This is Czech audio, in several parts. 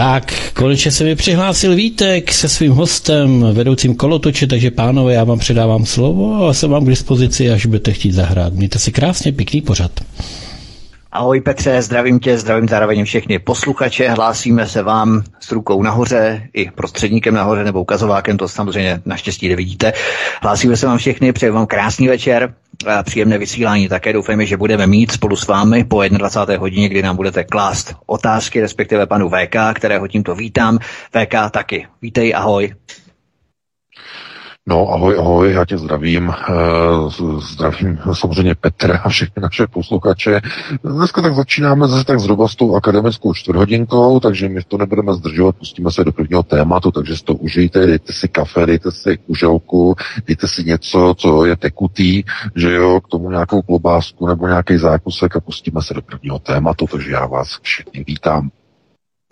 Tak, konečně se mi přihlásil Vítek se svým hostem, vedoucím kolotoče, takže pánové, já vám předávám slovo a jsem vám k dispozici, až budete chtít zahrát. Mějte si krásně pěkný pořad. Ahoj Petře, zdravím tě, zdravím zároveň všechny posluchače, hlásíme se vám s rukou nahoře, i prostředníkem nahoře nebo ukazovákem, to samozřejmě naštěstí nevidíte. Hlásíme se vám všechny, přeju vám krásný večer, příjemné vysílání také. Doufejme, že budeme mít spolu s vámi po 21. hodině, kdy nám budete klást otázky, respektive panu VK, kterého tímto vítám. VK taky. Vítej, ahoj. No, ahoj, ahoj, já tě zdravím. Eh, zdravím samozřejmě Petra a všechny naše posluchače. Dneska tak začínáme zase tak zhruba s tou akademickou čtvrthodinkou, takže my to nebudeme zdržovat, pustíme se do prvního tématu, takže si to užijte, dejte si kafe, dejte si kuželku, dejte si něco, co je tekutý, že jo, k tomu nějakou klobásku nebo nějaký zákusek a pustíme se do prvního tématu, takže já vás všechny vítám.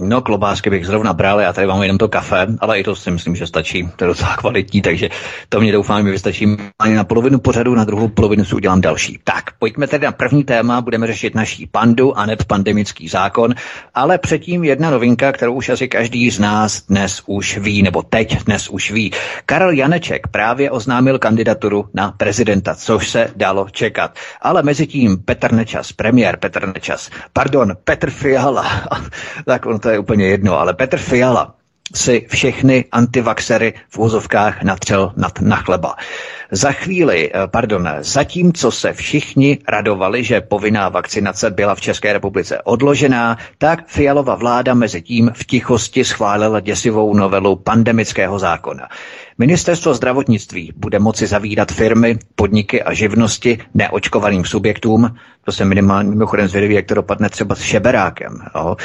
No, klobásky bych zrovna bral, já tady mám jenom to kafe, ale i to si myslím, že stačí, to je docela kvalitní, takže to mě doufám, že vystačí ani na polovinu pořadu, na druhou polovinu si udělám další. Tak, pojďme tedy na první téma, budeme řešit naší pandu a neb pandemický zákon, ale předtím jedna novinka, kterou už asi každý z nás dnes už ví, nebo teď dnes už ví. Karel Janeček právě oznámil kandidaturu na prezidenta, což se dalo čekat. Ale mezi tím Petr Nečas, premiér Petr Nečas, pardon, Petr Fiala, tak on to to je úplně jedno, ale Petr Fiala si všechny antivaxery v úzovkách natřel nad, na chleba. Za chvíli, eh, pardon, zatímco se všichni radovali, že povinná vakcinace byla v České republice odložená, tak Fialova vláda mezi tím v tichosti schválila děsivou novelu pandemického zákona. Ministerstvo zdravotnictví bude moci zavídat firmy, podniky a živnosti neočkovaným subjektům, to se minimálně mimochodem zvědavý, jak to dopadne třeba s šeberákem. Jo.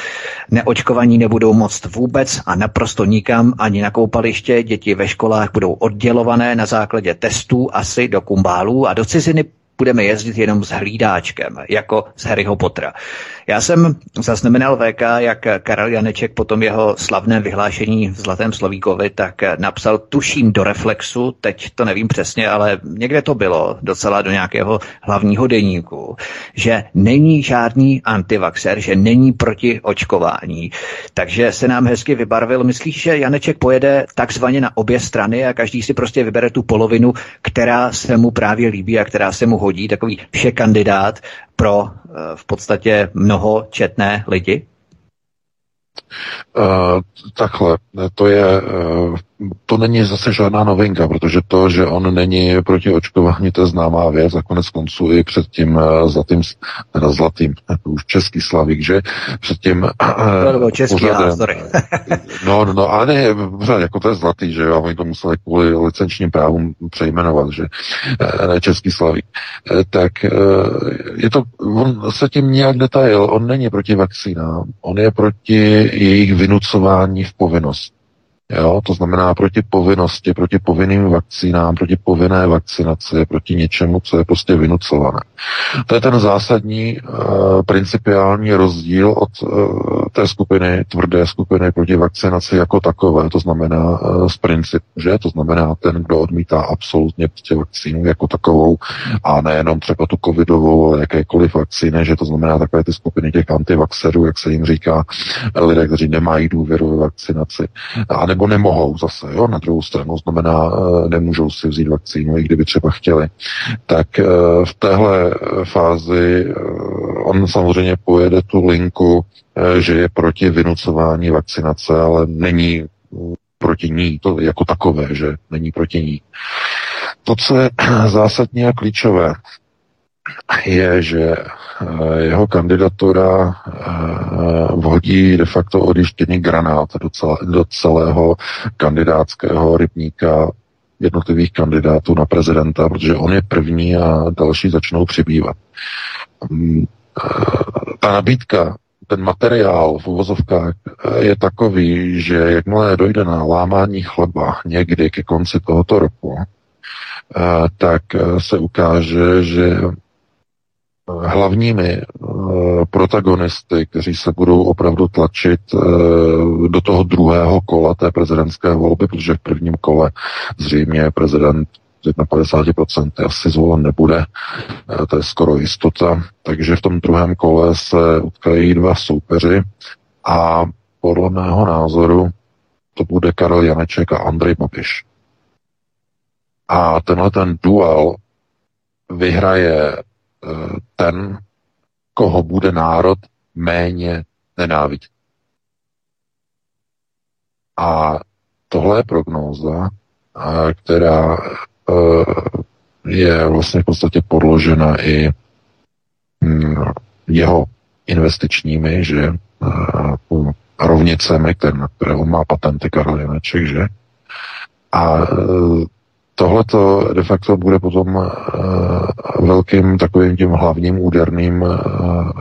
Neočkovaní nebudou moct vůbec a naprosto nikam ani na koupaliště, děti ve školách budou oddělované na základě testů asi do kumbálů a do ciziny budeme jezdit jenom s hlídáčkem, jako z Harryho Pottera. Já jsem zaznamenal VK, jak Karel Janeček po tom jeho slavném vyhlášení v Zlatém Slovíkovi, tak napsal, tuším do Reflexu, teď to nevím přesně, ale někde to bylo, docela do nějakého hlavního deníku, že není žádný antivaxer, že není proti očkování. Takže se nám hezky vybarvil. Myslíš, že Janeček pojede takzvaně na obě strany a každý si prostě vybere tu polovinu, která se mu právě líbí a která se mu hodí, takový vše kandidát pro eh, v podstatě mnoho četné lidi? Uh, takhle, to je uh, to není zase žádná novinka, protože to, že on není proti očkování, to je známá věc a konec konců i před tím uh, zlatým, teda zlatým, už český slavík, že před tím uh, český, pořadem, no, no, ale ne, pořád, jako to je zlatý, že jo, oni to museli kvůli licenčním právům přejmenovat, že ne český slavík. Tak je to, on se tím nějak detail, on není proti vakcínám, on je proti jejich vynucování v povinnost. Jo, to znamená proti povinnosti, proti povinným vakcínám, proti povinné vakcinaci, proti něčemu, co je prostě vynucované. To je ten zásadní uh, principiální rozdíl od uh, té skupiny, tvrdé skupiny proti vakcinaci jako takové, to znamená uh, z principu, že? To znamená ten, kdo odmítá absolutně prostě vakcínu jako takovou a nejenom třeba tu covidovou, ale jakékoliv vakcíny, že to znamená takové ty skupiny těch antivaxerů, jak se jim říká, lidé, kteří nemají důvěru ve vakcinaci. A nebo nemohou zase, jo, na druhou stranu, znamená, eh, nemůžou si vzít vakcínu, i kdyby třeba chtěli. Tak eh, v téhle eh, fázi on samozřejmě pojede tu linku, že je proti vynucování vakcinace, ale není proti ní, to jako takové, že není proti ní. To, co je zásadně a klíčové, je, že eh, jeho kandidatura eh, vhodí de facto odjištění granát do, celé, do celého kandidátského rybníka jednotlivých kandidátů na prezidenta, protože on je první a další začnou přibývat. Mm, eh, ta nabídka, ten materiál v uvozovkách je takový, že jakmile dojde na lámání chleba někdy ke konci tohoto roku, tak se ukáže, že hlavními uh, protagonisty, kteří se budou opravdu tlačit uh, do toho druhého kola té prezidentské volby, protože v prvním kole zřejmě prezident 51% asi zvolen nebude, uh, to je skoro jistota, takže v tom druhém kole se utkají dva soupeři a podle mého názoru to bude Karel Janeček a Andrej Babiš. A tenhle ten duel vyhraje eh, ten, koho bude národ méně nenávidět. A tohle je prognóza, která eh, je vlastně v podstatě podložena i hm, jeho investičními, že eh, rovnicemi, které, na které on má patenty Karel Janeček, že? A tohle to de facto bude potom uh, velkým takovým tím hlavním úderným uh,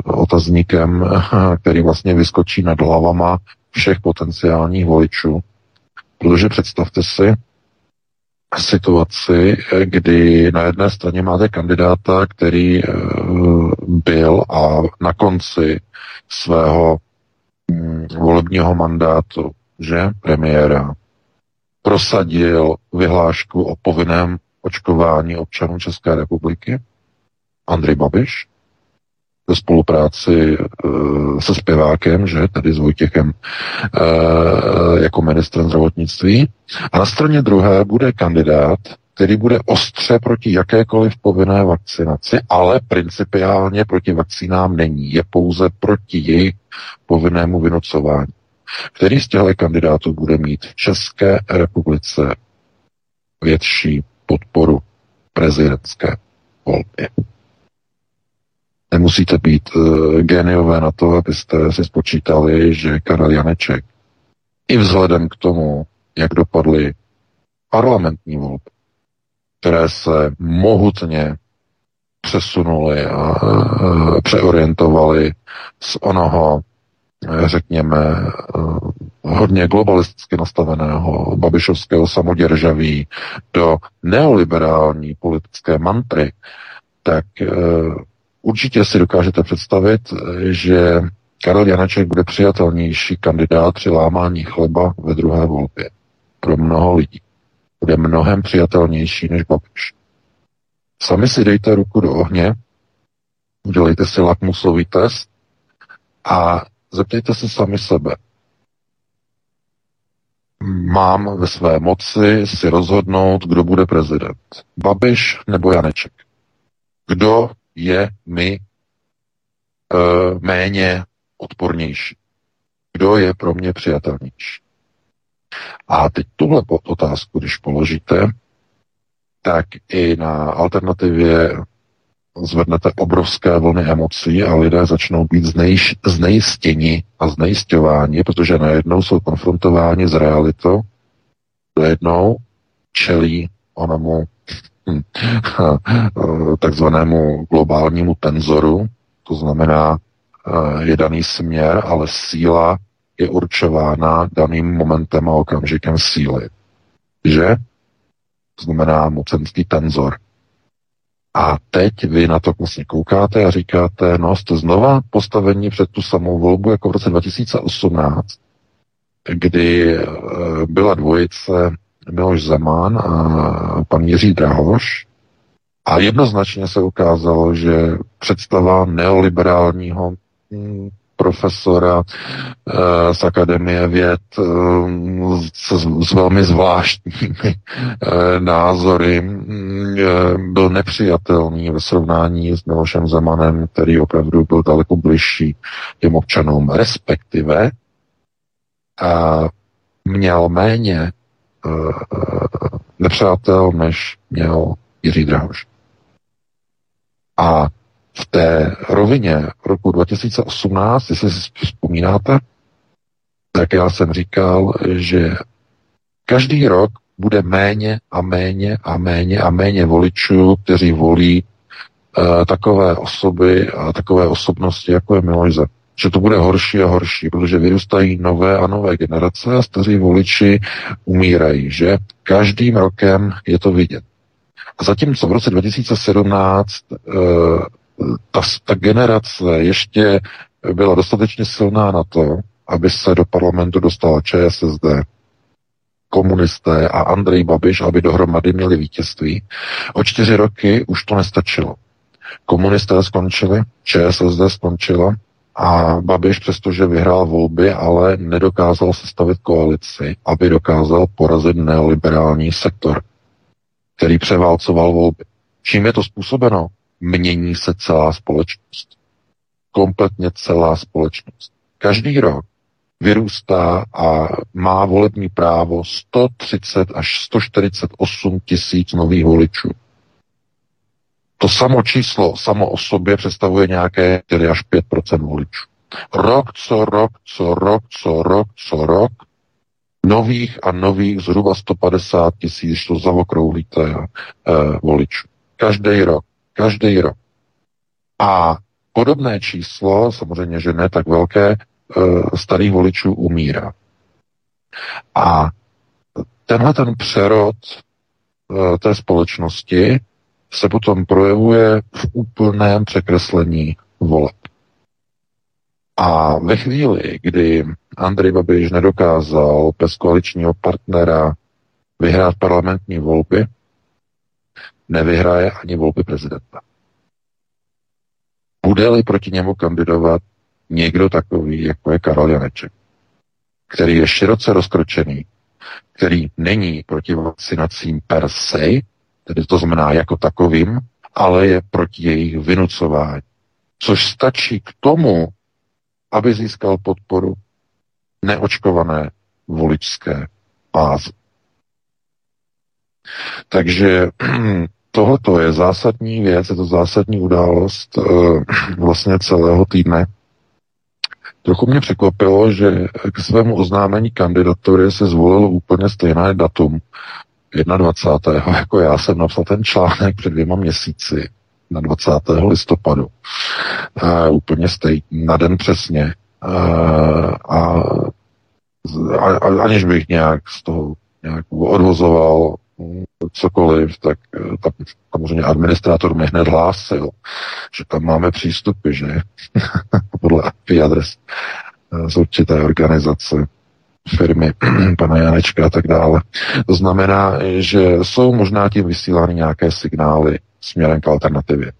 otazníkem, uh, který vlastně vyskočí nad hlavama všech potenciálních voličů. Protože představte si situaci, kdy na jedné straně máte kandidáta, který byl a na konci svého um, volebního mandátu, že premiéra, prosadil vyhlášku o povinném očkování občanů České republiky, Andrej Babiš, ve spolupráci e, se zpěvákem, že, tedy s Vojtěchem e, jako ministrem zdravotnictví. A na straně druhé bude kandidát, který bude ostře proti jakékoliv povinné vakcinaci, ale principiálně proti vakcínám není. Je pouze proti jejich povinnému vynocování. Který z těchto kandidátů bude mít v České republice větší podporu prezidentské volbě? Nemusíte být uh, geniové na to, abyste si spočítali, že Karel Janeček i vzhledem k tomu, jak dopadly parlamentní volby, které se mohutně přesunuly a uh, přeorientovaly z onoho řekněme, eh, hodně globalisticky nastaveného babišovského samoděržaví do neoliberální politické mantry, tak eh, určitě si dokážete představit, že Karel Janeček bude přijatelnější kandidát při lámání chleba ve druhé volbě. Pro mnoho lidí. Bude mnohem přijatelnější než Babiš. Sami si dejte ruku do ohně, udělejte si lakmusový test a Zeptejte se sami sebe. Mám ve své moci si rozhodnout, kdo bude prezident. Babiš nebo Janeček. Kdo je mi e, méně odpornější? Kdo je pro mě přijatelnější? A teď tuhle otázku, když položíte, tak i na alternativě zvednete obrovské vlny emocí a lidé začnou být znejš, znejistěni a znejistěváni, protože najednou jsou konfrontováni s realitou, najednou čelí onomu hm, takzvanému globálnímu tenzoru, to znamená, eh, je daný směr, ale síla je určována daným momentem a okamžikem síly. Že? To znamená mocenský tenzor. A teď vy na to vlastně koukáte a říkáte, no jste znova postavení před tu samou volbu jako v roce 2018, kdy eh, byla dvojice Miloš Zeman a pan Jiří Drahoš. A jednoznačně se ukázalo, že představa neoliberálního hm, profesora eh, z Akademie věd eh, s, s velmi zvláštními eh, názory mm, byl nepřijatelný ve srovnání s Milošem Zemanem, který opravdu byl daleko bližší těm občanům, respektive a měl méně nepřátel, než měl Jiří Drahoš. A v té rovině roku 2018, jestli si vzpomínáte, tak já jsem říkal, že každý rok bude méně a méně a méně a méně voličů, kteří volí uh, takové osoby a takové osobnosti, jako je Miloš. Že to bude horší a horší, protože vyrůstají nové a nové generace a staří voliči umírají, že každým rokem je to vidět. A zatímco v roce 2017 uh, ta ta generace ještě byla dostatečně silná na to, aby se do parlamentu dostala ČSSD, komunisté a Andrej Babiš, aby dohromady měli vítězství. O čtyři roky už to nestačilo. Komunisté skončili, ČSSD skončila a Babiš, přestože vyhrál volby, ale nedokázal sestavit koalici, aby dokázal porazit neoliberální sektor, který převálcoval volby. Čím je to způsobeno? Mění se celá společnost. Kompletně celá společnost. Každý rok vyrůstá a má volební právo 130 až 148 tisíc nových voličů. To samo číslo samo o sobě představuje nějaké 4 až 5% voličů. Rok co rok, co rok, co rok, co rok, nových a nových zhruba 150 tisíc, to zaokrouhlíte, eh, voličů. Každý rok. Každý rok. A podobné číslo, samozřejmě, že ne tak velké, eh, starých voličů umírá. A tenhle ten přerod eh, té společnosti se potom projevuje v úplném překreslení voleb. A ve chvíli, kdy Andrej Babiš nedokázal bez koaličního partnera vyhrát parlamentní volby, nevyhraje ani volby prezidenta. Bude-li proti němu kandidovat někdo takový, jako je Karel Janeček, který je široce rozkročený, který není proti vakcinacím per se, tedy to znamená jako takovým, ale je proti jejich vynucování. Což stačí k tomu, aby získal podporu neočkované voličské báze. Takže tohle je zásadní věc, je to zásadní událost e, vlastně celého týdne. Trochu mě překvapilo, že k svému oznámení kandidatury se zvolilo úplně stejné datum, 21. jako já jsem napsal ten článek před dvěma měsíci, na 20. listopadu. Uh, úplně stejný, na den přesně. Uh, a, a, aniž bych nějak z toho nějak odvozoval cokoliv, tak tak samozřejmě administrátor mi hned hlásil, že tam máme přístupy, že podle IP adres z určité organizace firmy pana Janečka a tak dále. To znamená, že jsou možná tím vysílány nějaké signály směrem k alternativě.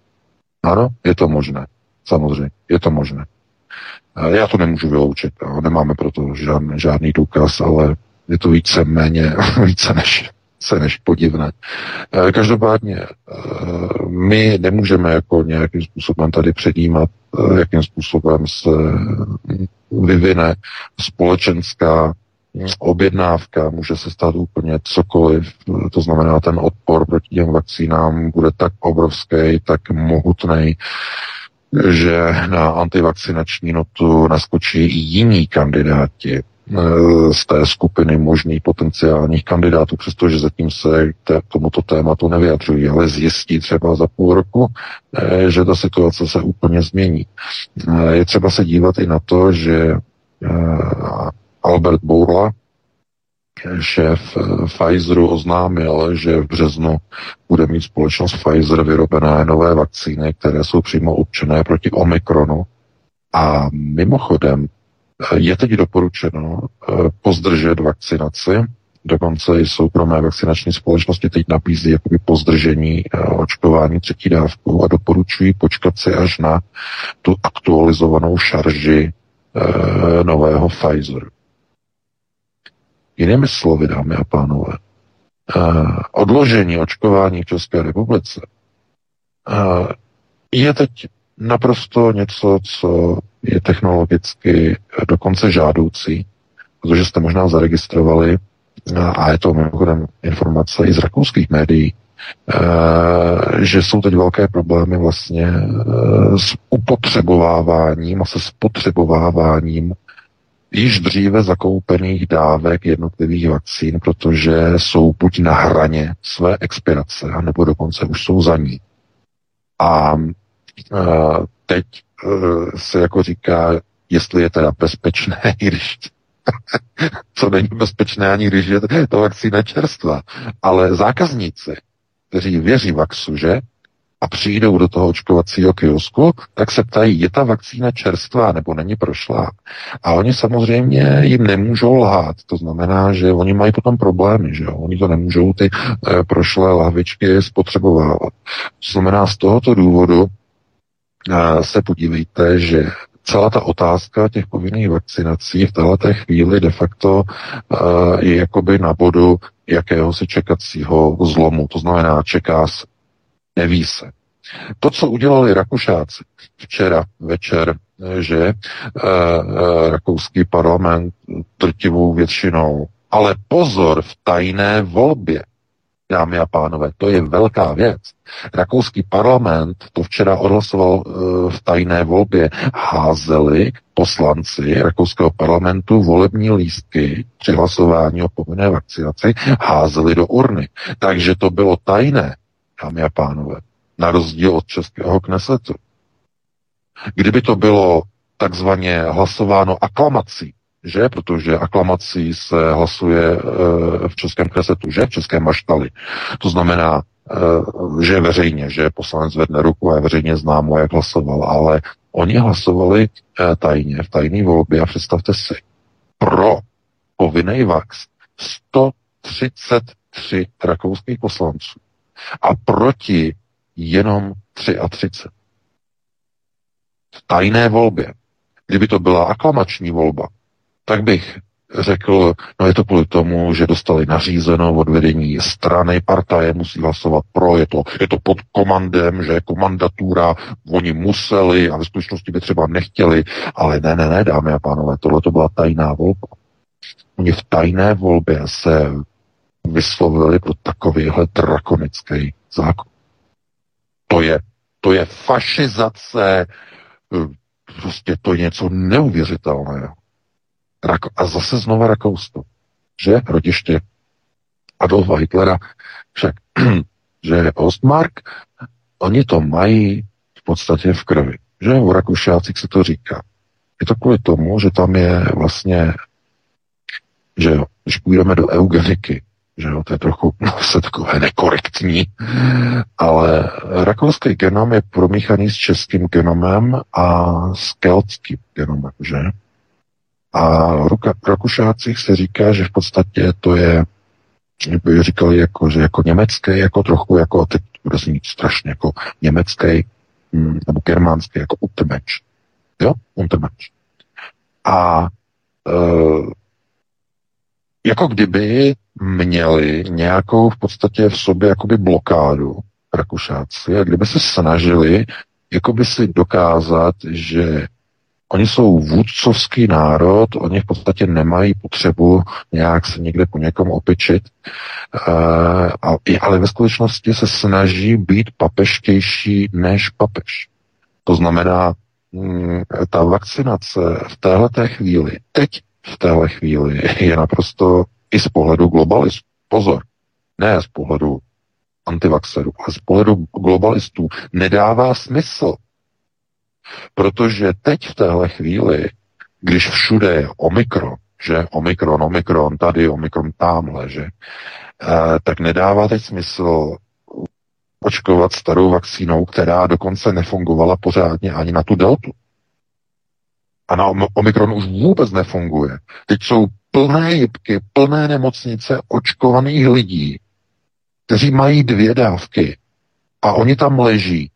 Ano, je to možné. Samozřejmě, je to možné. Já to nemůžu vyloučit, nemáme proto žádný, žádný důkaz, ale je to více méně, více než, více než podivné. Každopádně my nemůžeme jako nějakým způsobem tady předjímat, jakým způsobem se vyvine společenská objednávka, může se stát úplně cokoliv, to znamená ten odpor proti těm vakcínám bude tak obrovský, tak mohutný, že na antivakcinační notu naskočí i jiní kandidáti eh, z té skupiny možných potenciálních kandidátů, přestože zatím se k tomuto tématu nevyjadřují, ale zjistí třeba za půl roku, eh, že ta situace se úplně změní. Eh, je třeba se dívat i na to, že Albert Bourla, šéf Pfizeru, oznámil, že v březnu bude mít společnost Pfizer vyrobené nové vakcíny, které jsou přímo určené proti Omikronu. A mimochodem je teď doporučeno eh, pozdržet vakcinaci, dokonce i soukromé vakcinační společnosti teď nabízí jakoby pozdržení eh, očkování třetí dávkou a doporučují počkat si až na tu aktualizovanou šarži e, nového Pfizeru. Jinými slovy, dámy a pánové, odložení očkování v České republice je teď naprosto něco, co je technologicky dokonce žádoucí, protože jste možná zaregistrovali, a je to mimochodem informace i z rakouských médií, že jsou teď velké problémy vlastně s upotřebováváním a se spotřebováváním již dříve zakoupených dávek jednotlivých vakcín, protože jsou buď na hraně své expirace, anebo dokonce už jsou za ní. A teď uh, se jako říká, jestli je teda bezpečné, když co není bezpečné, ani když je to vakcína čerstvá. Ale zákazníci, kteří věří vaxu, že a přijdou do toho očkovacího kiosku, tak se ptají, je ta vakcína čerstvá nebo není prošlá. A oni samozřejmě jim nemůžou lhát. To znamená, že oni mají potom problémy, že jo? Oni to nemůžou ty e, prošlé lahvičky spotřebovávat. To znamená, z tohoto důvodu se podívejte, že celá ta otázka těch povinných vakcinací v této chvíli de facto je jakoby na bodu jakéhosi čekacího zlomu. To znamená, čeká se, neví se. To, co udělali Rakušáci včera večer, že rakouský parlament drtivou většinou, ale pozor v tajné volbě, dámy a pánové, to je velká věc. Rakouský parlament to včera odhlasoval e, v tajné volbě. Házeli poslanci rakouského parlamentu volební lístky při hlasování o povinné vakcinaci, házeli do urny. Takže to bylo tajné, dámy a pánové, na rozdíl od českého knesetu. Kdyby to bylo takzvaně hlasováno aklamací, že? Protože aklamací se hlasuje e, v českém kresetu, že? V českém maštali. To znamená, e, že veřejně, že poslanec vedne ruku a je veřejně známo, jak hlasoval, ale oni hlasovali e, tajně, v tajné volbě a představte si, pro povinný vax 133 rakouských poslanců a proti jenom 33. V tajné volbě. Kdyby to byla aklamační volba, tak bych řekl, no je to kvůli tomu, že dostali nařízeno od vedení strany, partaje musí hlasovat pro, je to, je to pod komandem, že komandatura, oni museli a ve skutečnosti by třeba nechtěli, ale ne, ne, ne, dámy a pánové, tohle to byla tajná volba. Oni v tajné volbě se vyslovili pro takovýhle drakonický zákon. To je, to je fašizace, prostě to je něco neuvěřitelného. A zase znova Rakousko. Že rodiště Adolfa Hitlera, však, že Ostmark, oni to mají v podstatě v krvi. Že u Rakušácích se to říká. Je to kvůli tomu, že tam je vlastně, že jo, když půjdeme do eugeniky, že jo, to je trochu se takové nekorektní, ale rakouský genom je promíchaný s českým genomem a s keltským genomem, že? A Rakušácích se říká, že v podstatě to je, by říkali jako, že jako německé, jako trochu jako, teď bude znít strašně jako německý, hm, nebo germánský, jako Untermensch. Jo? Untermensch. A e, jako kdyby měli nějakou v podstatě v sobě jakoby blokádu Rakušáci a kdyby se snažili jakoby si dokázat, že Oni jsou vůdcovský národ, oni v podstatě nemají potřebu nějak se někde po někom opičit, uh, ale ve skutečnosti se snaží být papeštější než papež. To znamená, mm, ta vakcinace v téhle chvíli, teď v téhle chvíli je naprosto i z pohledu globalistů. Pozor, ne z pohledu antivaxerů, ale z pohledu globalistů nedává smysl. Protože teď v téhle chvíli, když všude je Omikron, že Omikron, Omikron tady, Omikron tamhle, že, eh, tak nedává teď smysl očkovat starou vakcínou, která dokonce nefungovala pořádně ani na tu deltu. A na Omikron už vůbec nefunguje. Teď jsou plné jibky, plné nemocnice očkovaných lidí, kteří mají dvě dávky a oni tam leží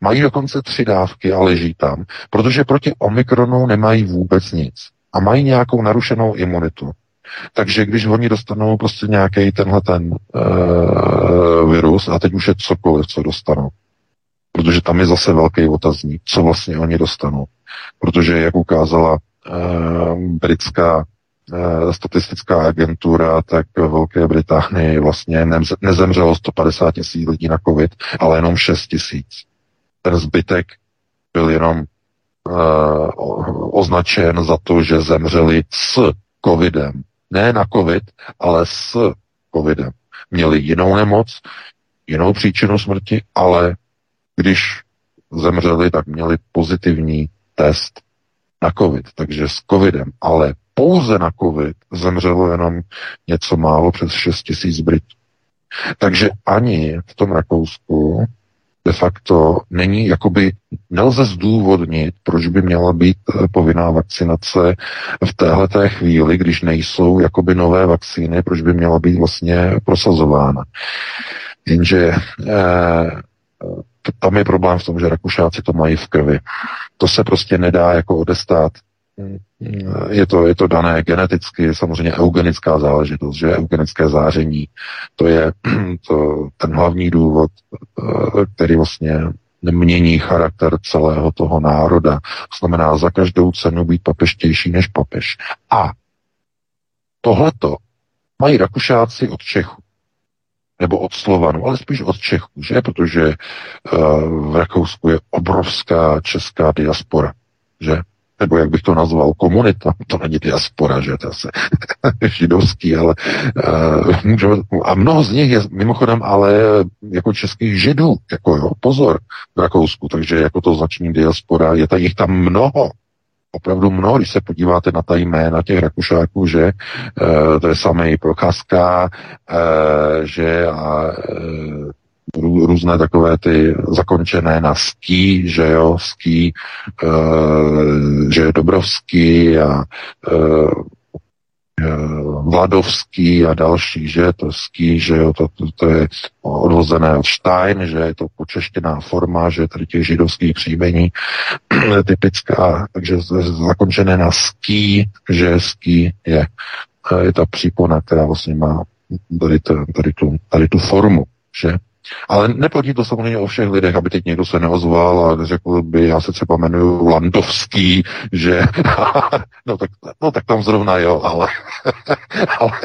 Mají dokonce tři dávky a leží tam, protože proti Omikronu nemají vůbec nic. A mají nějakou narušenou imunitu. Takže když oni dostanou prostě nějaký tenhle ten uh, virus, a teď už je cokoliv, co dostanou, protože tam je zase velký otazník, co vlastně oni dostanou. Protože, jak ukázala uh, britská uh, statistická agentura, tak v Velké Británii vlastně nezemřelo 150 tisíc lidí na COVID, ale jenom 6 tisíc. Ten zbytek byl jenom uh, označen za to, že zemřeli s covidem. Ne na covid, ale s covidem. Měli jinou nemoc, jinou příčinu smrti, ale když zemřeli, tak měli pozitivní test na covid, takže s covidem, ale pouze na covid zemřelo jenom něco málo přes 6 tisíc Britů. Takže ani v tom Rakousku de facto není, jakoby nelze zdůvodnit, proč by měla být eh, povinná vakcinace v téhle chvíli, když nejsou jakoby nové vakcíny, proč by měla být vlastně prosazována. Jenže eh, tam je problém v tom, že Rakušáci to mají v krvi. To se prostě nedá jako odestát. Je to, je to dané geneticky, samozřejmě eugenická záležitost, že eugenické záření, to je to, ten hlavní důvod, eh, který vlastně mění charakter celého toho národa. To znamená za každou cenu být papeštější než papež. A tohleto mají Rakušáci od Čechů nebo od Slovanu, ale spíš od Čechů, že? Protože uh, v Rakousku je obrovská česká diaspora, že? Nebo jak bych to nazval, komunita, to není diaspora, že? To asi židovský, ale uh, můžeme, a mnoho z nich je mimochodem ale jako českých židů, jako jo, pozor, v Rakousku, takže jako to značení diaspora, je ta, jich tam mnoho, opravdu mnoho, když se podíváte na ta jména těch Rakušáků, že e, to je samý Procházka, e, že a různé takové ty zakončené na ský, že jo, ský, e, že je Dobrovský a e, Vladovský a další, že to ský, že jo, to, to, to je odvozené od Stein, že je to počeštěná forma, že tady těch židovských příjmení typická, takže zakončené na ský, že ský je, je ta přípona, která vlastně má tady, tady, tu, tady tu formu, že ale neplatí to samozřejmě o všech lidech, aby teď někdo se neozval a řekl by, já se třeba jmenuji Landovský, že no tak, no tak tam zrovna jo, ale, ale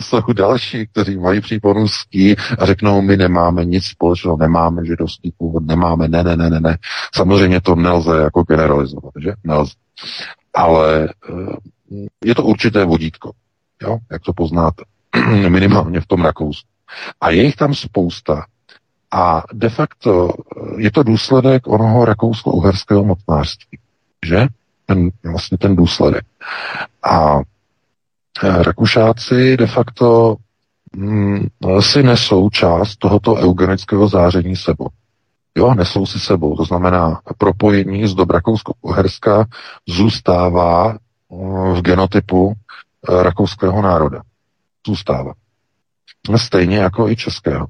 jsou další, kteří mají příponu ský a řeknou, my nemáme nic společného, nemáme židovský původ, nemáme, ne, ne, ne, ne, ne. Samozřejmě to nelze jako generalizovat, že? Nelze. Ale eh, je to určité vodítko, jo, jak to poznáte, minimálně v tom Rakousku. A je jich tam spousta, a de facto je to důsledek onoho rakousko-uherského mocnářství, že? Ten, vlastně ten důsledek. A eh, Rakušáci de facto mm, si nesou část tohoto eugenického záření sebou. Jo, nesou si sebou. To znamená, propojení z dob Rakousko-Uherska zůstává eh, v genotypu eh, rakouského národa. Zůstává. Stejně jako i českého.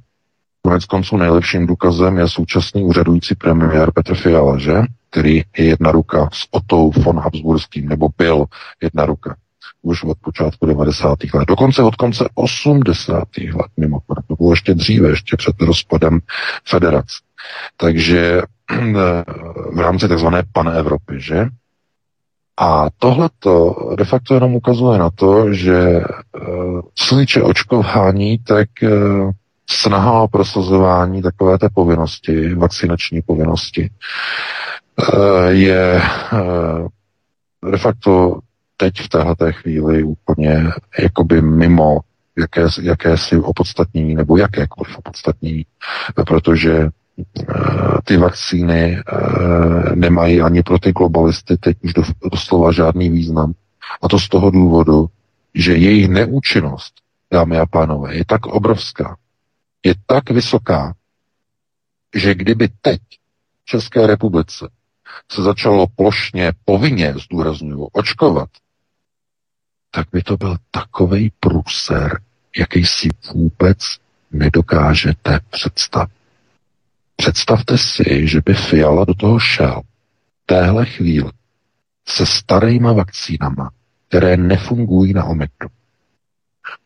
Konec konců nejlepším důkazem je současný úřadující premiér Petr Fiala, že? který je jedna ruka s Otou von Habsburským, nebo byl jedna ruka už od počátku 90. let, dokonce od konce 80. let, mimochodem, to bylo ještě dříve, ještě před rozpadem federace. Takže v rámci takzvané Evropy, že? A tohle to de facto jenom ukazuje na to, že co se očkování, tak snaha o prosazování takové té povinnosti, vakcinační povinnosti, eh, je eh, de facto teď v této chvíli úplně jakoby mimo jaké, jakési opodstatnění nebo jakékoliv opodstatnění, protože eh, ty vakcíny nemají ani pro ty globalisty teď už doslova žádný význam. A to z toho důvodu, že jejich neúčinnost, dámy a pánové, je tak obrovská, je tak vysoká, že kdyby teď v České republice se začalo plošně, povinně, zdůraznuju, očkovat, tak by to byl takový průser, jaký si vůbec nedokážete představit. Představte si, že by Fiala do toho šel téhle chvíli se starýma vakcínama, které nefungují na Omikron.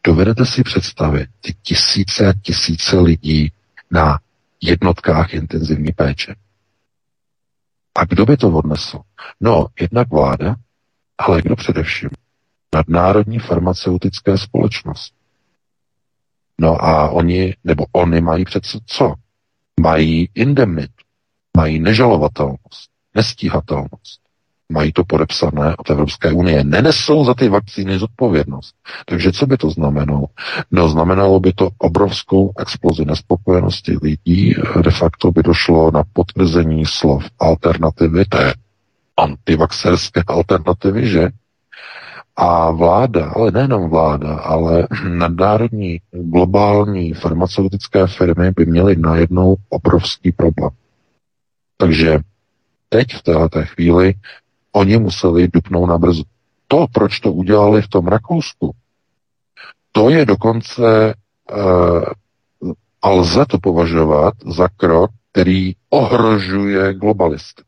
Dovedete si představit ty tisíce a tisíce lidí na jednotkách intenzivní péče. A kdo by to odnesl? No, jednak vláda, ale kdo především? Nadnárodní farmaceutické společnost. No a oni, nebo oni mají přece co? Mají indemnit, mají nežalovatelnost, nestíhatelnost mají to podepsané od Evropské unie, nenesou za ty vakcíny zodpovědnost. Takže co by to znamenalo? No, znamenalo by to obrovskou explozi nespokojenosti lidí, de facto by došlo na potvrzení slov alternativy, té antivaxerské alternativy, že? A vláda, ale nejenom vláda, ale nadnárodní globální farmaceutické firmy by měly najednou obrovský problém. Takže teď v této chvíli oni museli dupnout na brzu. To, proč to udělali v tom Rakousku, to je dokonce uh, a lze to považovat za krok, který ohrožuje globalisty.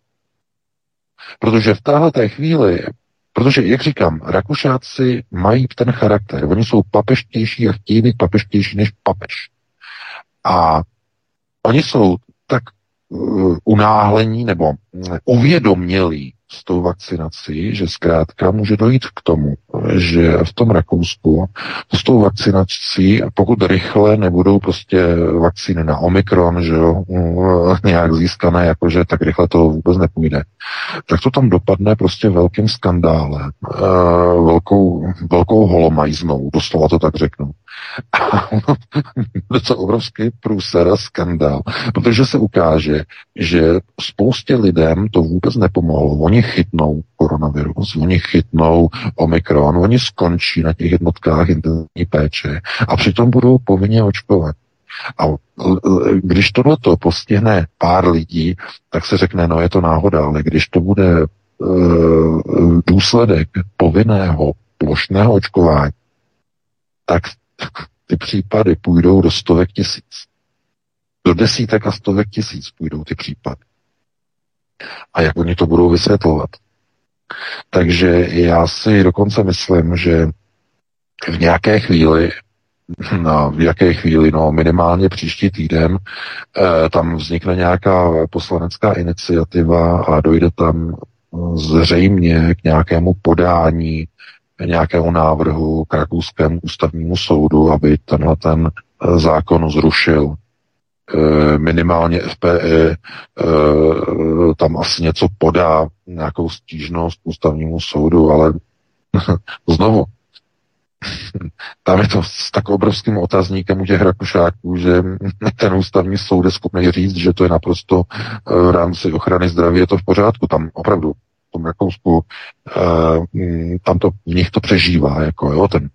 Protože v této chvíli, protože, jak říkám, Rakušáci mají ten charakter, oni jsou papeštější a chtějí být papeštější než papež. A oni jsou tak uh, unáhlení nebo uvědomělí s tou vakcinací, že zkrátka může dojít k tomu, že v tom Rakousku s tou vakcinací, pokud rychle nebudou prostě vakcíny na Omikron, že jo, nějak získané, jakože tak rychle to vůbec nepůjde, tak to tam dopadne prostě velkým skandálem, eh, velkou, velkou holomajznou, doslova to tak řeknu. to je obrovský průser a skandál, protože se ukáže, že spoustě lidem to vůbec nepomohlo. Oni chytnou koronavirus, oni chytnou omikron, oni skončí na těch jednotkách intenzivní péče a přitom budou povinně očkovat. A když tohleto postihne pár lidí, tak se řekne, no je to náhoda, ale když to bude e, důsledek povinného plošného očkování, tak ty případy půjdou do stovek tisíc. Do desítek a stovek tisíc půjdou ty případy. A jak oni to budou vysvětlovat? Takže já si dokonce myslím, že v nějaké chvíli, no, v jaké chvíli, no minimálně příští týden, eh, tam vznikne nějaká poslanecká iniciativa a dojde tam zřejmě k nějakému podání nějakému návrhu k rakouskému ústavnímu soudu, aby tenhle ten eh, zákon zrušil. Eh, minimálně FPE eh, tam asi něco podá, nějakou stížnost ústavnímu soudu, ale znovu, tam je to s tak obrovským otazníkem u těch Rakušáků, že ten ústavní soud je schopný říct, že to je naprosto v rámci ochrany zdraví, je to v pořádku. Tam opravdu tom Rakousku, e, tam to, v nich to přežívá, jako jo, ten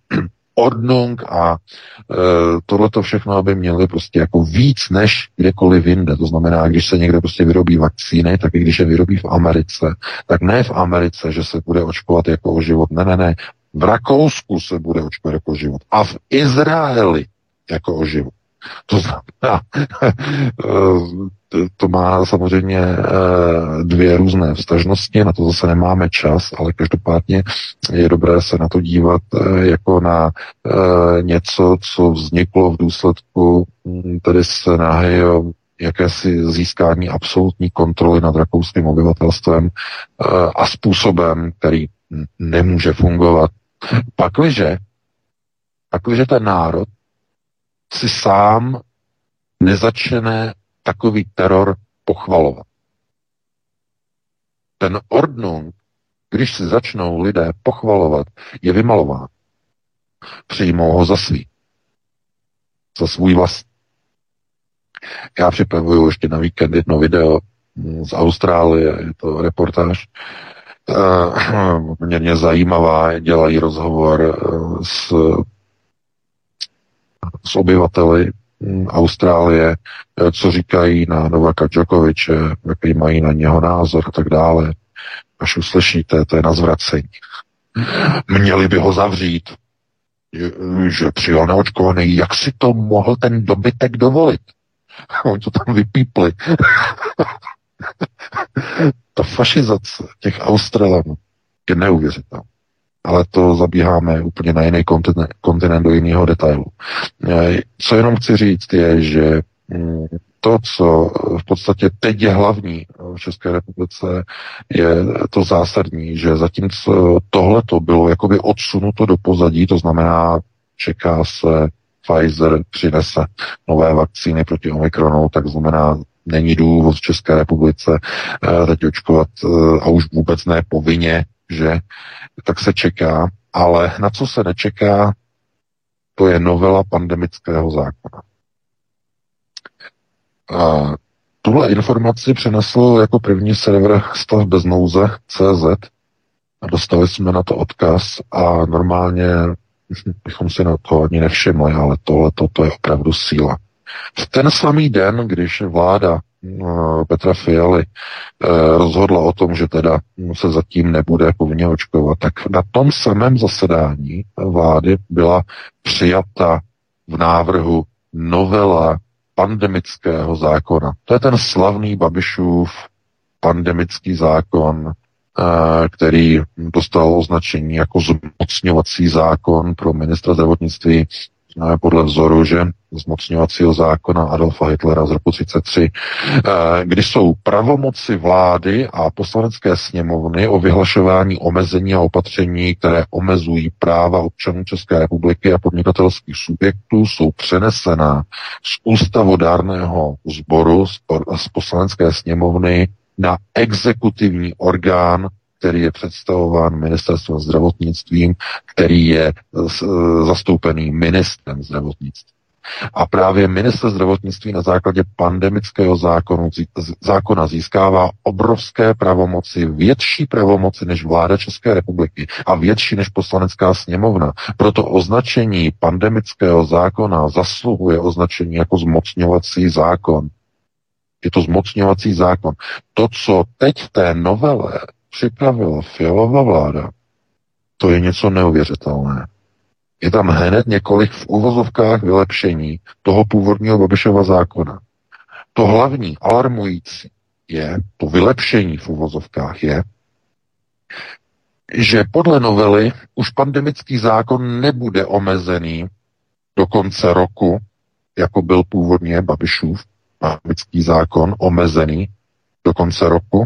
ordnung a e, tohle to všechno, aby měli prostě jako víc než kdekoliv jinde. To znamená, když se někde prostě vyrobí vakcíny, tak i když je vyrobí v Americe, tak ne v Americe, že se bude očkovat jako o život. Ne, ne, ne. V Rakousku se bude očkovat jako o život. A v Izraeli jako o život. To znamená, to má samozřejmě eh, dvě různé vztažnosti, na to zase nemáme čas, ale každopádně je dobré se na to dívat eh, jako na eh, něco, co vzniklo v důsledku hm, tedy snahy o jakési získání absolutní kontroly nad rakouským obyvatelstvem a způsobem, který nemůže fungovat. Pakliže, pakliže ten národ si sám nezačne takový teror pochvalovat. Ten ordnung, když si začnou lidé pochvalovat, je vymalován. Přijmou ho za svý. Za svůj vlast. Já připravuju ještě na víkend jedno video z Austrálie, je to reportáž, uh, poměrně zajímavá, dělají rozhovor uh, s, s obyvateli Mm, Austrálie, eh, co říkají na Novaka Djokoviče, jaký mají na něho názor a tak dále. Až uslyšíte, to je na zvracení. Měli by ho zavřít, že přijel neočkovaný. Jak si to mohl ten dobytek dovolit? Oni to tam vypípli. Ta fašizace těch Australanů je neuvěřitelná ale to zabíháme úplně na jiný kontinent, kontinent do jiného detailu. E, co jenom chci říct je, že mm, to, co v podstatě teď je hlavní v České republice, je to zásadní, že zatímco tohle to bylo jakoby odsunuto do pozadí, to znamená, čeká se Pfizer přinese nové vakcíny proti Omikronu, tak znamená, není důvod v České republice teď očkovat a už vůbec ne povinně že tak se čeká, ale na co se nečeká, to je novela pandemického zákona. A tuhle informaci přinesl jako první server stav bez nouze CZ a dostali jsme na to odkaz a normálně bychom si na to ani nevšimli, ale tohle to je opravdu síla. V ten samý den, když vláda Petra Fialy rozhodla o tom, že teda se zatím nebude povinně očkovat, tak na tom samém zasedání vlády byla přijata v návrhu novela pandemického zákona. To je ten slavný Babišův pandemický zákon, eh, který dostal označení jako zmocňovací zákon pro ministra zdravotnictví podle vzoru, že zmocňovacího zákona Adolfa Hitlera z roku 33, eh, kdy jsou pravomoci vlády a poslanecké sněmovny o vyhlašování omezení a opatření, které omezují práva občanů České republiky a podnikatelských subjektů, jsou přenesená z ústavodárného sboru z poslanecké sněmovny na exekutivní orgán který je představován ministerstvem zdravotnictvím, který je zastoupený ministrem zdravotnictví. A právě minister zdravotnictví na základě pandemického zákonu, zákona získává obrovské pravomoci, větší pravomoci než vláda České republiky a větší než poslanecká sněmovna. Proto označení pandemického zákona zasluhuje označení jako zmocňovací zákon. Je to zmocňovací zákon. To, co teď v té novele připravila Fialová vláda, to je něco neuvěřitelné. Je tam hned několik v uvozovkách vylepšení toho původního Babišova zákona. To hlavní, alarmující je, to vylepšení v uvozovkách je, že podle novely už pandemický zákon nebude omezený do konce roku, jako byl původně Babišův pandemický zákon, omezený do konce roku,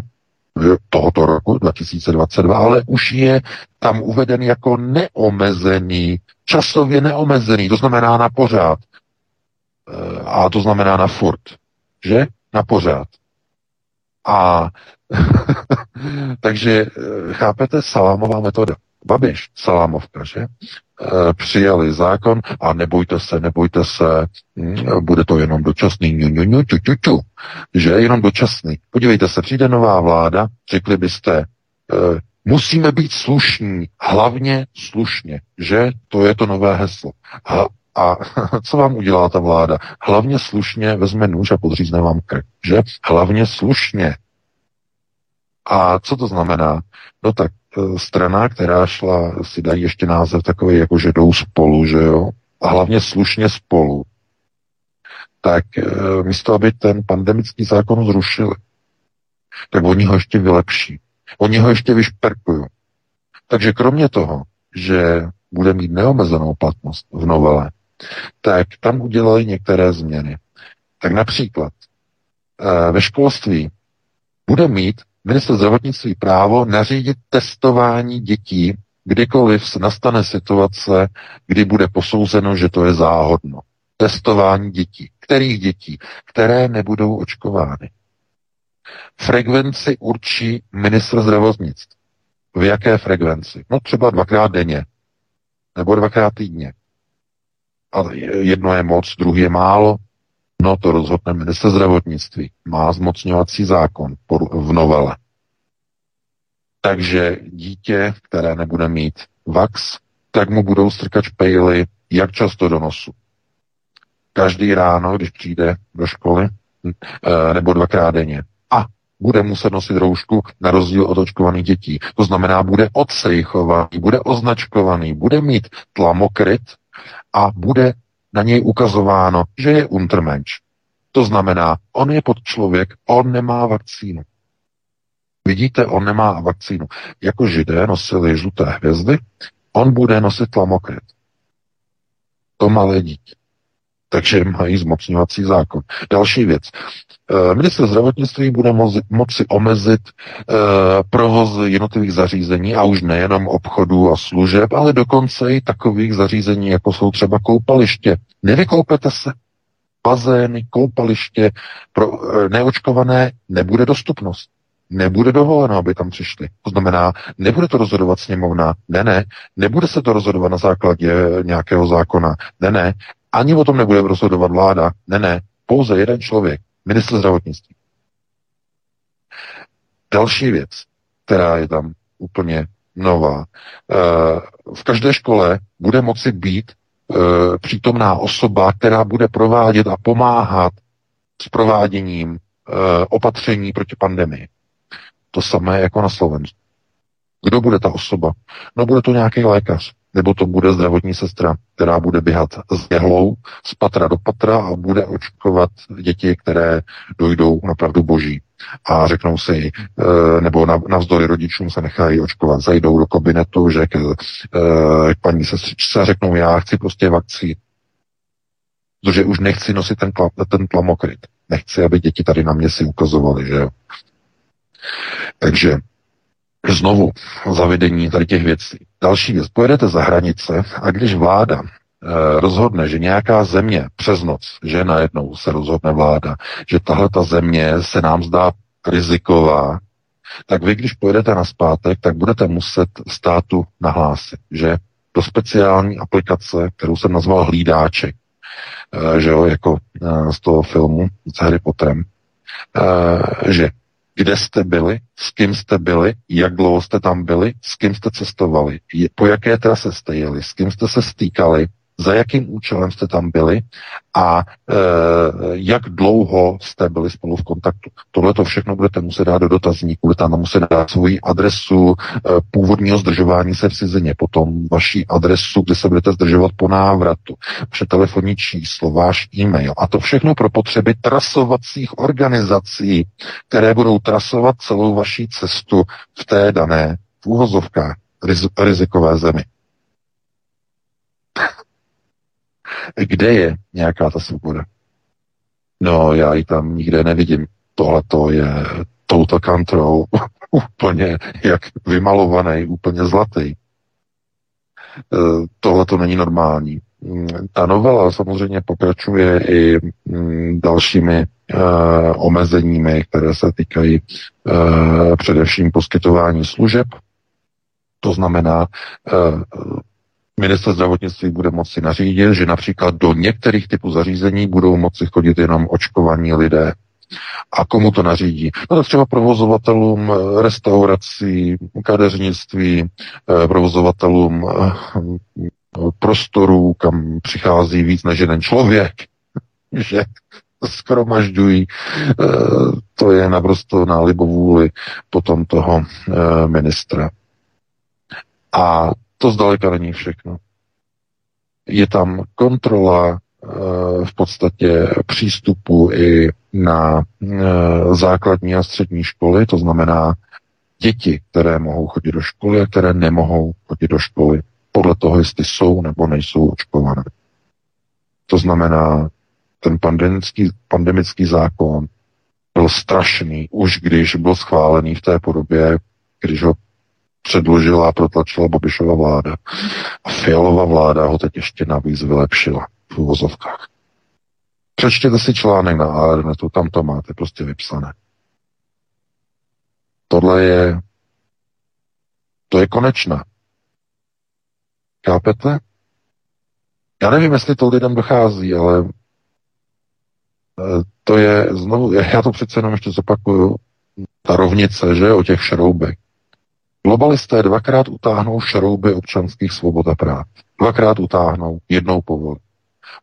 tohoto roku 2022, ale už je tam uveden jako neomezený, časově neomezený, to znamená na pořád. Eh, a to znamená na furt, že? Na pořád. A takže eh, chápete, salámová metoda. Babiš, salámovka, že? E, přijali zákon a nebojte se, nebojte se, hm, bude to jenom dočasný, ňu, ňu, ňu, ťu, ťu, ťu, že jenom dočasný. Podívejte se, přijde nová vláda, řekli byste, e, musíme být slušní, hlavně slušně, že? To je to nové heslo. A, a co vám udělá ta vláda? Hlavně slušně vezme nůž a podřízne vám krk, že? Hlavně slušně. A co to znamená? No tak strana, která šla, si dají ještě název takový, jako že jdou spolu, že jo? A hlavně slušně spolu. Tak e, místo, aby ten pandemický zákon zrušili, tak oni ho ještě vylepší. Oni ho ještě vyšperkují. Takže kromě toho, že bude mít neomezenou platnost v novele, tak tam udělali některé změny. Tak například e, ve školství bude mít minister zdravotnictví právo nařídit testování dětí, kdykoliv nastane situace, kdy bude posouzeno, že to je záhodno. Testování dětí. Kterých dětí? Které nebudou očkovány. Frekvenci určí ministr zdravotnictví. V jaké frekvenci? No třeba dvakrát denně. Nebo dvakrát týdně. A jedno je moc, druhý je málo. No to rozhodne minister zdravotnictví. Má zmocňovací zákon v novele. Takže dítě, které nebude mít vax, tak mu budou strkat špejly jak často do nosu. Každý ráno, když přijde do školy, eh, nebo dvakrát denně. A bude muset nosit roušku na rozdíl od očkovaných dětí. To znamená, bude odsejchovaný, bude označkovaný, bude mít tlamokryt a bude na něj ukazováno, že je untermensch. To znamená, on je pod člověk, on nemá vakcínu. Vidíte, on nemá vakcínu. Jako židé nosili žluté hvězdy, on bude nosit tlamokryt. To malé dítě. Takže mají zmocňovací zákon. Další věc. Eh, minister zdravotnictví bude moci, omezit uh, provoz jednotlivých zařízení a už nejenom obchodů a služeb, ale dokonce i takových zařízení, jako jsou třeba koupaliště. Nevykoupete se. Bazény, koupaliště pro uh, neočkované nebude dostupnost. Nebude dovoleno, aby tam přišli. To znamená, nebude to rozhodovat sněmovna. Ne, ne. Nebude se to rozhodovat na základě nějakého zákona. Ne, ne. Ani o tom nebude rozhodovat vláda. Ne, ne. Pouze jeden člověk ministr zdravotnictví. Další věc, která je tam úplně nová. Eh, v každé škole bude moci být eh, přítomná osoba, která bude provádět a pomáhat s prováděním opatření proti pandemii. To samé jako na Slovensku. Kdo bude ta osoba? No bude to nějaký lékař, nebo to bude zdravotní sestra, která bude běhat s jehlou z patra do patra a bude očkovat děti, které dojdou na pravdu boží. A řeknou si, eh, nebo navzdory rodičům se nechají očkovat, zajdou do kabinetu, že k, eh, k paní sestřičce a řeknou, já chci prostě vakcí, protože už nechci nosit ten, ten tlamokryt. Nechci, aby děti tady na mě si ukazovaly, že jo. Takže znovu zavedení tady těch věcí. Další věc, pojedete za hranice a když vláda eh, rozhodne, že nějaká země přes noc, že najednou se rozhodne vláda, že tahle ta země se nám zdá riziková, tak vy, když pojedete na zpátek, tak budete muset státu nahlásit, že do speciální aplikace, kterou jsem nazval hlídáček, eh, že jo, jako eh, z toho filmu s Harry Potterem, že kde jste byli, s kým jste byli, jak dlouho jste tam byli, s kým jste cestovali, po jaké trase jste jeli, s kým jste se stýkali, za jakým účelem jste tam byli a e, jak dlouho jste byli spolu v kontaktu. Tohle to všechno budete muset dát do dotazníku, budete tam muset dát svoji adresu e, původního zdržování se v cizině, potom vaši adresu, kde se budete zdržovat po návratu, vaše telefonní číslo, váš e-mail a to všechno pro potřeby trasovacích organizací, které budou trasovat celou vaší cestu v té dané v úhozovkách rizikové zemi. Kde je nějaká ta svoboda? No, já ji tam nikde nevidím. Tohle to je total control, úplně jak vymalovaný, úplně zlatý. E, tohle to není normální. Mm, ta novela samozřejmě pokračuje i mm, dalšími uh, omezeními, které se týkají uh, především poskytování služeb. To znamená, uh, Minister zdravotnictví bude moci nařídit, že například do některých typů zařízení budou moci chodit jenom očkovaní lidé. A komu to nařídí? No tak třeba provozovatelům eh, restaurací, kadeřnictví, eh, provozovatelům eh, prostorů, kam přichází víc než jeden člověk, že skromažďují. To je naprosto na libovůli potom toho ministra. A to zdaleka není všechno. Je tam kontrola e, v podstatě přístupu i na e, základní a střední školy, to znamená děti, které mohou chodit do školy a které nemohou chodit do školy, podle toho, jestli jsou nebo nejsou očkované. To znamená, ten pandemický, pandemický zákon byl strašný, už když byl schválený v té podobě, když ho předložila a protlačila Babišova vláda. A Fialová vláda ho teď ještě navíc vylepšila v uvozovkách. Přečtěte si článek na Aeronetu, tam to máte prostě vypsané. Tohle je to je konečné. Chápete? Já nevím, jestli to lidem dochází, ale eh, to je znovu, já to přece jenom ještě zopakuju, ta rovnice, že, o těch šroubech. Globalisté dvakrát utáhnou šrouby občanských svobod a práv. Dvakrát utáhnou, jednou povolí.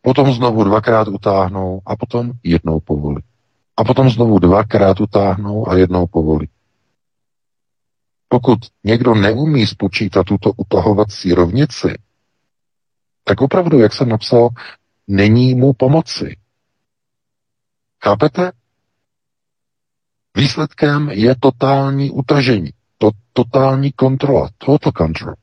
Potom znovu dvakrát utáhnou a potom jednou povolí. A potom znovu dvakrát utáhnou a jednou povolí. Pokud někdo neumí spočítat tuto utahovací rovnici, tak opravdu, jak jsem napsal, není mu pomoci. Chápete? Výsledkem je totální utažení to totální kontrola, total control.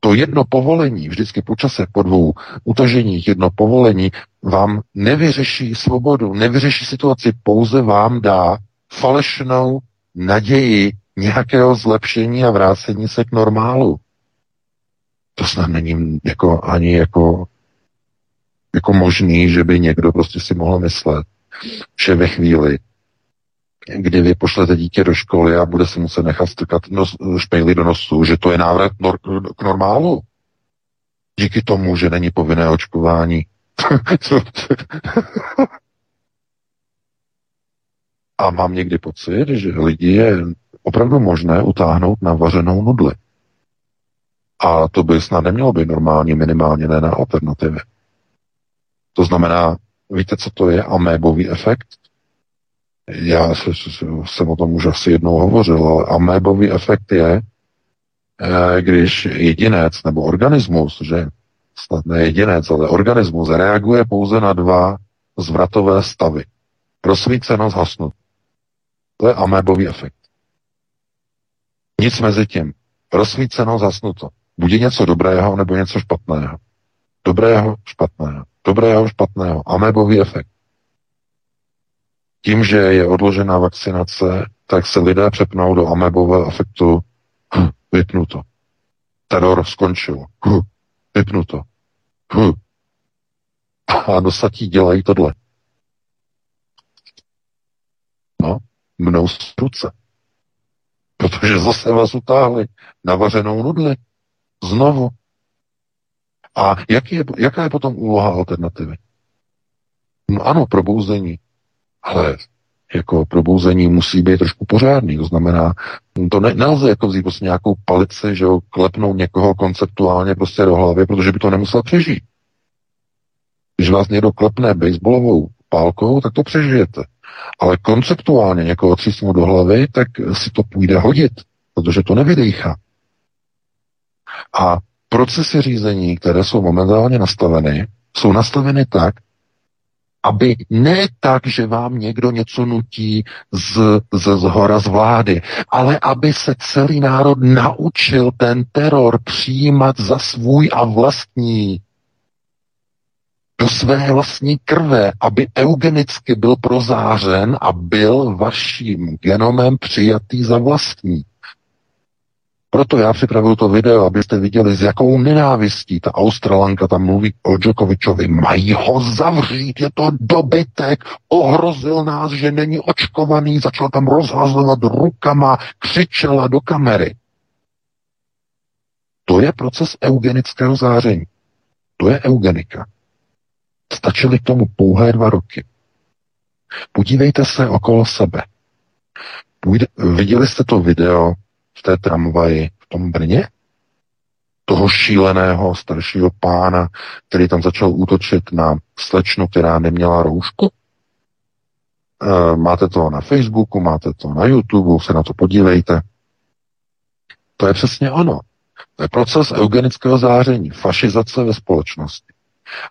To jedno povolení, vždycky po čase, po dvou utaženích, jedno povolení vám nevyřeší svobodu, nevyřeší situaci, pouze vám dá falešnou naději nějakého zlepšení a vrácení se k normálu. To snad není jako, ani jako, jako možný, že by někdo prostě si mohl myslet, že ve chvíli, kdy vy pošlete dítě do školy a bude si muset nechat strkat nos, špejly do nosu, že to je návrat nor, k normálu. Díky tomu, že není povinné očkování. a mám někdy pocit, že lidi je opravdu možné utáhnout na vařenou nudli. A to by snad nemělo být normální, minimálně ne na alternativy. To znamená, víte, co to je amébový efekt? Já jsem o tom už asi jednou hovořil, ale amébový efekt je, eh, když jedinec nebo organismus, že snad ne jedinec, ale organismus reaguje pouze na dva zvratové stavy. Rozsvícenost, hasnut. To je amébový efekt. Nic mezi tím. Rozsvícenost, hasnuto. Buď něco dobrého, nebo něco špatného. Dobrého, špatného. Dobrého, špatného. Amébový efekt. Tím, že je odložená vakcinace, tak se lidé přepnou do amebového efektu hm, vypnuto. Teror skončil. Hm, vypnuto. Hm. A dosadí dělají tohle. No, mnou z ruce. Protože zase vás utáhli na vařenou nudli. Znovu. A jaký je, jaká je potom úloha alternativy? No ano, probouzení. Ale jako probouzení musí být trošku pořádný. To znamená, to ne, nelze jako vzít prostě nějakou palici, že jo, klepnout někoho konceptuálně prostě do hlavy, protože by to nemusel přežít. Když vás někdo klepne baseballovou pálkou, tak to přežijete. Ale konceptuálně někoho třísnu do hlavy, tak si to půjde hodit, protože to nevydejchá. A procesy řízení, které jsou momentálně nastaveny, jsou nastaveny tak, aby ne tak, že vám někdo něco nutí z, z, z hora z vlády, ale aby se celý národ naučil ten teror přijímat za svůj a vlastní do své vlastní krve, aby eugenicky byl prozářen a byl vaším genomem přijatý za vlastní. Proto já připravuju to video, abyste viděli, s jakou nenávistí ta Australanka tam mluví o Djokovičovi. Mají ho zavřít, je to dobytek, ohrozil nás, že není očkovaný, začal tam rozhazovat rukama, křičela do kamery. To je proces eugenického záření. To je eugenika. Stačily k tomu pouhé dva roky. Podívejte se okolo sebe. Půjde, viděli jste to video v té tramvaji v tom Brně? Toho šíleného staršího pána, který tam začal útočit na slečnu, která neměla roušku? E, máte to na Facebooku, máte to na YouTube, se na to podívejte. To je přesně ono. To je proces eugenického záření, fašizace ve společnosti.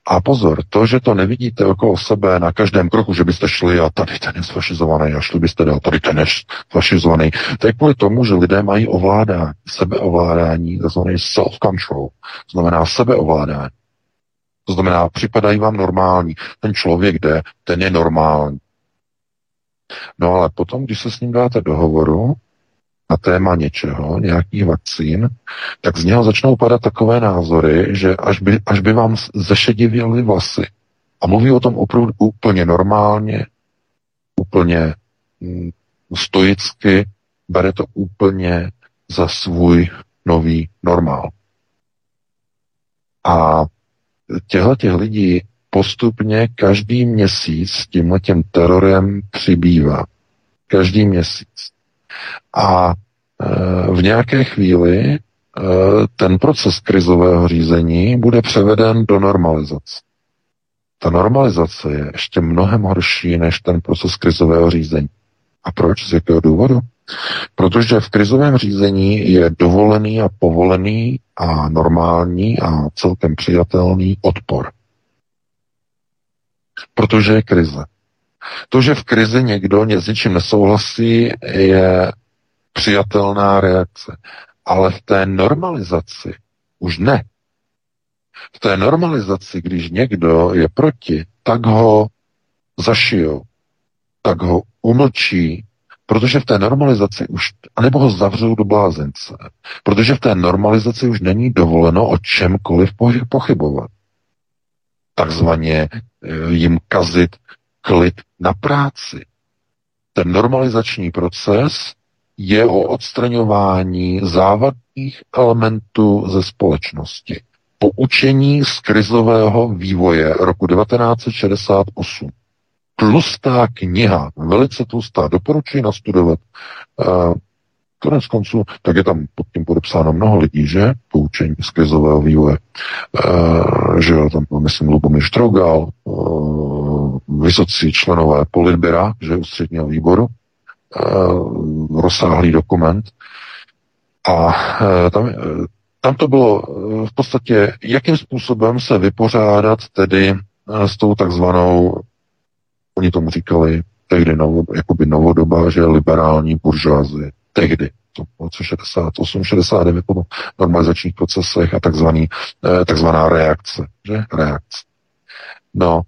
A pozor, to, že to nevidíte okolo sebe na každém kroku, že byste šli a tady ten je sfašizovaný a šli byste dál, tady ten je sfašizovaný, to je kvůli tomu, že lidé mají ovládání, sebeovládání, takzvaný self-control, znamená sebeovládání. To znamená, připadají vám normální. Ten člověk jde, ten je normální. No ale potom, když se s ním dáte do hovoru, na téma něčeho, nějakých vakcín, tak z něho začnou padat takové názory, že až by, až by vám zešedivěly vlasy. A mluví o tom opravdu úplně normálně, úplně mm, stoicky, bere to úplně za svůj nový normál. A těchto těch lidí postupně každý měsíc s tímhle tím terorem přibývá. Každý měsíc. A e, v nějaké chvíli e, ten proces krizového řízení bude převeden do normalizace. Ta normalizace je ještě mnohem horší než ten proces krizového řízení. A proč? Z jakého důvodu? Protože v krizovém řízení je dovolený a povolený a normální a celkem přijatelný odpor. Protože je krize. To, že v krizi někdo s něčím nesouhlasí, je přijatelná reakce. Ale v té normalizaci už ne. V té normalizaci, když někdo je proti, tak ho zašijou, tak ho umlčí, protože v té normalizaci už, anebo ho zavřou do blázence, protože v té normalizaci už není dovoleno o čemkoliv pochybovat. Takzvaně eh, jim kazit klid na práci. Ten normalizační proces je o odstraňování závadných elementů ze společnosti. Poučení z krizového vývoje roku 1968. Tlustá kniha, velice tlustá, doporučuji nastudovat. Uh, konec konců, tak je tam pod tím podepsáno mnoho lidí, že? Poučení z krizového vývoje. Uh, že jo, tam myslím Lubomír Štrogal, uh, vysocí členové politběra, že ústředního výboru, rozsáhlý dokument. A tam, tam to bylo v podstatě, jakým způsobem se vypořádat tedy s tou takzvanou, oni tomu říkali tehdy novo, jakoby novodoba, že liberální buržoazie. Tehdy to roce 68, 69 po normalizačních procesech a takzvaný, eh, takzvaná reakce, že? Reakce. No,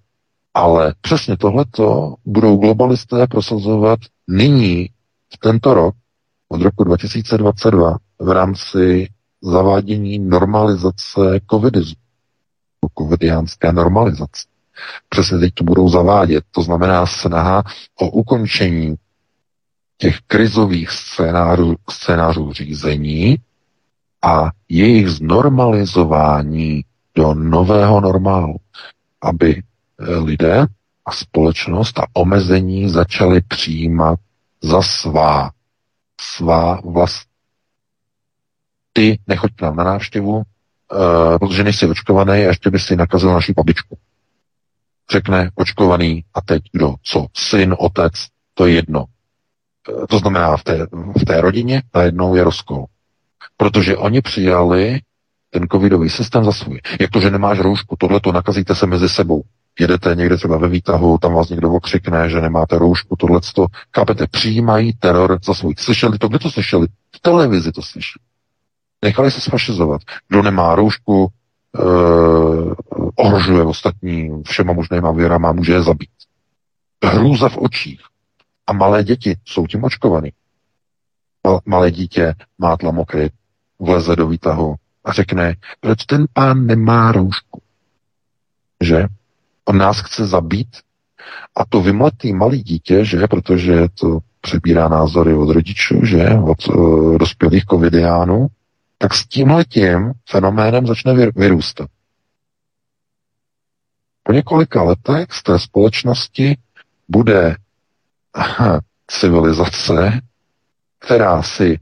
ale přesně tohleto budou globalisté prosazovat nyní, v tento rok, od roku 2022, v rámci zavádění normalizace covidismu, covidiánské normalizace. Přesně teď to budou zavádět. To znamená snaha o ukončení těch krizových scénářů, scénářů řízení a jejich znormalizování do nového normálu, aby lidé a společnost a omezení začaly přijímat za svá, svá vlast. Ty nechoď k nám na návštěvu, uh, protože nejsi očkovaný a ještě by si nakazil naši babičku. Řekne očkovaný a teď kdo, co, syn, otec, to je jedno. To znamená, v té, v té rodině najednou je rozkol. Protože oni přijali ten covidový systém za svůj. Jak to, že nemáš roušku, tohle to nakazíte se mezi sebou. Jedete někde třeba ve výtahu, tam vás někdo okřikne, že nemáte roušku, tohle to. Kápete, přijímají teror za svůj. Slyšeli to? Kde to slyšeli? V televizi to slyšeli. Nechali se sfašizovat. Kdo nemá roušku, eh, ohrožuje ostatní všema možnýma věrama, může je zabít. Hrůza v očích. A malé děti jsou tím očkovaný. Malé dítě má tlamokryt, vleze do výtahu a řekne, proč ten pán nemá roušku? Že? On nás chce zabít? A to vymletý malý dítě, že? Protože to přebírá názory od rodičů, že? Od uh, dospělých covidiánů, tak s tímhletím fenoménem začne vyrůstat. Po několika letech z té společnosti bude civilizace, která si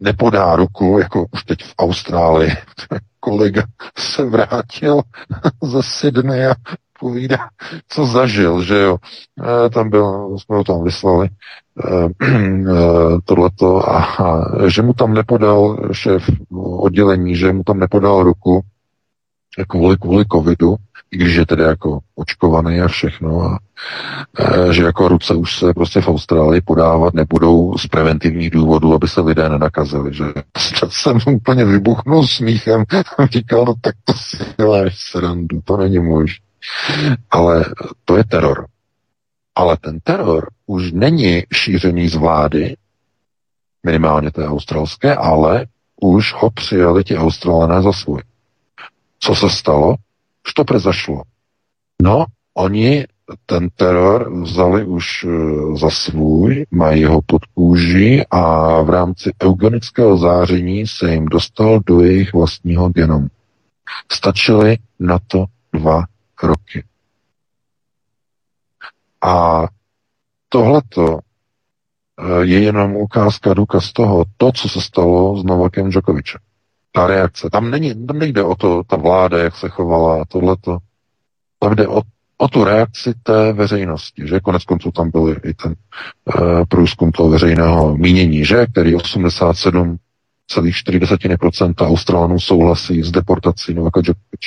nepodá ruku, jako už teď v Austrálii. Kolega se vrátil ze Sydney a povídá, co zažil, že jo. E, tam byl, jsme ho tam vyslali, e, e, tohleto, a, a že mu tam nepodal šéf oddělení, že mu tam nepodal ruku kvůli, kvůli covidu, i když je tedy jako očkovaný a všechno, a, e, že jako ruce už se prostě v Austrálii podávat nebudou z preventivních důvodů, aby se lidé nenakazili, že jsem úplně vybuchnul smíchem a říkal, no tak to si děláš srandu, to není možné. Ale to je teror. Ale ten teror už není šířený z vlády, minimálně té australské, ale už ho přijali ti australané za svůj. Co se stalo? to prezašlo? No, oni ten teror vzali už e, za svůj, mají ho pod kůži a v rámci eugenického záření se jim dostal do jejich vlastního genomu. Stačily na to dva roky. A tohleto e, je jenom ukázka, důkaz toho, to, co se stalo s Novakem Djokovicem ta reakce. Tam, není, tam nejde o to, ta vláda, jak se chovala, tohleto. Tam jde o, o tu reakci té veřejnosti, že konec konců tam byl i ten uh, průzkum toho veřejného mínění, že, který 87 celých 4% Australanů souhlasí s deportací Novaka Djokovic.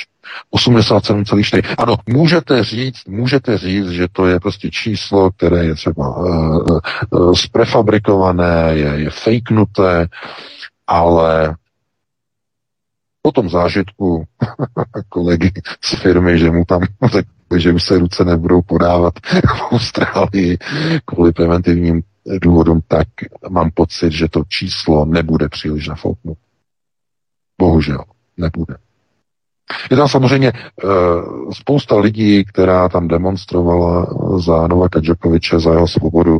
87,4. Ano, můžete říct, můžete říct, že to je prostě číslo, které je třeba uh, uh, zprefabrikované, je, je fejknuté, ale po tom zážitku kolegy z firmy, že mu tam řekli, že už se ruce nebudou podávat v Austrálii kvůli preventivním důvodům, tak mám pocit, že to číslo nebude příliš nafouknout. Bohužel, nebude. Je tam samozřejmě uh, spousta lidí, která tam demonstrovala za Novaka Djokoviče, za jeho svobodu.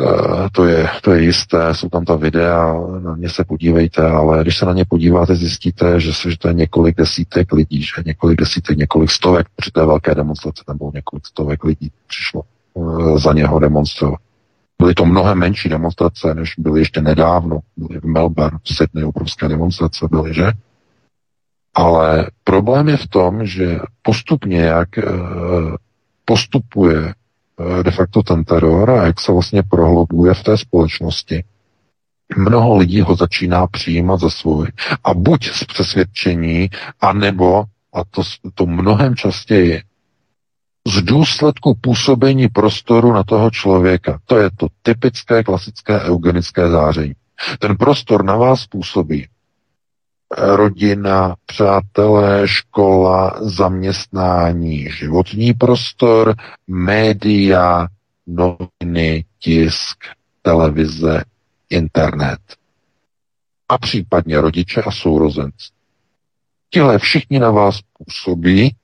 Eh, to je, to je jisté, jsou tam ta videa, na ně se podívejte, ale když se na ně podíváte, zjistíte, že, že to je několik desítek lidí, že několik desítek, několik stovek při té velké demonstraci, nebo několik stovek lidí přišlo uh, za něho demonstrovat. Byly to mnohem menší demonstrace, než byly ještě nedávno. Byly v Melbourne, v Sydney obrovské demonstrace byly, že? Ale problém je v tom, že postupně, jak uh, postupuje eh, de facto ten teror a jak se vlastně prohlubuje v té společnosti, mnoho lidí ho začíná přijímat za svůj. A buď z přesvědčení, anebo, a to, to mnohem častěji, z důsledku působení prostoru na toho člověka. To je to typické klasické eugenické záření. Ten prostor na vás působí rodina, přátelé, škola, zaměstnání, životní prostor, média, noviny, tisk, televize, internet. A případně rodiče a sourozenci. Tihle všichni na vás působí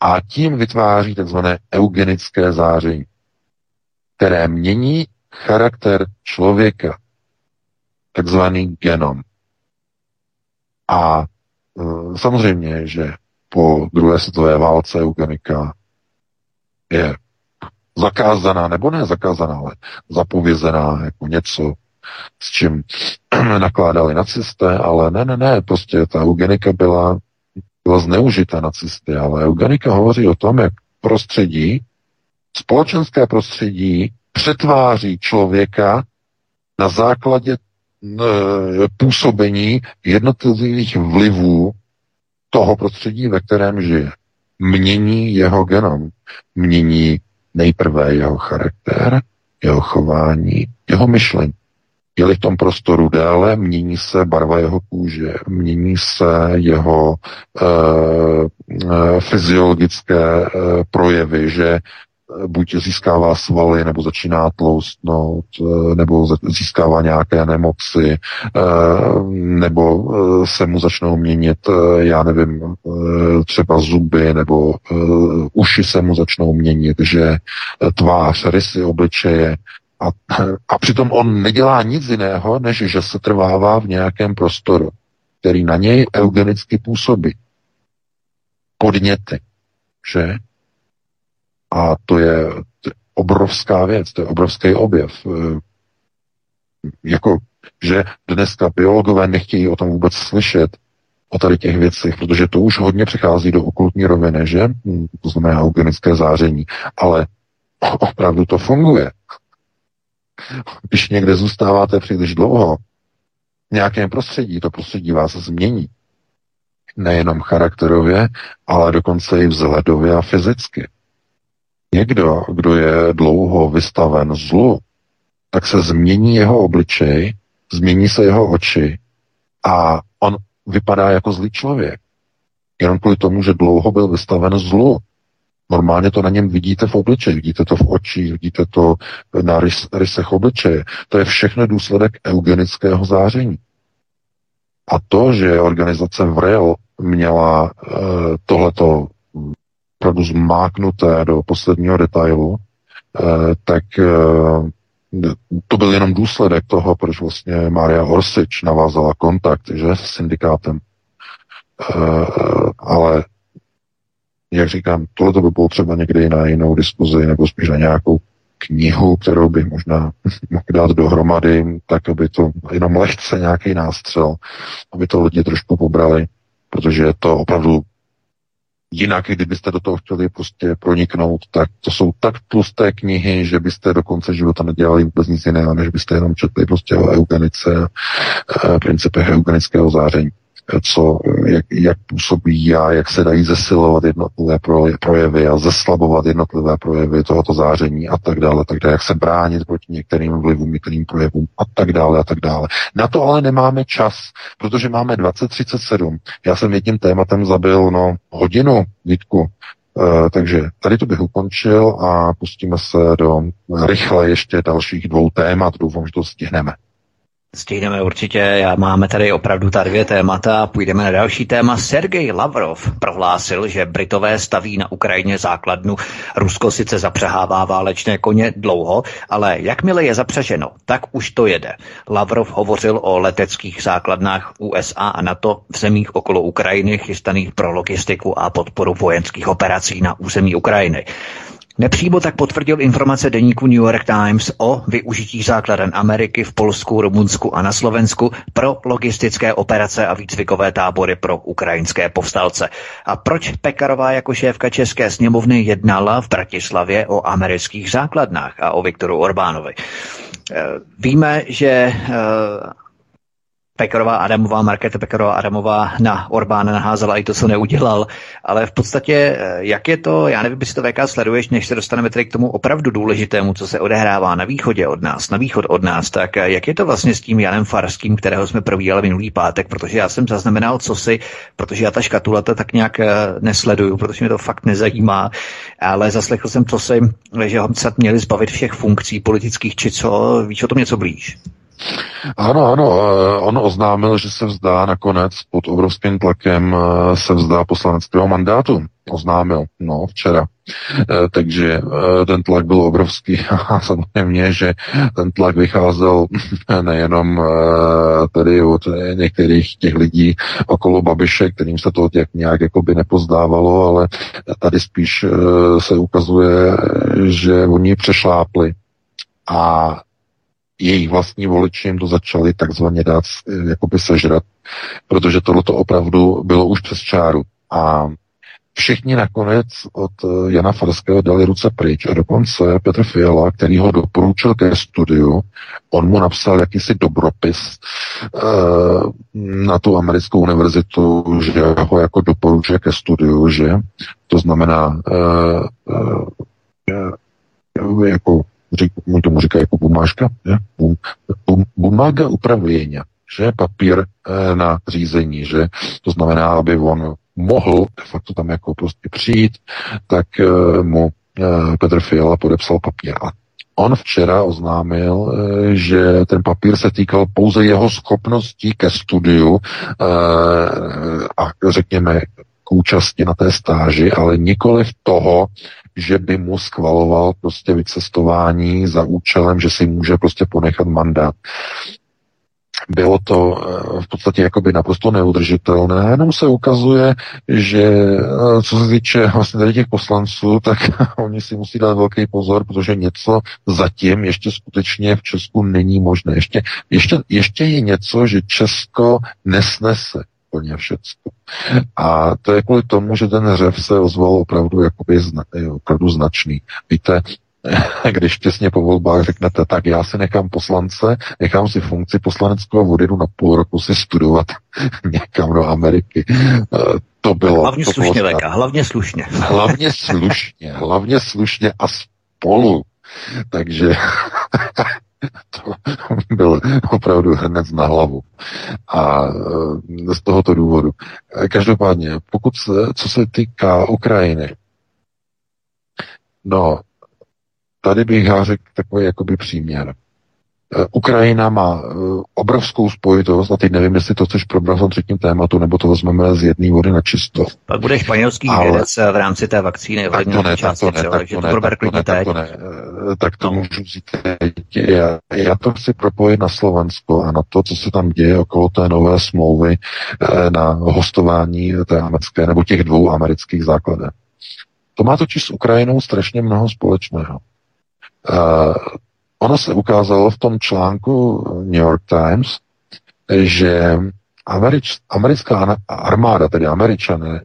a tím vytváří takzvané eugenické záření, které mění charakter člověka, takzvaný genom. A e, samozřejmě, že po druhé světové válce eugenika je zakázaná, nebo ne zakázaná, ale zapovězená jako něco, s čím nakládali nacisté, ale ne, ne, ne, prostě ta eugenika byla, byla zneužita nacisty, ale eugenika hovoří o tom, jak prostředí, společenské prostředí přetváří člověka na základě působení jednotlivých vlivů toho prostředí, ve kterém žije. Mění jeho genom, mění nejprve jeho charakter, jeho chování, jeho myšlení. Je-li v tom prostoru déle, mění se barva jeho kůže, mění se jeho e, fyziologické e, projevy, že buď získává svaly, nebo začíná tloustnout, nebo získává nějaké nemoci, nebo se mu začnou měnit, já nevím, třeba zuby, nebo uši se mu začnou měnit, že tvář, rysy obličeje, a, a přitom on nedělá nic jiného, než že se trvává v nějakém prostoru, který na něj eugenicky působí. Podněty, že? A to je obrovská věc, to je obrovský objev. E, jako, že dneska biologové nechtějí o tom vůbec slyšet, o tady těch věcech, protože to už hodně přichází do okultní roviny, že? Hm, to znamená eugenické záření. Ale opravdu to funguje. Když někde zůstáváte příliš dlouho v nějakém prostředí, to prostředí vás změní. Nejenom charakterově, ale dokonce i vzhledově a fyzicky. Někdo, kdo je dlouho vystaven zlu, tak se změní jeho obličej, změní se jeho oči a on vypadá jako zlý člověk. Jenom kvůli tomu, že dlouho byl vystaven zlu. Normálně to na něm vidíte v obličeji, vidíte to v očích, vidíte to na rys, rysech obličeje. To je všechno důsledek eugenického záření. A to, že organizace VREL měla e, tohleto opravdu zmáknuté do posledního detailu, eh, tak eh, to byl jenom důsledek toho, proč vlastně Maria Orsič navázala kontakt že, s syndikátem. Eh, ale jak říkám, tohle to by bylo třeba někdy na jinou diskuzi nebo spíš na nějakou knihu, kterou bych možná mohl dát dohromady, tak aby to jenom lehce nějaký nástřel, aby to lidi trošku pobrali, protože je to opravdu Jinak, kdybyste do toho chtěli prostě proniknout, tak to jsou tak tlusté knihy, že byste do konce života nedělali vůbec nic jiného, než byste jenom četli prostě o eugenice, eh, principech eugenického záření co, jak, jak působí a jak se dají zesilovat jednotlivé projevy a zeslabovat jednotlivé projevy tohoto záření a tak dále, tak dále, jak se bránit proti některým vlivům, některým projevům a tak dále a tak dále. Na to ale nemáme čas, protože máme 2037. Já jsem jedním tématem zabil no, hodinu, Vítku, Uh, takže tady to bych ukončil a pustíme se do rychle ještě dalších dvou témat. Doufám, že to stihneme. Stihneme určitě, já máme tady opravdu ta dvě témata a půjdeme na další téma. Sergej Lavrov prohlásil, že Britové staví na Ukrajině základnu. Rusko sice zapřehává válečné koně dlouho, ale jakmile je zapřeženo, tak už to jede. Lavrov hovořil o leteckých základnách USA a NATO v zemích okolo Ukrajiny chystaných pro logistiku a podporu vojenských operací na území Ukrajiny. Nepřímo tak potvrdil informace deníku New York Times o využití základen Ameriky v Polsku, Rumunsku a na Slovensku pro logistické operace a výcvikové tábory pro ukrajinské povstalce. A proč Pekarová jako šéfka České sněmovny jednala v Bratislavě o amerických základnách a o Viktoru Orbánovi? Eh, víme, že eh, Pekarová Adamová, Markéta Pekarová Adamová na Orbána naházela i to, co neudělal, ale v podstatě, eh, jak je to, já nevím, jestli to VK sleduješ, než se dostaneme tedy k tomu opravdu důležitému, co se odehrává na východě od nás, na východ od nás, tak jak je to vlastně s tím Janem Farským, kterého jsme probíhali minulý pátek, protože já jsem zaznamenal co si, protože já ta škatulata tak nějak nesleduju, protože mě to fakt nezajímá, ale zaslechl jsem co si, že ho měli zbavit všech funkcí politických či co, víš o tom něco blíž? Ano, ano, eh, on oznámil, že se vzdá nakonec pod obrovským tlakem eh, se vzdá poslaneckého mandátu. Oznámil, no, včera. Eh, takže ten tlak byl obrovský a samozřejmě, že ten tlak vycházel nejenom tedy od některých těch lidí okolo Babiše, kterým se to jak nějak by nepozdávalo, ale tady spíš se ukazuje, že oni přešlápli a jejich vlastní voliči jim to začali takzvaně dát eh, jakoby sežrat, protože tohleto opravdu bylo už přes čáru. A všichni nakonec od eh, Jana Farského dali ruce pryč a dokonce Petr Fiala, který ho doporučil ke studiu, on mu napsal jakýsi dobropis uh, na tu americkou univerzitu, že ho jako doporučuje ke studiu, že to znamená uh, uh, jako mu tomu říká jako bumážka, že? Bum, bum, bumága upravlenia, že papír e, na řízení, že to znamená, aby on mohl de facto tam jako prostě přijít, tak e, mu e, Petr Fiala podepsal papír. A on včera oznámil, e, že ten papír se týkal pouze jeho schopností ke studiu e, a řekněme k účasti na té stáži, ale nikoli v toho, že by mu schvaloval prostě vycestování za účelem, že si může prostě ponechat mandát. Bylo to eh, v podstatě jakoby naprosto neudržitelné, jenom se ukazuje, že eh, co se týče vlastně tady těch poslanců, tak oni si musí dát velký pozor, protože něco zatím ještě skutečně v Česku není možné. Ještě, ještě, ještě je něco, že Česko nesnese úplně všecko. A to je kvůli tomu, že ten řev se ozval opravdu jakoby zna, opravdu značný. Víte, když těsně po volbách řeknete, tak já si nechám poslance, nechám si funkci poslaneckého vody, jdu na půl roku si studovat někam do Ameriky. Eh, to bylo... Hlavně to slušně, bylo Veka, hlavně slušně. Hlavně slušně, hlavně slušně a spolu. Takže to byl opravdu hrnec na hlavu. A e, z tohoto důvodu. E, každopádně, pokud se, co se týká Ukrajiny, no, tady bych já řekl takový jakoby příměr. Eh, Ukrajina má eh, obrovskou spojitost, a teď nevím, jestli to chceš probrat v třetím tématu, nebo to vezmeme z jedné vody na čisto. Pak bude španělský ale... vědec eh, v rámci té vakcíny. Tak to ne, tak to ne, tak to ne, tak to ne, tak to ne, tak to můžu říct Já, já to chci propojit na Slovensko a na to, co se tam děje okolo té nové smlouvy na hostování té americké, nebo těch dvou amerických základů. To má totiž s Ukrajinou strašně mnoho společného. Ono se ukázalo v tom článku New York Times, že Američ, americká armáda, tedy američané,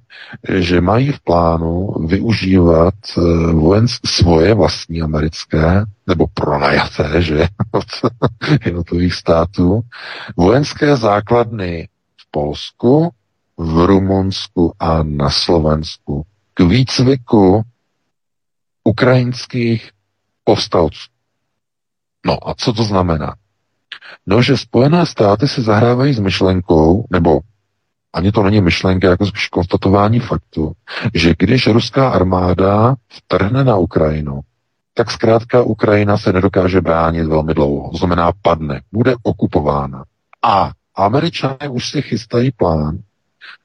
že mají v plánu využívat eh, vojensk, svoje vlastní americké, nebo pronajaté, že, od jednotlivých států, vojenské základny v Polsku, v Rumunsku a na Slovensku k výcviku ukrajinských povstalců. No a co to znamená? No, že Spojené státy si zahrávají s myšlenkou, nebo ani to není myšlenka, jako spíš konstatování faktu, že když ruská armáda vtrhne na Ukrajinu, tak zkrátka Ukrajina se nedokáže bránit velmi dlouho. To znamená, padne, bude okupována. A američané už si chystají plán,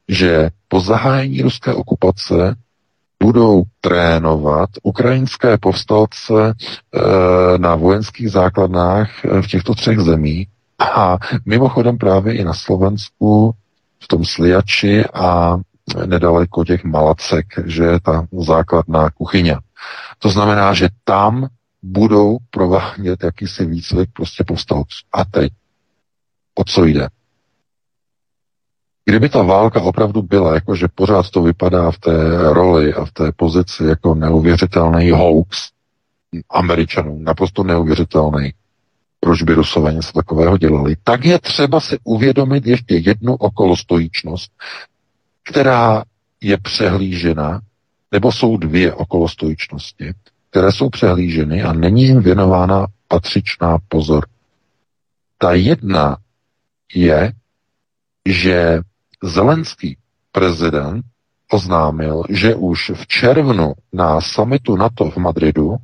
že po zahájení ruské okupace budou trénovat ukrajinské povstalce e, na vojenských základnách eh, v těchto třech zemích a mimochodem právě i na Slovensku v tom Sliači a nedaleko těch Malacek, že je ta základná kuchyně. To znamená, že tam budou provádět jakýsi výcvik prostě povstalců. A teď, o co jde? Kdyby ta válka opravdu byla, jakože pořád to vypadá v té roli a v té pozici jako neuvěřitelný hoax Američanů, naprosto neuvěřitelný, proč by Rusové něco takového dělali, tak je třeba si uvědomit ještě jednu okolostojíčnost, která je přehlížena, nebo jsou dvě okolostojíčnosti, které jsou přehlíženy a není jim věnována patřičná pozor. Ta jedna je, že Zelenský prezident oznámil, že už v červnu na samitu NATO v Madridu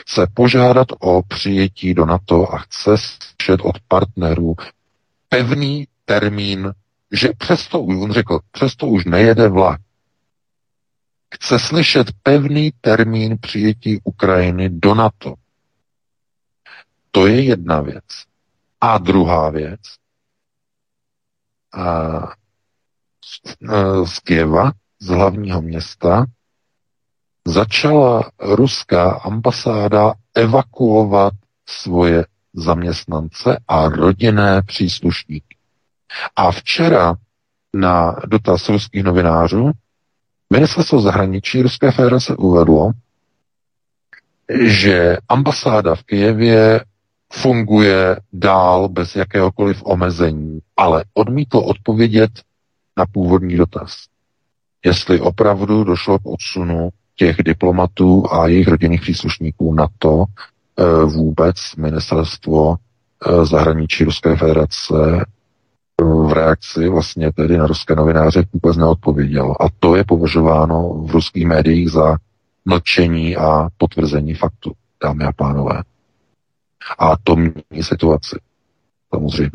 chce požádat o přijetí do NATO a chce slyšet od partnerů pevný termín, že přesto, on řekl, přesto už nejede vlak. Chce slyšet pevný termín přijetí Ukrajiny do NATO. To je jedna věc. A druhá věc, z Kieva, z hlavního města, začala ruská ambasáda evakuovat svoje zaměstnance a rodinné příslušníky. A včera na dotaz ruských novinářů ministerstvo zahraničí Ruské federace uvedlo, že ambasáda v Kijevě funguje dál bez jakéhokoliv omezení, ale odmítl odpovědět na původní dotaz. Jestli opravdu došlo k odsunu těch diplomatů a jejich rodinných příslušníků na to e, vůbec ministerstvo e, zahraničí Ruské federace e, v reakci vlastně tedy na ruské novináře vůbec neodpovědělo. A to je považováno v ruských médiích za mlčení a potvrzení faktu, dámy a pánové. A to mění situaci. Samozřejmě.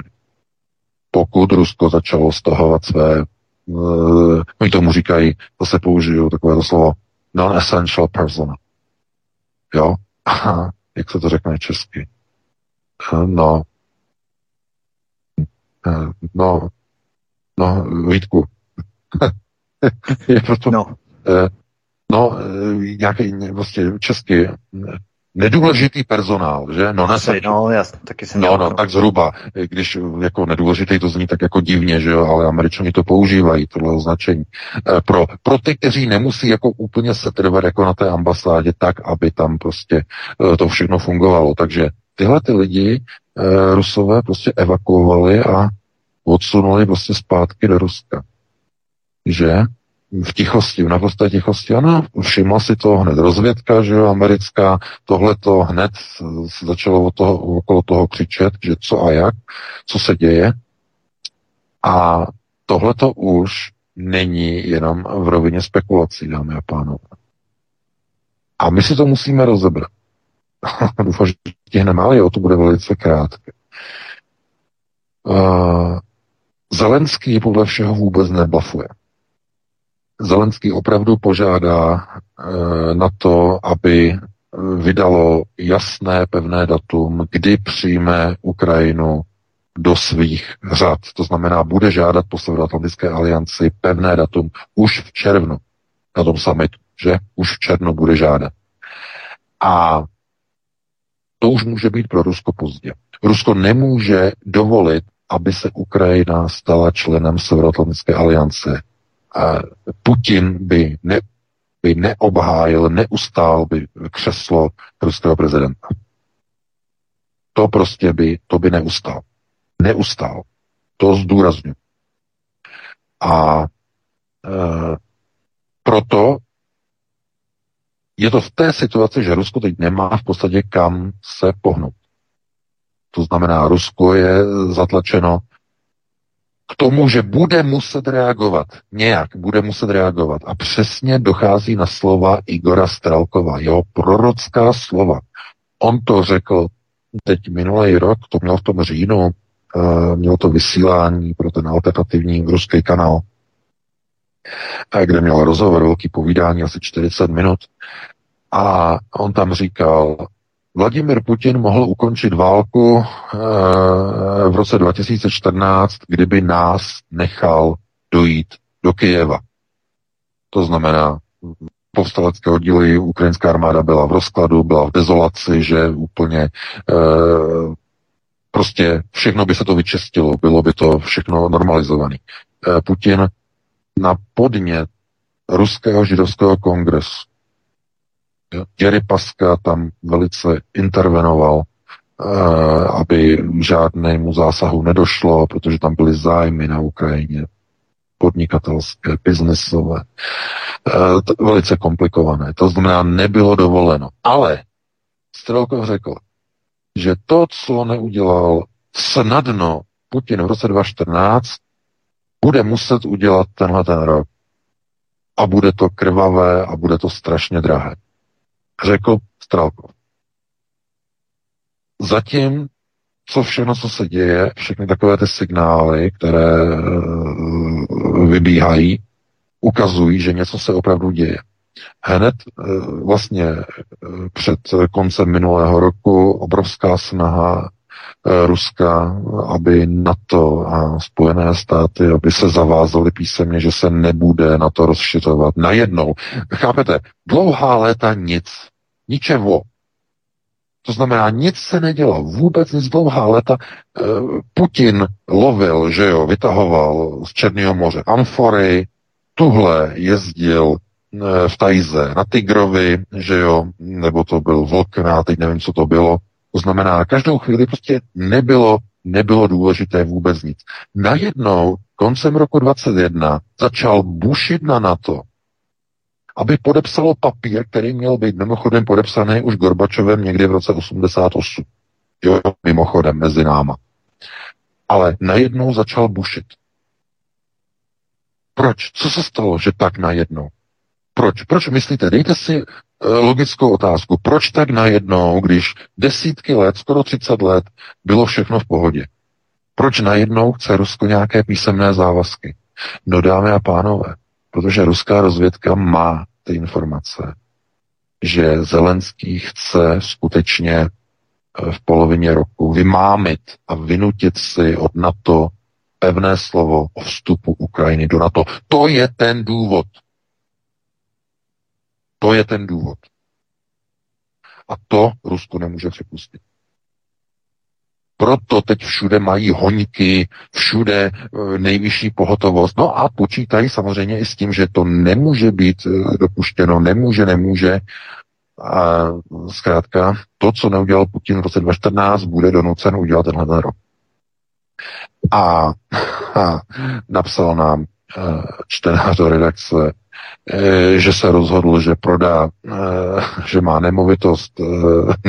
Pokud Rusko začalo stahovat své, uh, oni tomu říkají, to se použiju takové slovo, non-essential persona. Jo? Aha, jak se to řekne česky? Uh, no, uh, no, no, Vítku. je proto, no, no nějaký, vlastně česky, nedůležitý personál, že? No, Asi, no, jasně, taky jsem No, no, tak zhruba, když jako nedůležitý to zní tak jako divně, že jo, ale američani to používají, tohle označení. E, pro, pro ty, kteří nemusí jako úplně se trvat jako na té ambasádě tak, aby tam prostě e, to všechno fungovalo. Takže tyhle ty lidi e, Rusové prostě evakuovali a odsunuli prostě zpátky do Ruska. Že? V tichosti, v naprosté tichosti. Ano, všimla si to hned rozvědka, že jo, americká, tohle to hned se začalo od toho, okolo toho křičet, že co a jak, co se děje. A tohle to už není jenom v rovině spekulací, dámy a pánové. A my si to musíme rozebrat. Doufám, že stihneme, ale jo, to bude velice krátké. Uh, Zelenský podle všeho vůbec neblafuje. Zelenský opravdu požádá eh, na to, aby vydalo jasné, pevné datum, kdy přijme Ukrajinu do svých řad. To znamená, bude žádat po Severoatlantické alianci pevné datum už v červnu na tom summitu, že? Už v červnu bude žádat. A to už může být pro Rusko pozdě. Rusko nemůže dovolit, aby se Ukrajina stala členem Severoatlantické aliance Putin by, ne, by neobhájil, neustál by křeslo ruského prezidenta. To prostě by, to by neustál. Neustál. To zdůrazňuji. A e, proto je to v té situaci, že Rusko teď nemá v podstatě kam se pohnout. To znamená, Rusko je zatlačeno k tomu, že bude muset reagovat. Nějak bude muset reagovat. A přesně dochází na slova Igora Stralkova, jeho prorocká slova. On to řekl teď minulý rok, to měl v tom říjnu, uh, měl to vysílání pro ten alternativní ruský kanál, kde měl rozhovor, velký povídání, asi 40 minut. A on tam říkal, Vladimir Putin mohl ukončit válku eh, v roce 2014, kdyby nás nechal dojít do Kyjeva. To znamená povstalecké oddíly, ukrajinská armáda byla v rozkladu, byla v dezolaci, že úplně e, prostě všechno by se to vyčistilo, bylo by to všechno normalizované. E, Putin na podnět Ruského židovského kongresu Jerry Paska tam velice intervenoval, e, aby žádnému zásahu nedošlo, protože tam byly zájmy na Ukrajině podnikatelské, biznesové, e, velice komplikované. To znamená, nebylo dovoleno. Ale Strelkov řekl, že to, co neudělal snadno Putin v roce 2014, bude muset udělat tenhle ten rok. A bude to krvavé a bude to strašně drahé. Řekl Strelkov. Zatím co všechno, co se děje, všechny takové ty signály, které uh, vybíhají, ukazují, že něco se opravdu děje. Hned uh, vlastně uh, před koncem minulého roku obrovská snaha Ruska, aby NATO a Spojené státy, aby se zavázaly písemně, že se nebude na to rozšiřovat. Najednou, chápete, dlouhá léta nic, ničeho, to znamená, nic se nedělo, vůbec nic dlouhá leta. Eh, Putin lovil, že jo, vytahoval z Černého moře amfory, tuhle jezdil eh, v Tajze na Tigrovi, že jo, nebo to byl vlk, já teď nevím, co to bylo. To znamená, každou chvíli prostě nebylo, nebylo důležité vůbec nic. Najednou koncem roku 21 začal bušit na NATO, aby podepsalo papír, který měl být mimochodem podepsaný už Gorbačovem někdy v roce 88. Jo, mimochodem, mezi náma. Ale najednou začal bušit. Proč? Co se stalo, že tak najednou? Proč? Proč myslíte? Dejte si eh, logickou otázku. Proč tak najednou, když desítky let, skoro 30 let, bylo všechno v pohodě? Proč najednou chce Rusko nějaké písemné závazky? No dámy a pánové, protože ruská rozvědka má ty informace, že Zelenský chce skutečně eh, v polovině roku vymámit a vynutit si od NATO pevné slovo o vstupu Ukrajiny do NATO. To je ten důvod. To je ten důvod. A to Rusko nemůže připustit. Proto teď všude mají hoňky, všude e, nejvyšší pohotovost. No a počítají samozřejmě i s tím, že to nemůže být e, dopuštěno, nemůže, nemůže. A zkrátka, to, co neudělal Putin v roce 2014, bude donucen udělat tenhle ten rok. A, a napsal nám e, čtenář redakce, že se rozhodl, že prodá, eh, že má nemovitost eh,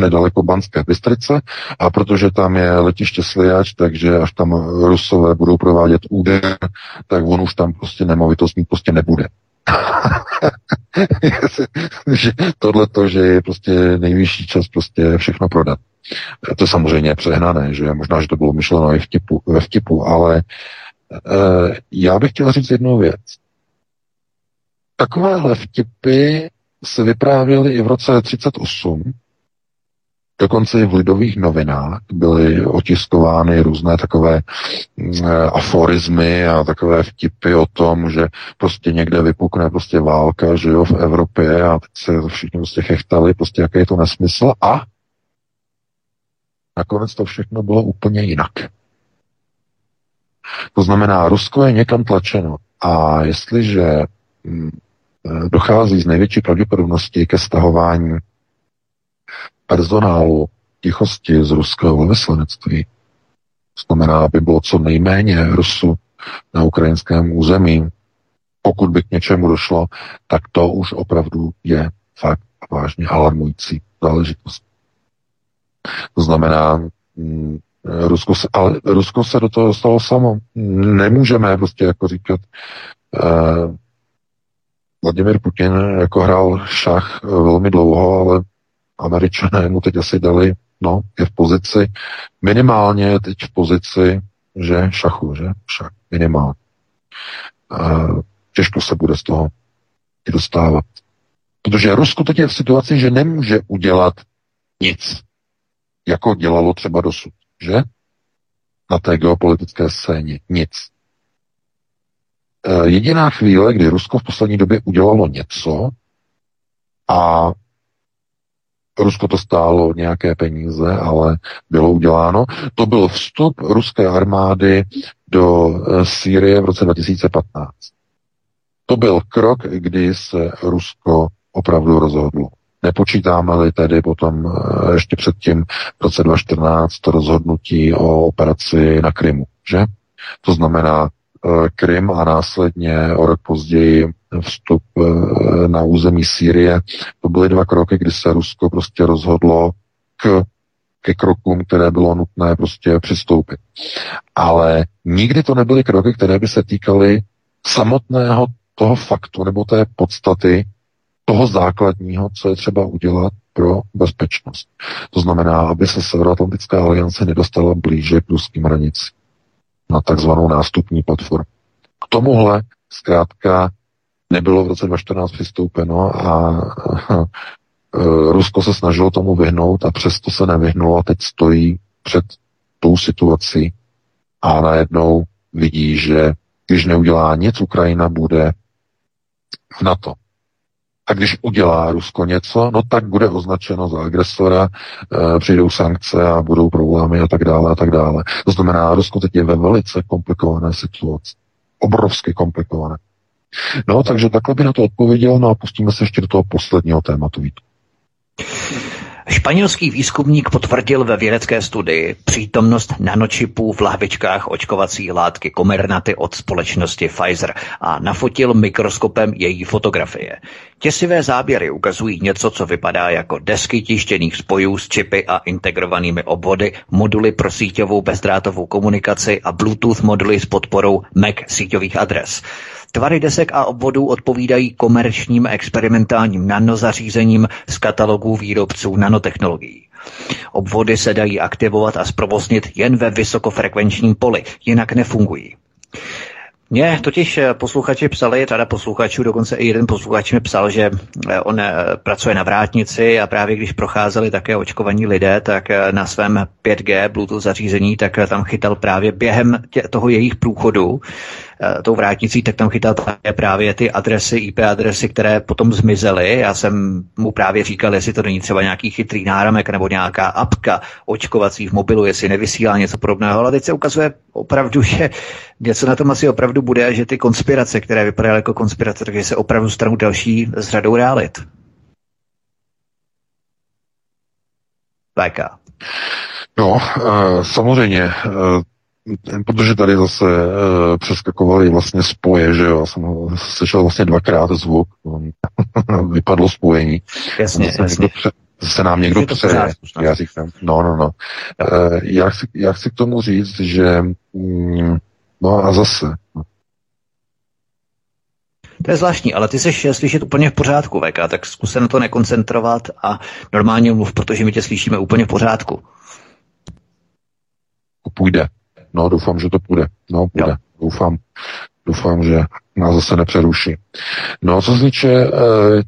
nedaleko Banské Bystrice a protože tam je letiště Sliač, takže až tam Rusové budou provádět úder, tak on už tam prostě nemovitost mít prostě nebude. že tohle to, že je prostě nejvyšší čas prostě všechno prodat. To je samozřejmě přehnané, že možná, že to bylo myšleno i vtipu, ve vtipu, ale e, já bych chtěl říct jednu věc. Takovéhle vtipy se vyprávěly i v roce 38, Dokonce i v lidových novinách byly otiskovány různé takové mm, aforizmy a takové vtipy o tom, že prostě někde vypukne prostě válka, že jo, v Evropě a teď se všichni prostě chechtali, prostě jaký je to nesmysl a nakonec to všechno bylo úplně jinak. To znamená, Rusko je někam tlačeno a jestliže mm, dochází z největší pravděpodobnosti ke stahování personálu tichosti z ruského velvyslanectví. Znamená, aby bylo co nejméně Rusu na ukrajinském území. Pokud by k něčemu došlo, tak to už opravdu je fakt vážně alarmující záležitost. To znamená, mm, Rusko se, ale Rusko se do toho dostalo samo. Nemůžeme prostě jako říkat, uh, Vladimir Putin jako hrál šach eh, velmi dlouho, ale američané mu teď asi dali, no, je v pozici, minimálně teď v pozici, že šachu, že šach, minimálně. Těžko se bude z toho i dostávat. Protože Rusko teď je v situaci, že nemůže udělat nic, jako dělalo třeba dosud, že? Na té geopolitické scéně. Nic. Eh, jediná chvíle, kdy Rusko v poslední době udělalo něco, A Rusko to stálo nějaké peníze, ale bylo uděláno. To byl vstup ruské armády do eh, Sýrie v roce 2015. To byl krok, kdy se Rusko opravdu rozhodlo. Nepočítáme-li tedy potom eh, ještě předtím v roce 2014 to rozhodnutí o operaci na Krymu, že? To znamená Krym a následně o rok později vstup eh, na území Sýrie. To byly dva kroky, kdy se Rusko prostě rozhodlo k, ke krokům, které bylo nutné prostě přistoupit. Ale nikdy to nebyly kroky, které by se týkaly samotného toho faktu nebo té podstaty toho základního, co je třeba udělat pro bezpečnost. To znamená, aby se Severoatlantická aliance nedostala blíže k ruským hranicím na takzvanou nástupní platformu. K tomuhle zkrátka nebylo v roce 2014 přistoupeno a Rusko se snažilo tomu vyhnout a přesto se nevyhnulo a teď stojí před tou situací a najednou vidí, že když neudělá nic, Ukrajina bude v NATO. A když udělá Rusko něco, no tak bude označeno za agresora, e, přijdou sankce a budou problémy a tak dále a tak dále. To znamená, Rusko teď je ve velice komplikované situaci. Obrovsky komplikované. No, takže takhle by na to odpověděl, no a pustíme se ještě do toho posledního tématu. Vítu. Španělský výzkumník potvrdil ve vědecké studii přítomnost nanočipů v lahvičkách očkovací látky Comirnaty od společnosti Pfizer a nafotil mikroskopem její fotografie. Těsivé záběry ukazují něco, co vypadá jako desky tištěných spojů s čipy a integrovanými obvody, moduly pro síťovou bezdrátovou komunikaci a Bluetooth moduly s podporou MAC síťových adres. Tvary desek a obvodů odpovídají komerčním experimentálním nanozařízením z katalogů výrobců nanotechnologií. Obvody se dají aktivovat a zprovoznit jen ve vysokofrekvenčním poli, jinak nefungují. Mně totiž eh, posluchači psali, řada posluchačů, dokonce i jeden posluchač mi psal, že eh, on eh, pracuje na vrátnici a právě když procházeli také očkovaní lidé, tak na svém 5G Bluetooth zařízení, tak tam chytal právě během tě, toho jejich průchodu tou vrátnicí, tak tam chytal právě ty adresy, IP adresy, které potom zmizely. Já jsem mu právě říkal, jestli to není třeba nějaký chytrý náramek nebo nějaká apka očkovací v mobilu, jestli nevysílá něco podobného, ale teď se ukazuje opravdu, že něco na tom asi opravdu bude, že ty konspirace, které vypadaly jako konspirace, takže se opravdu stanou další s řadou realit. VK. No, uh, samozřejmě, uh, Protože tady zase uh, přeskakovaly vlastně spoje, že jo, já jsem slyšel vlastně dvakrát zvuk, vypadlo spojení. Jasně, zase, jasně. Někdo pře, zase nám někdo přeje, já říkám, no, no, no. Uh, já, chci, já chci k tomu říct, že mm, no a zase, to je zvláštní, ale ty jsi slyšet úplně v pořádku, VK, tak zkus se na to nekoncentrovat a normálně mluv, protože my tě slyšíme úplně v pořádku. Půjde. No, doufám, že to půjde. No, půjde. Jo. Doufám, doufám, že nás zase nepřeruší. No, co se týče e,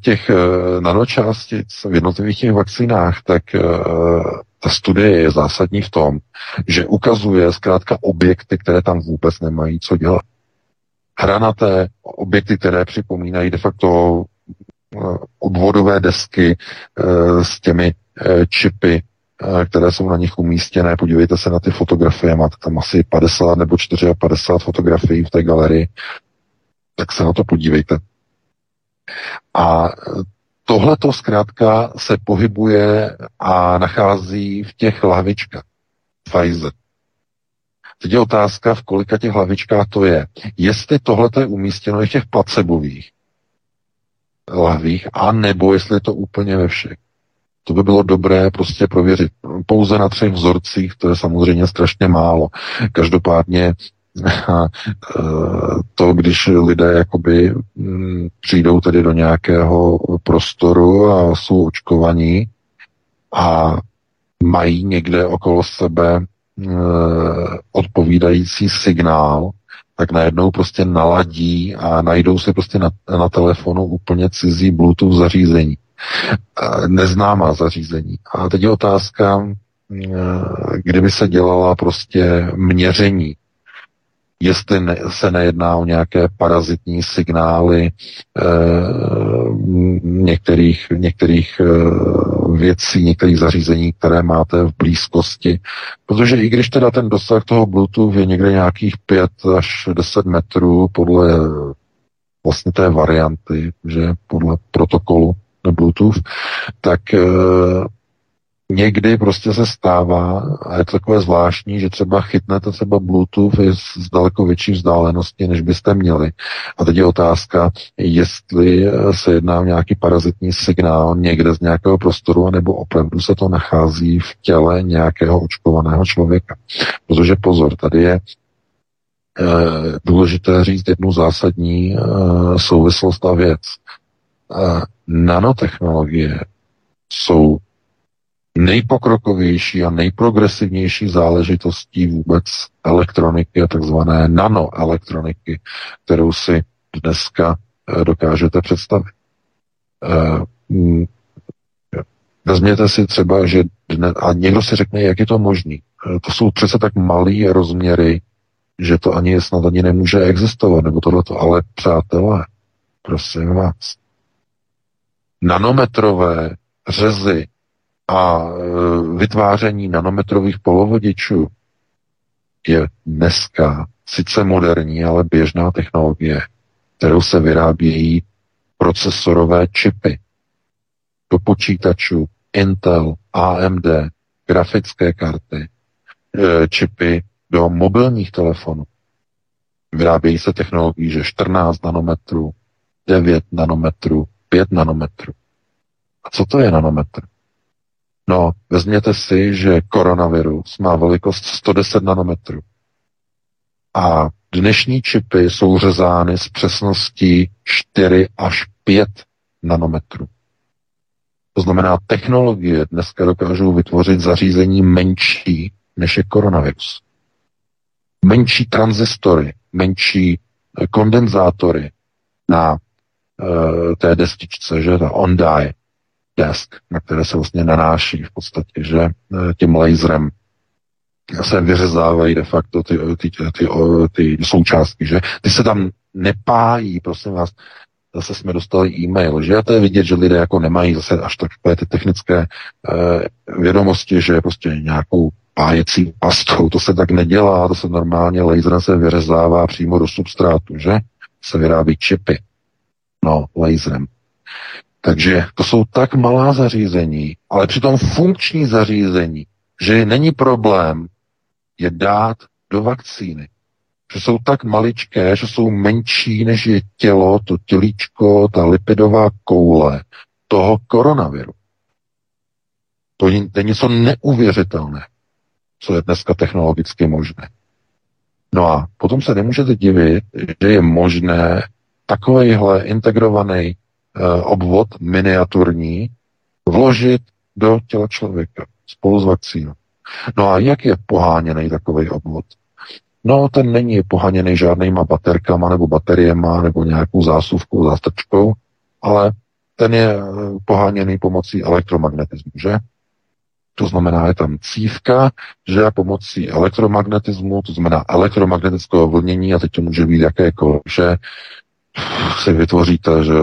těch e, nanočástic v jednotlivých těch vakcínách, tak e, ta studie je zásadní v tom, že ukazuje zkrátka objekty, které tam vůbec nemají co dělat. Hranaté objekty, které připomínají de facto obvodové desky s těmi čipy Eh, které jsou na nich umístěné. Podívejte se na ty fotografie, máte tam asi 50 nebo 54 fotografií v té galerii, tak se na to podívejte. A tohle to zkrátka se pohybuje a nachází v těch lahvičkách Pfizer. Teď je otázka, v kolika těch hlavičkách to je. Jestli tohle je umístěno i v těch placebových lahvích, a nebo jestli je to úplně ve všech. To by bylo dobré prostě prověřit. Pouze na třech vzorcích, to je samozřejmě strašně málo. Každopádně to, když lidé jakoby mm, přijdou tedy do nějakého prostoru a jsou očkovaní a mají někde okolo sebe e, odpovídající signál, tak najednou prostě naladí a najdou si prostě na, na telefonu úplně cizí Bluetooth zařízení neznámá zařízení. A teď je otázka, kdyby se dělala prostě měření jestli se nejedná o nějaké parazitní signály e, některých, některých e, věcí, některých zařízení, které máte v blízkosti. Protože i když teda ten dosah toho Bluetooth je někde nějakých 5 až 10 metrů podle vlastně té varianty, že podle protokolu na Bluetooth, tak e, někdy prostě se stává, a je to takové zvláštní, že třeba chytnete třeba Bluetooth z daleko větší vzdálenosti, než byste měli. A teď je otázka, jestli se jedná o nějaký parazitní signál někde z nějakého prostoru, nebo opravdu se to nachází v těle nějakého očkovaného člověka. Protože pozor, tady je Eh, důležité říct jednu zásadní eh, souvislost a věc. Eh, nanotechnologie jsou nejpokrokovější a nejprogresivnější záležitostí vůbec elektroniky a takzvané nanoelektroniky, kterou si dneska dokážete představit. Mm, vezměte si třeba, že dne, a někdo si řekne, jak je to možné. To jsou přece tak malé rozměry, že to ani snad ani nemůže existovat, nebo tohleto. Ale přátelé, prosím vás, nanometrové řezy a e, vytváření nanometrových polovodičů je dneska sice moderní, ale běžná technologie, kterou se vyrábějí procesorové čipy do počítačů Intel, AMD, grafické karty, e, čipy do mobilních telefonů. Vyrábějí se technologií, že 14 nanometrů, 9 nanometrů, 5 nanometrů. A co to je nanometr? No, vezměte si, že koronavirus má velikost 110 nanometrů. A dnešní čipy jsou řezány s přesností 4 až 5 nanometrů. To znamená, technologie dneska dokážou vytvořit zařízení menší než je koronavirus menší transistory, menší kondenzátory na té destičce, že ta on-die desk, na které se vlastně nanáší v podstatě, že uh, tím laserem se vyřezávají de facto ty, ty, ty, ty, ty součástky, že ty se tam nepájí, prosím vás, zase jsme dostali e-mail, že a to je vidět, že lidé jako nemají zase až takové ty technické uh, vědomosti, že prostě nějakou pájecí pastou. To se tak nedělá, to se normálně laserem se vyřezává přímo do substrátu, že? Se vyrábí čipy. No, laserem. Takže to jsou tak malá zařízení, ale přitom funkční zařízení, že není problém je dát do vakcíny. Že jsou tak maličké, že jsou menší, než je tělo, to tělíčko, ta lipidová koule toho koronaviru. To je něco neuvěřitelné co je dneska technologicky možné. No a potom se nemůžete divit, že je možné takovýhle integrovaný uh, obvod miniaturní vložit do těla člověka spolu s vakcínou. No a jak je poháněný takový obvod? No, ten není poháněný žádnýma baterkama nebo bateriema nebo nějakou zásuvkou, zástrčkou, ale ten je eh, poháněný pomocí elektromagnetismu, že? To znamená, je tam cívka, že pomocí elektromagnetismu, to znamená elektromagnetického vlnění, a teď to může být jakékoliv, že si vytvoříte že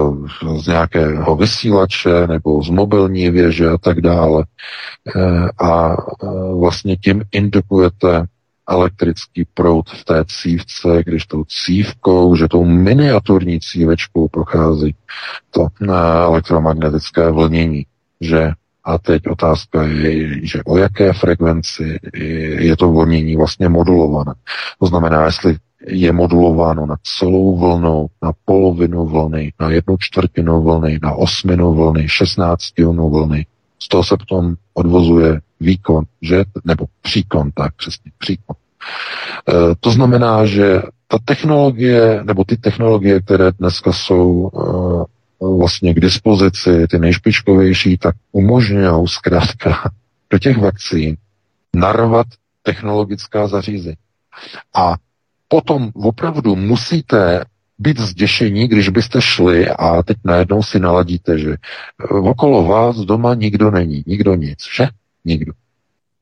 z nějakého vysílače nebo z mobilní věže a tak dále. Eh, a eh, vlastně tím indukujete elektrický proud v té cívce, když tou cívkou, že tou miniaturní cívečkou prochází to eh, elektromagnetické vlnění, že a teď otázka je, že o jaké frekvenci je to vlnění vlastně modulované. To znamená, jestli je modulováno na celou vlnu, na polovinu vlny, na jednu čtvrtinu vlny, na osminu vlny, šestnáctinu vlny. Z toho se potom odvozuje výkon, že? nebo příkon, tak přesně, příkon. E, to znamená, že ta technologie, nebo ty technologie, které dneska jsou e, vlastně k dispozici, ty nejšpičkovější, tak umožňují zkrátka do těch vakcín narvat technologická zařízení. A potom opravdu musíte být zděšení, když byste šli a teď najednou si naladíte, že okolo vás doma nikdo není, nikdo nic, že? Nikdo.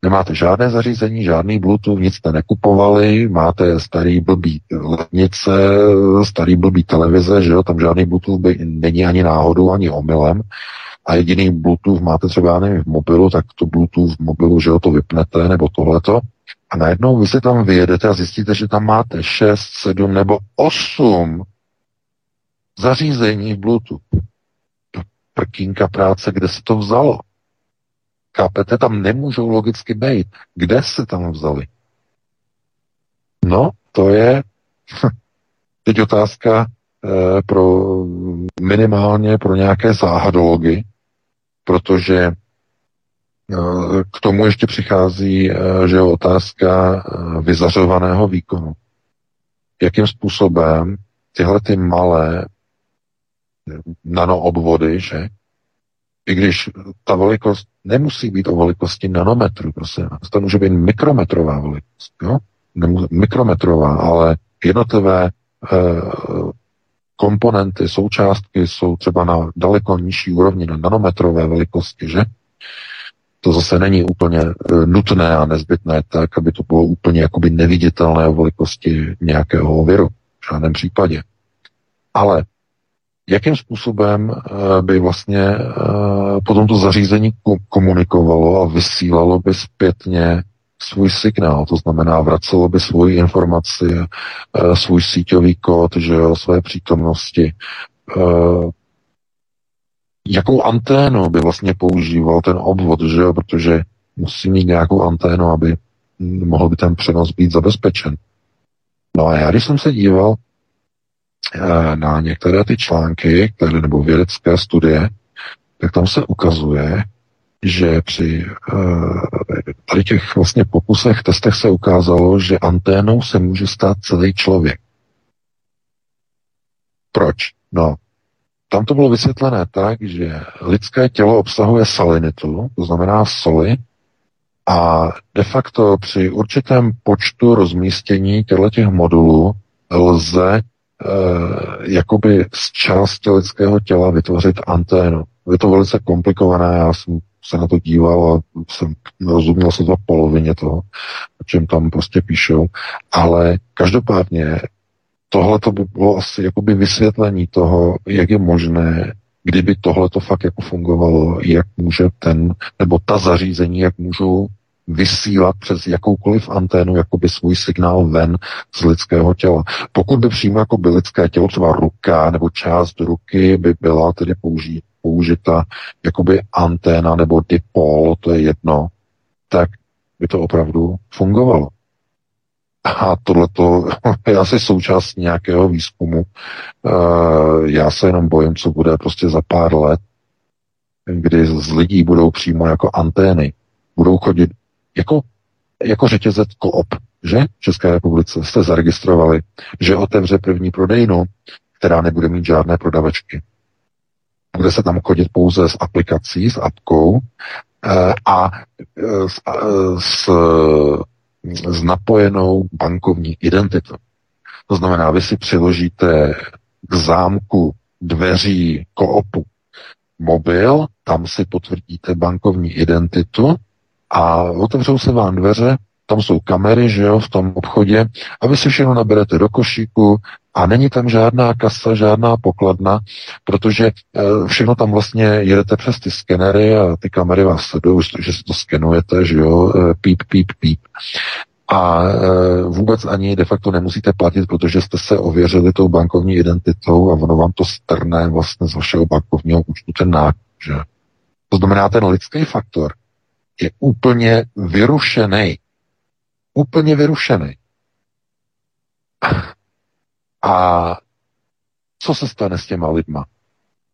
Nemáte žádné zařízení, žádný Bluetooth, nic jste nekupovali, máte starý blbý lednice, starý blbý televize, že jo, tam žádný Bluetooth by, není ani náhodou, ani omylem. A jediný Bluetooth máte třeba, nevím, v mobilu, tak to Bluetooth v mobilu, že jo, to vypnete, nebo tohleto. A najednou vy se tam vyjedete a zjistíte, že tam máte 6, 7 nebo 8 zařízení Bluetooth. Prkínka práce, kde se to vzalo? Chápete, tam nemůžou logicky být. Kde se tam vzali? No, to je teď otázka eh, pro minimálně pro nějaké záhadology, protože k tomu ještě přichází, eh, že otázka eh, vyzařovaného výkonu. Jakým způsobem tyhle ty malé nanoobvody, že i když ta velikost nemusí být o velikosti nanometru, prosím. To může být mikrometrová velikost, jo? Mikrometrová, ale jednotlivé e, komponenty, součástky jsou třeba na daleko nižší úrovni, na nanometrové velikosti, že? To zase není úplně e, nutné a nezbytné tak, aby to bylo úplně jakoby neviditelné o velikosti nějakého viru. V žádném případě. Ale jakým způsobem eh, by vlastně eh, potom to zařízení komunikovalo a vysílalo by zpětně svůj signál, to znamená vracelo by svoji informaci, svůj síťový kód, že jo, své přítomnosti. Jakou anténu by vlastně používal ten obvod, že jo, protože musí mít nějakou anténu, aby mohl by ten přenos být zabezpečen. No a já, když jsem se díval Eh, na některé ty články, které, nebo vědecké studie, tak tam se ukazuje, že při uh, tady těch vlastně pokusech, testech se ukázalo, že anténou se může stát celý člověk. Proč? No, tam to bylo vysvětlené tak, že lidské tělo obsahuje salinitu, to znamená soli, a de facto při určitém počtu rozmístění těchto těch modulů lze Eh, jakoby z části lidského těla vytvořit anténu. Je to velice komplikované, já jsem se na to díval a jsem rozuměl se to polovině toho, o čem tam prostě píšou, ale každopádně tohle to by bylo asi jakoby vysvětlení toho, jak je možné, kdyby tohle to fakt jako fungovalo, jak může ten, nebo ta zařízení, jak můžou vysílat přes jakoukoliv anténu jakoby svůj signál ven z lidského těla. Pokud by přímo jako by lidské tělo, třeba ruka nebo část ruky by byla tedy použít, použita jakoby anténa nebo dipol, to je jedno, tak by to opravdu fungovalo. A tohleto je asi součást nějakého výzkumu. Eh, já se jenom bojím, co bude prostě za pár let, kdy z lidí budou přímo jako antény. Budou chodit jako, jako řetězec Coop, že v České republice jste zaregistrovali, že otevře první prodejnu, která nebude mít žádné prodavačky. Bude se tam chodit pouze s aplikací, s apkou eh, a eh, s, s, s napojenou bankovní identitou. To znamená, vy si přiložíte k zámku dveří koopu mobil, tam si potvrdíte bankovní identitu a otevřou se vám dveře, tam jsou kamery, že jo, v tom obchodě a vy si všechno naberete do košíku a není tam žádná kasa, žádná pokladna, protože e, všechno tam vlastně jedete přes ty skenery a ty kamery vás sledují, že si to skenujete, že jo, e, píp, píp, píp. A e, vůbec ani de facto nemusíte platit, protože jste se ověřili tou bankovní identitou a ono vám to strne vlastně z vašeho bankovního účtu ten nákup, že? To znamená, ten lidský faktor je úplně vyrušený. Úplně vyrušený. A co se stane s těma lidma,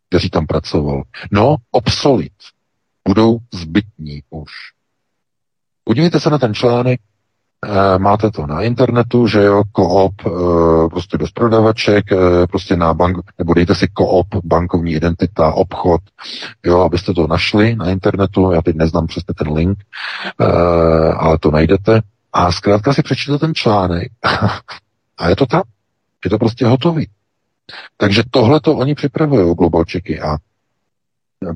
kteří tam pracovali? No, obsolit. Budou zbytní už. Podívejte se na ten článek, Eh, máte to na internetu, že jo, koop, eh, prostě bez prodavaček, eh, prostě na bank, nebo dejte si koop, bankovní identita, obchod, jo, abyste to našli na internetu, já teď neznám přesně ten link, ale to najdete a zkrátka si přečtěte ten článek a je to tam, je to prostě hotový. Takže tohle to oni připravují, globalčeky a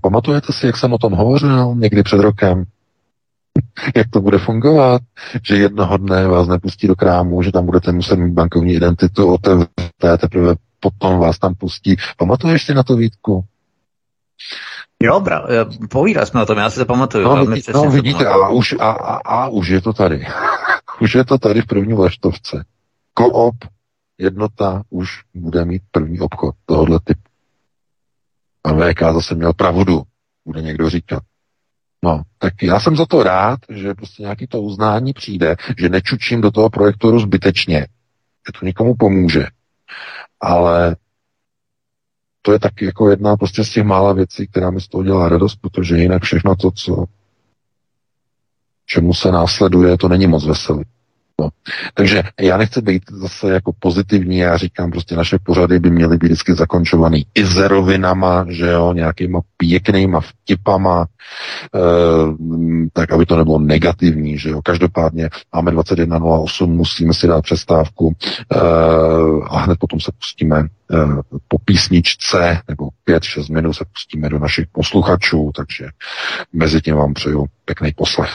pamatujete si, jak jsem o tom hovořil někdy před rokem, Jak to bude fungovat? Že jednoho dne vás nepustí do krámu, že tam budete muset mít bankovní identitu, otevřete, teprve potom vás tam pustí. Pamatuješ si na to Vítku? Jo, bra, povídali jsme o tom, já si to pamatuju. No, vidí, no vidíte, a už, a, a, a už je to tady. už je to tady v první vlaštovce. Koop, jednota, už bude mít první obchod tohohle typu. A VK zase měl pravdu, bude někdo říkat. No, tak já jsem za to rád, že prostě nějaký to uznání přijde, že nečučím do toho projektoru zbytečně, že to nikomu pomůže. Ale to je taky jako jedna prostě z těch mála věcí, která mi z toho dělá radost, protože jinak všechno to, co čemu se následuje, to není moc veselý. No. Takže já nechci být zase jako pozitivní, já říkám prostě naše pořady by měly být vždycky zakončovaný i zerovinama, že jo, nějakýma pěknýma vtipama, e, tak aby to nebylo negativní, že jo. Každopádně máme 21.08, musíme si dát přestávku e, a hned potom se pustíme po písničce, nebo 5-6 minut se pustíme do našich posluchačů, takže mezi tím vám přeju pěkný poslech.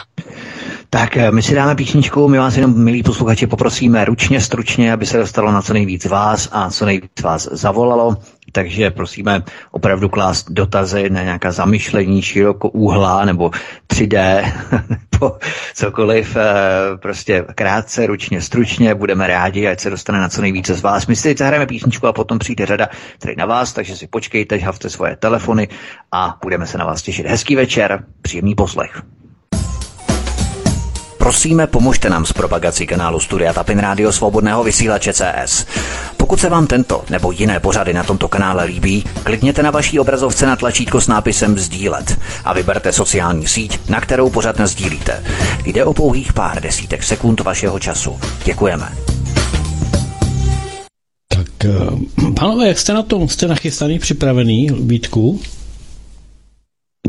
Tak eh, my si dáme písničku, my vás jenom, milí posluchači, poprosíme ručně, stručně, aby se dostalo na co nejvíc vás a co nejvíc vás zavolalo. Takže prosíme opravdu klást dotazy na nějaká zamyšlení úhla nebo 3D nebo cokoliv. Eh, prostě krátce, ručně, stručně. Budeme rádi, ať se dostane na co nejvíce z vás. My si teď zahrajeme písničku a potom přijde řada tady na vás, takže si počkejte, havte svoje telefony a budeme se na vás těšit. Hezký večer, příjemný poslech. Prosíme, pomožte nám s propagací kanálu Studia Tapin Rádio Svobodného vysílače CS. Pokud se vám tento nebo jiné pořady na tomto kanále líbí, klikněte na vaší obrazovce na tlačítko s nápisem Sdílet a vyberte sociální síť, na kterou pořád sdílíte. Jde o pouhých pár desítek sekund vašeho času. Děkujeme. Tak, eh, pánové, jak jste na tom? Jste nachystaný, připravený, Vítku?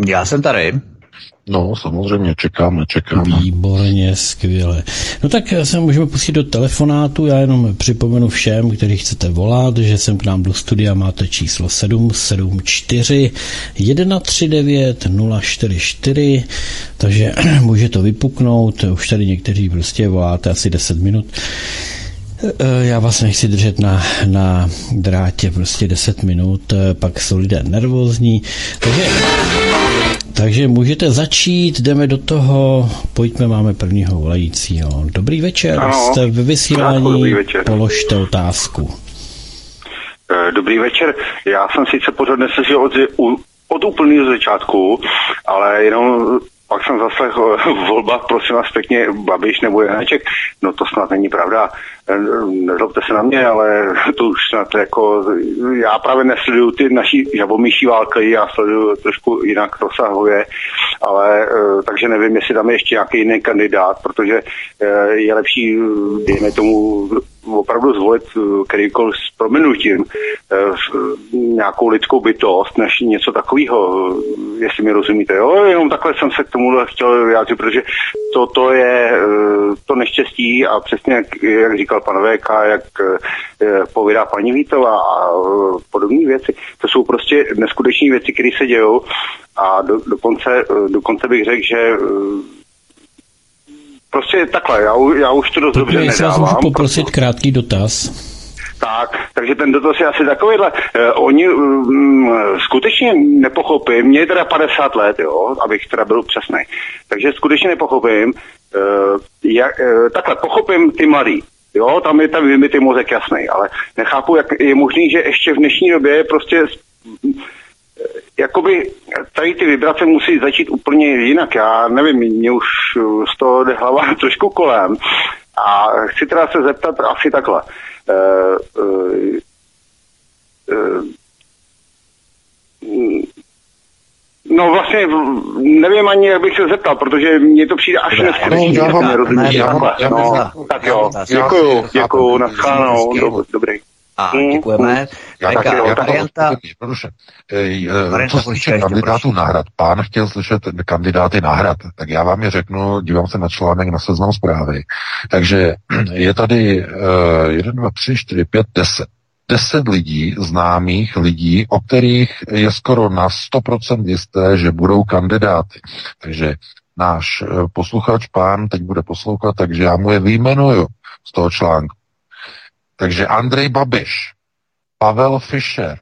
Já jsem tady. No, samozřejmě, čekáme, čekáme. Výborně, skvěle. No tak se můžeme pustit do telefonátu, já jenom připomenu všem, kteří chcete volat, že sem k nám do studia máte číslo 774 139 044, takže může to vypuknout, už tady někteří prostě voláte asi 10 minut. Eh, já vás nechci držet na, na drátě prostě 10 minut, eh, pak jsou lidé nervózní. Takže takže můžete začít, jdeme do toho, pojďme, máme prvního volajícího. Dobrý večer, ano, jste ve vysílání, položte otázku. Eh, dobrý večer, já jsem sice pořád neslyšel od, od úplného začátku, ale jenom pak jsem zase v volbách, prosím vás pěkně, Babiš nebo Janeček, no to snad není pravda. Nezlobte se na mě, ale to už snad jako, já právě nesleduju ty naší žabomíší války, já sleduju trošku jinak rozsahově, ale eh, takže nevím, jestli tam je ještě nějaký jiný kandidát, protože eh, je lepší, dejme tomu, opravdu zvolit eh, kterýkoliv s proměnutím nějakou lidskou bytost, než něco takového, jestli mi rozumíte. Jo? Jenom takhle jsem se k tomu chtěl vyjádřit, protože to, to je to neštěstí a přesně jak říkal pan VK, jak povídá paní Vítová a podobné věci, to jsou prostě neskutečné věci, které se dějou a do, dokonce, dokonce bych řekl, že prostě takhle, já, já už to dost dobře nedávám. Já můžu poprosit proto... krátký dotaz. Tak, takže ten dotaz je asi takovýhle. Eh, oni mm, skutečně nepochopím, mě je teda 50 let, jo, abych teda byl přesný. Takže skutečně nepochopím, eh, jak, eh, takhle, pochopím ty mladý, Jo, tam je tam vymytý mozek jasný, ale nechápu, jak je možný, že ještě v dnešní době prostě jakoby tady ty vibrace musí začít úplně jinak. Já nevím, mě už z toho jde hlava trošku kolem. A chci teda se zeptat asi takhle. Uh, uh, uh, No vlastně nevím ani, jak bych se zeptal, protože mně to přijde až neskutečný. No, já vám, já vám, tak jo, děkuju, děkuju, naschledanou, dobrý. A mm. děkujeme. Já taky, já varianta... Jednoduše. Co se týče kandidátů náhrad, pán chtěl slyšet kandidáty náhrad, tak já vám je řeknu, dívám se na článek na seznam zprávy. Takže je tady uh, 1, 2, 3, 4, 5, 10 deset lidí, známých lidí, o kterých je skoro na 100% jisté, že budou kandidáty. Takže náš eh, posluchač, pán, teď bude poslouchat, takže já mu je vyjmenuju z toho článku. Takže Andrej Babiš, Pavel Fischer,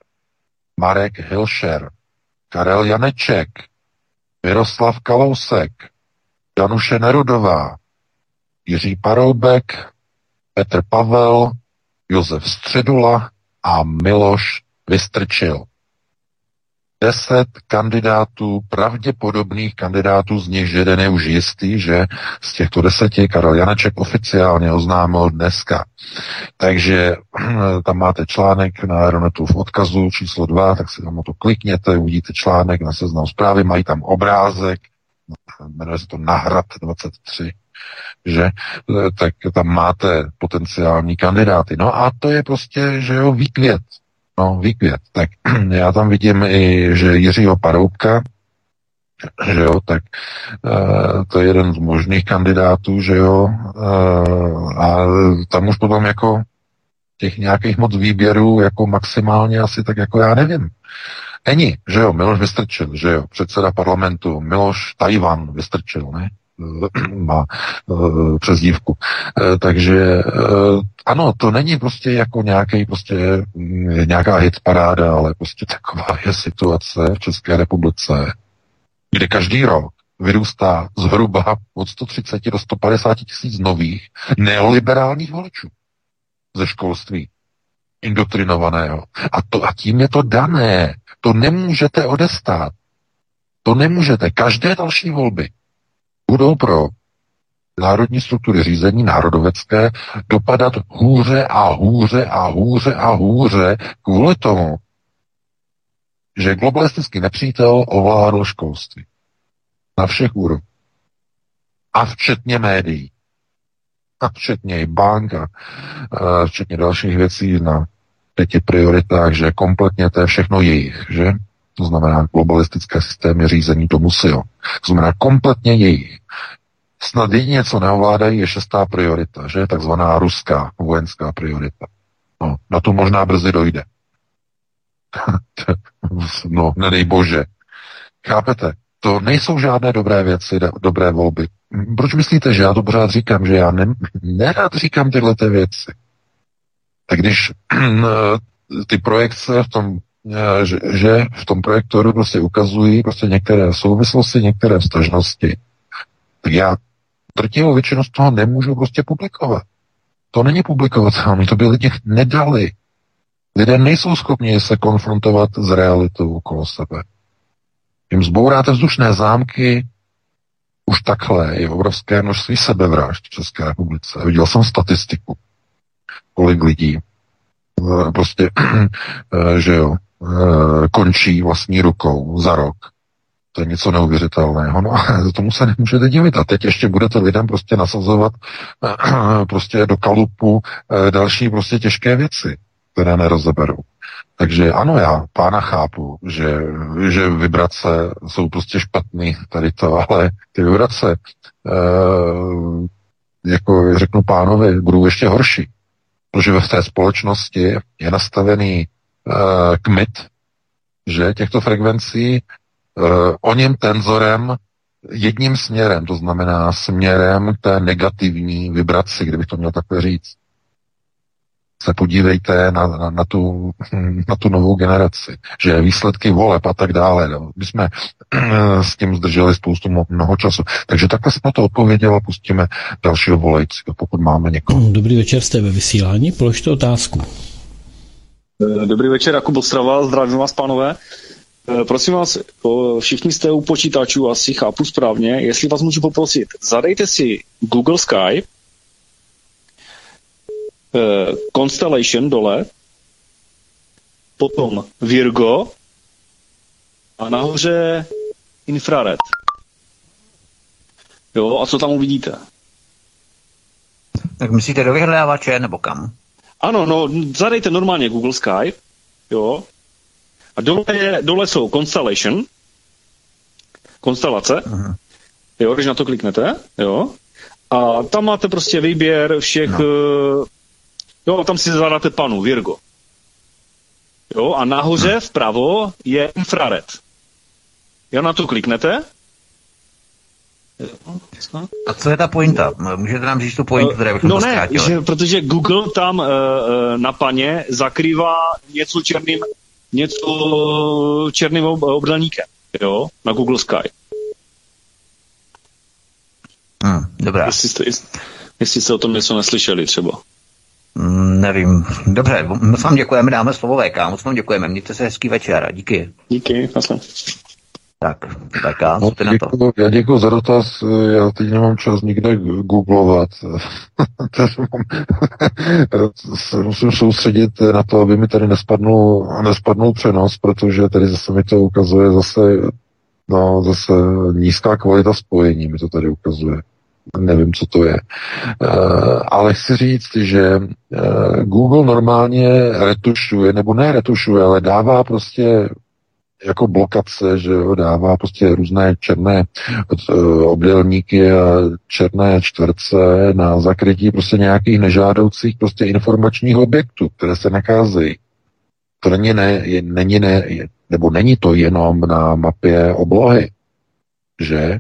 Marek Hilšer, Karel Janeček, Miroslav Kalousek, Danuše Nerudová, Jiří Paroubek, Petr Pavel, Josef Středula a Miloš Vystrčil deset kandidátů, pravděpodobných kandidátů, z nich jeden je už jistý, že z těchto deseti Karel Janeček oficiálně oznámil dneska. Takže tam máte článek na Aeronetu v odkazu číslo 2, tak si tam to klikněte, uvidíte článek na seznam zprávy, mají tam obrázek, jmenuje se to Nahrad 23, že, tak tam máte potenciální kandidáty. No a to je prostě, že jo, výkvět No, výkvět. Tak já tam vidím i, že Jiřího Paroubka, že jo, tak uh, to je jeden z možných kandidátů, že jo, uh, a tam už potom jako těch nějakých moc výběrů jako maximálně asi tak jako já nevím. Není, že jo, Miloš Vystrčil, že jo, předseda parlamentu, Miloš Tajvan Vystrčil, ne? má uh, přezdívku. Uh, takže uh, ano, to není prostě jako nějaký, prostě mm, nějaká hitparáda, ale prostě taková je situace v České republice, kde každý rok vyrůstá zhruba od 130 do 150 tisíc nových neoliberálních voličů ze školství indoktrinovaného. A, to, a tím je to dané. To nemůžete odestát. To nemůžete. Každé další volby budou pro národní struktury řízení národovecké dopadat hůře a hůře a hůře a hůře kvůli tomu, že globalistický nepřítel ovládl školství. Na všech úrovních. A včetně médií. A včetně i bank a včetně dalších věcí na pěti prioritách, že kompletně to je všechno jejich, že? To znamená globalistické systémy řízení to musí. To znamená kompletně jejich. Snad jedině, co neovládají, je šestá priorita, že takzvaná ruská vojenská priorita. No, na to možná brzy dojde. no, nedej bože. Chápete? To nejsou žádné dobré věci, dobré volby. Proč myslíte, že já to pořád říkám, že já ne, nerad říkám tyhle ty věci? Tak když ty projekce v tom že, že v tom projektoru prostě ukazují prostě některé souvislosti, některé vztažnosti, tak já drtivou většinu z toho nemůžu prostě publikovat. To není publikovatelné, to by lidi nedali. Lidé nejsou schopni se konfrontovat s realitou okolo sebe. Jim zbouráte vzdušné zámky, už takhle je obrovské množství sebevražd v České republice. Viděl jsem statistiku, kolik lidí eh, prostě, eh, že jo, Eh, končí vlastní rukou za rok. To je něco neuvěřitelného. No a tomu se nemůžete divit. A teď ještě budete lidem prostě nasazovat eh, prostě do kalupu eh, další prostě těžké věci, které nerozeberou. Takže ano, já pána chápu, že, že vibrace jsou prostě špatný tady to, ale ty vibrace, e, jako řeknu pánovi, budou ještě horší. Protože v té společnosti je nastavený kmit, že těchto frekvencí uh, o něm tenzorem jedním směrem, to znamená směrem té negativní vibraci, kdybych to měl takhle říct. Se podívejte na, na, na, tu, na tu novou generaci, že výsledky voleb a tak dále. No. My jsme s tím zdrželi spoustu mnoho času. Takže takhle jsme to odpověděli a pustíme dalšího volajícího, pokud máme někoho. Dobrý večer, jste ve vysílání, položte otázku. Eh, dobrý večer, Jakub Ostrava, zdravím vás, pánové. Eh, prosím vás, všichni jste u počítačů, asi chápu správně, jestli vás můžu poprosit, zadejte si Google Sky, eh, Constellation dole, potom Virgo a nahoře infrared. Jo, a co tam uvidíte? Tak myslíte do vyhledávače nebo kam? Ano, no, zadejte normálně Google Sky, jo, a dole, je, dole jsou Constellation, konstelace, uh-huh. jo, když na to kliknete, jo, a tam máte prostě výběr všech, no. uh, jo, tam si zadáte panu Virgo. Jo, a nahoře no. vpravo je infrared. Jo, na to kliknete A co je ta pointa? Můžete nám říct tu pointu, které bychom No ne, že, protože Google tam uh, na paně zakrývá něco černým, něco černým ob- obdelníkem, jo, na Google Sky. Hmm, dobrá. Jestli jste, jestli jste o tom něco neslyšeli třeba. Mm, nevím. Dobře, moc vám děkujeme, dáme slovo VK, moc vám děkujeme, mějte se hezký večer, díky. Díky, nasle. Tak, VK, No, co ty na to? já děkuji za dotaz, já teď nemám čas nikde googlovat. Se musím soustředit na to, aby mi tady nespadnul, nespadnul přenos, protože tady zase mi to ukazuje zase, no, zase nízká kvalita spojení mi to tady ukazuje. Nevím, co to je. Eh, ale chci říct, že eh, Google normálně retušuje, nebo ne retušuje, ale dává prostě jako blokace, že jo, dává prostě různé černé eh, obdelníky a černé čtverce na zakrytí prostě nějakých nežádoucích prostě informačních objektů, které se nacházejí. To není, ne, je, není ne, je, nebo není to jenom na mapě oblohy, že?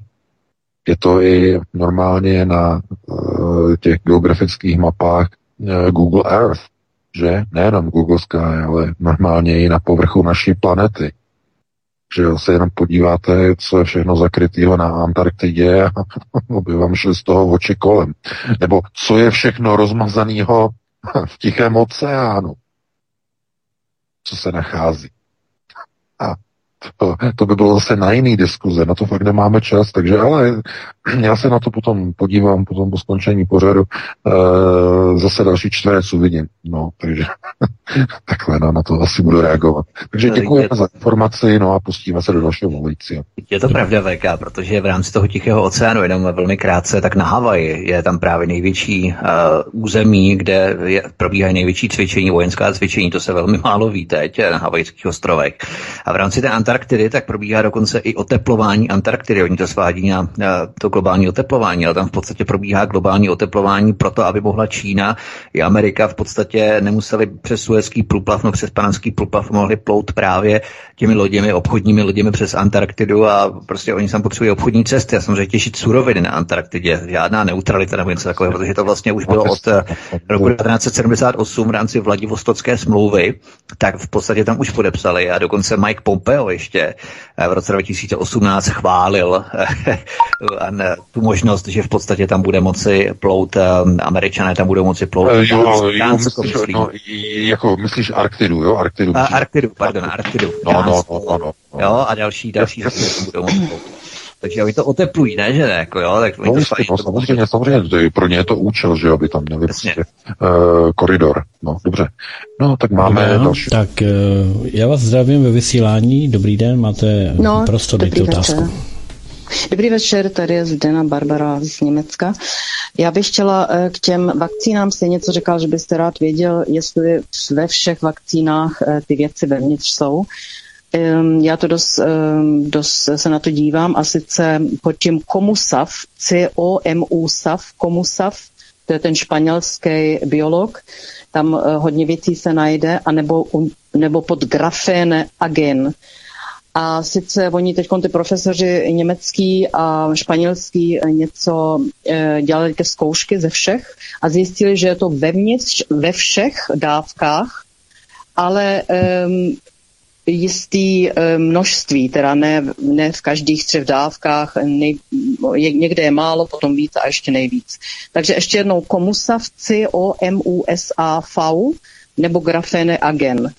Je to i normálně na uh, těch geografických mapách uh, Google Earth, že? Nejenom Google Sky, ale normálně i na povrchu naší planety že se jenom podíváte, co je všechno zakrytého na Antarktidě a by vám šli z toho oči kolem. Nebo co je všechno rozmazaného v Tichém oceánu, co se nachází. A to, to by bylo zase na jiný diskuze, na to fakt nemáme čas, takže ale já se na to potom podívám, potom po skončení pořadu, e, zase další čtverec uvidím, no, takže takhle no, na to asi budu reagovat. Takže děkujeme za informaci, no a pustíme se do dalšího volajícího. Je to pravda, VK, protože v rámci toho Tichého oceánu, jenom velmi krátce, tak na Havaji je tam právě největší uh, území, kde je, probíhají největší cvičení, vojenská cvičení, to se velmi málo ví teď na Havajských ostrovech. A v rámci té Antarktidy tak probíhá dokonce i oteplování Antarktidy. Oni to svádí na uh, to globální oteplování, ale tam v podstatě probíhá globální oteplování proto, aby mohla Čína i Amerika v podstatě nemuseli přes Suezký průplav, no přes Panamský průplav mohli plout právě těmi loděmi, obchodními loděmi přes Antarktidu a prostě oni tam potřebují obchodní cesty a samozřejmě těžit suroviny na Antarktidě. Žádná neutralita nebo něco takového, protože to vlastně už bylo od eh, roku 1978 v rámci Vladivostocké smlouvy, tak v podstatě tam už podepsali a dokonce Mike Pompeo ještě eh, v roce 2018 chválil eh, tu možnost, že v podstatě tam bude moci plout, američané tam budou moci plout. Jo, jo, myslíš, no, jako myslíš Arktidu, jo? Arktidu, a, Arktidu, pardon, Arktidu. No, no, no, no, no, no. Jo, a další, další budou moci plout. Takže oni to oteplují, ne, že ne, jako jo, tak no, to staví, no, samozřejmě, samozřejmě, to je, pro ně je to účel, že aby tam měli prostě uh, koridor, no, dobře. No, tak máme Dobré, další. Tak uh, já vás zdravím ve vysílání, dobrý den, máte no, prostor, dejte otázku. Dobrý večer, tady je Zdena Barbara z Německa. Já bych chtěla k těm vakcínám stejně něco říkal, že byste rád věděl, jestli ve všech vakcínách ty věci vevnitř jsou. Já to dost, dost se na to dívám a sice pod tím Komusav, C-O-M-U-Sav, Komusav, to je ten španělský biolog, tam hodně věcí se najde, anebo, nebo pod grafén agen. A sice oni teď ty profesoři německý a španělský něco e, dělali ty zkoušky ze všech a zjistili, že je to vevnitř ve všech dávkách, ale e, jistý e, množství, teda ne, ne v každých třech dávkách, nej, někde je málo, potom víc a ještě nejvíc. Takže ještě jednou komusav, C-O-M-U-S-A-V, nebo graféne agen.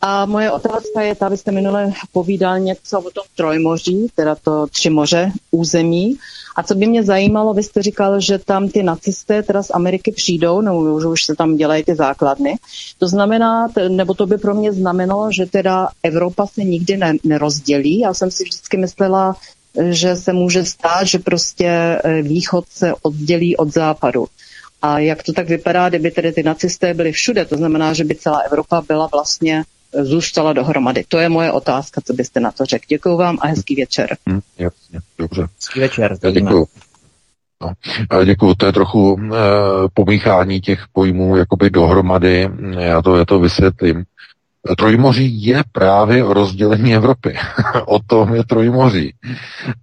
A moje otázka je, ta byste minule povídal něco o tom Trojmoří, teda to tři moře území. A co by mě zajímalo, vy jste říkal, že tam ty nacisté teda z Ameriky přijdou, nebo že už se tam dělají ty základny. To znamená, nebo to by pro mě znamenalo, že teda Evropa se nikdy ne, nerozdělí. Já jsem si vždycky myslela, že se může stát, že prostě východ se oddělí od západu. A jak to tak vypadá, kdyby tedy ty nacisté byli všude, to znamená, že by celá Evropa byla vlastně zůstala dohromady. To je moje otázka, co byste na to řekl. Děkuji vám a hezký večer. Hmm, jasně, dobře. Hezký večer. Děkuji. No, děkuji, to je trochu e, pomíchání těch pojmů jakoby dohromady. Já to, já to vysvětlím. Trojmoří je právě o rozdělení Evropy. o tom je Trojmoří.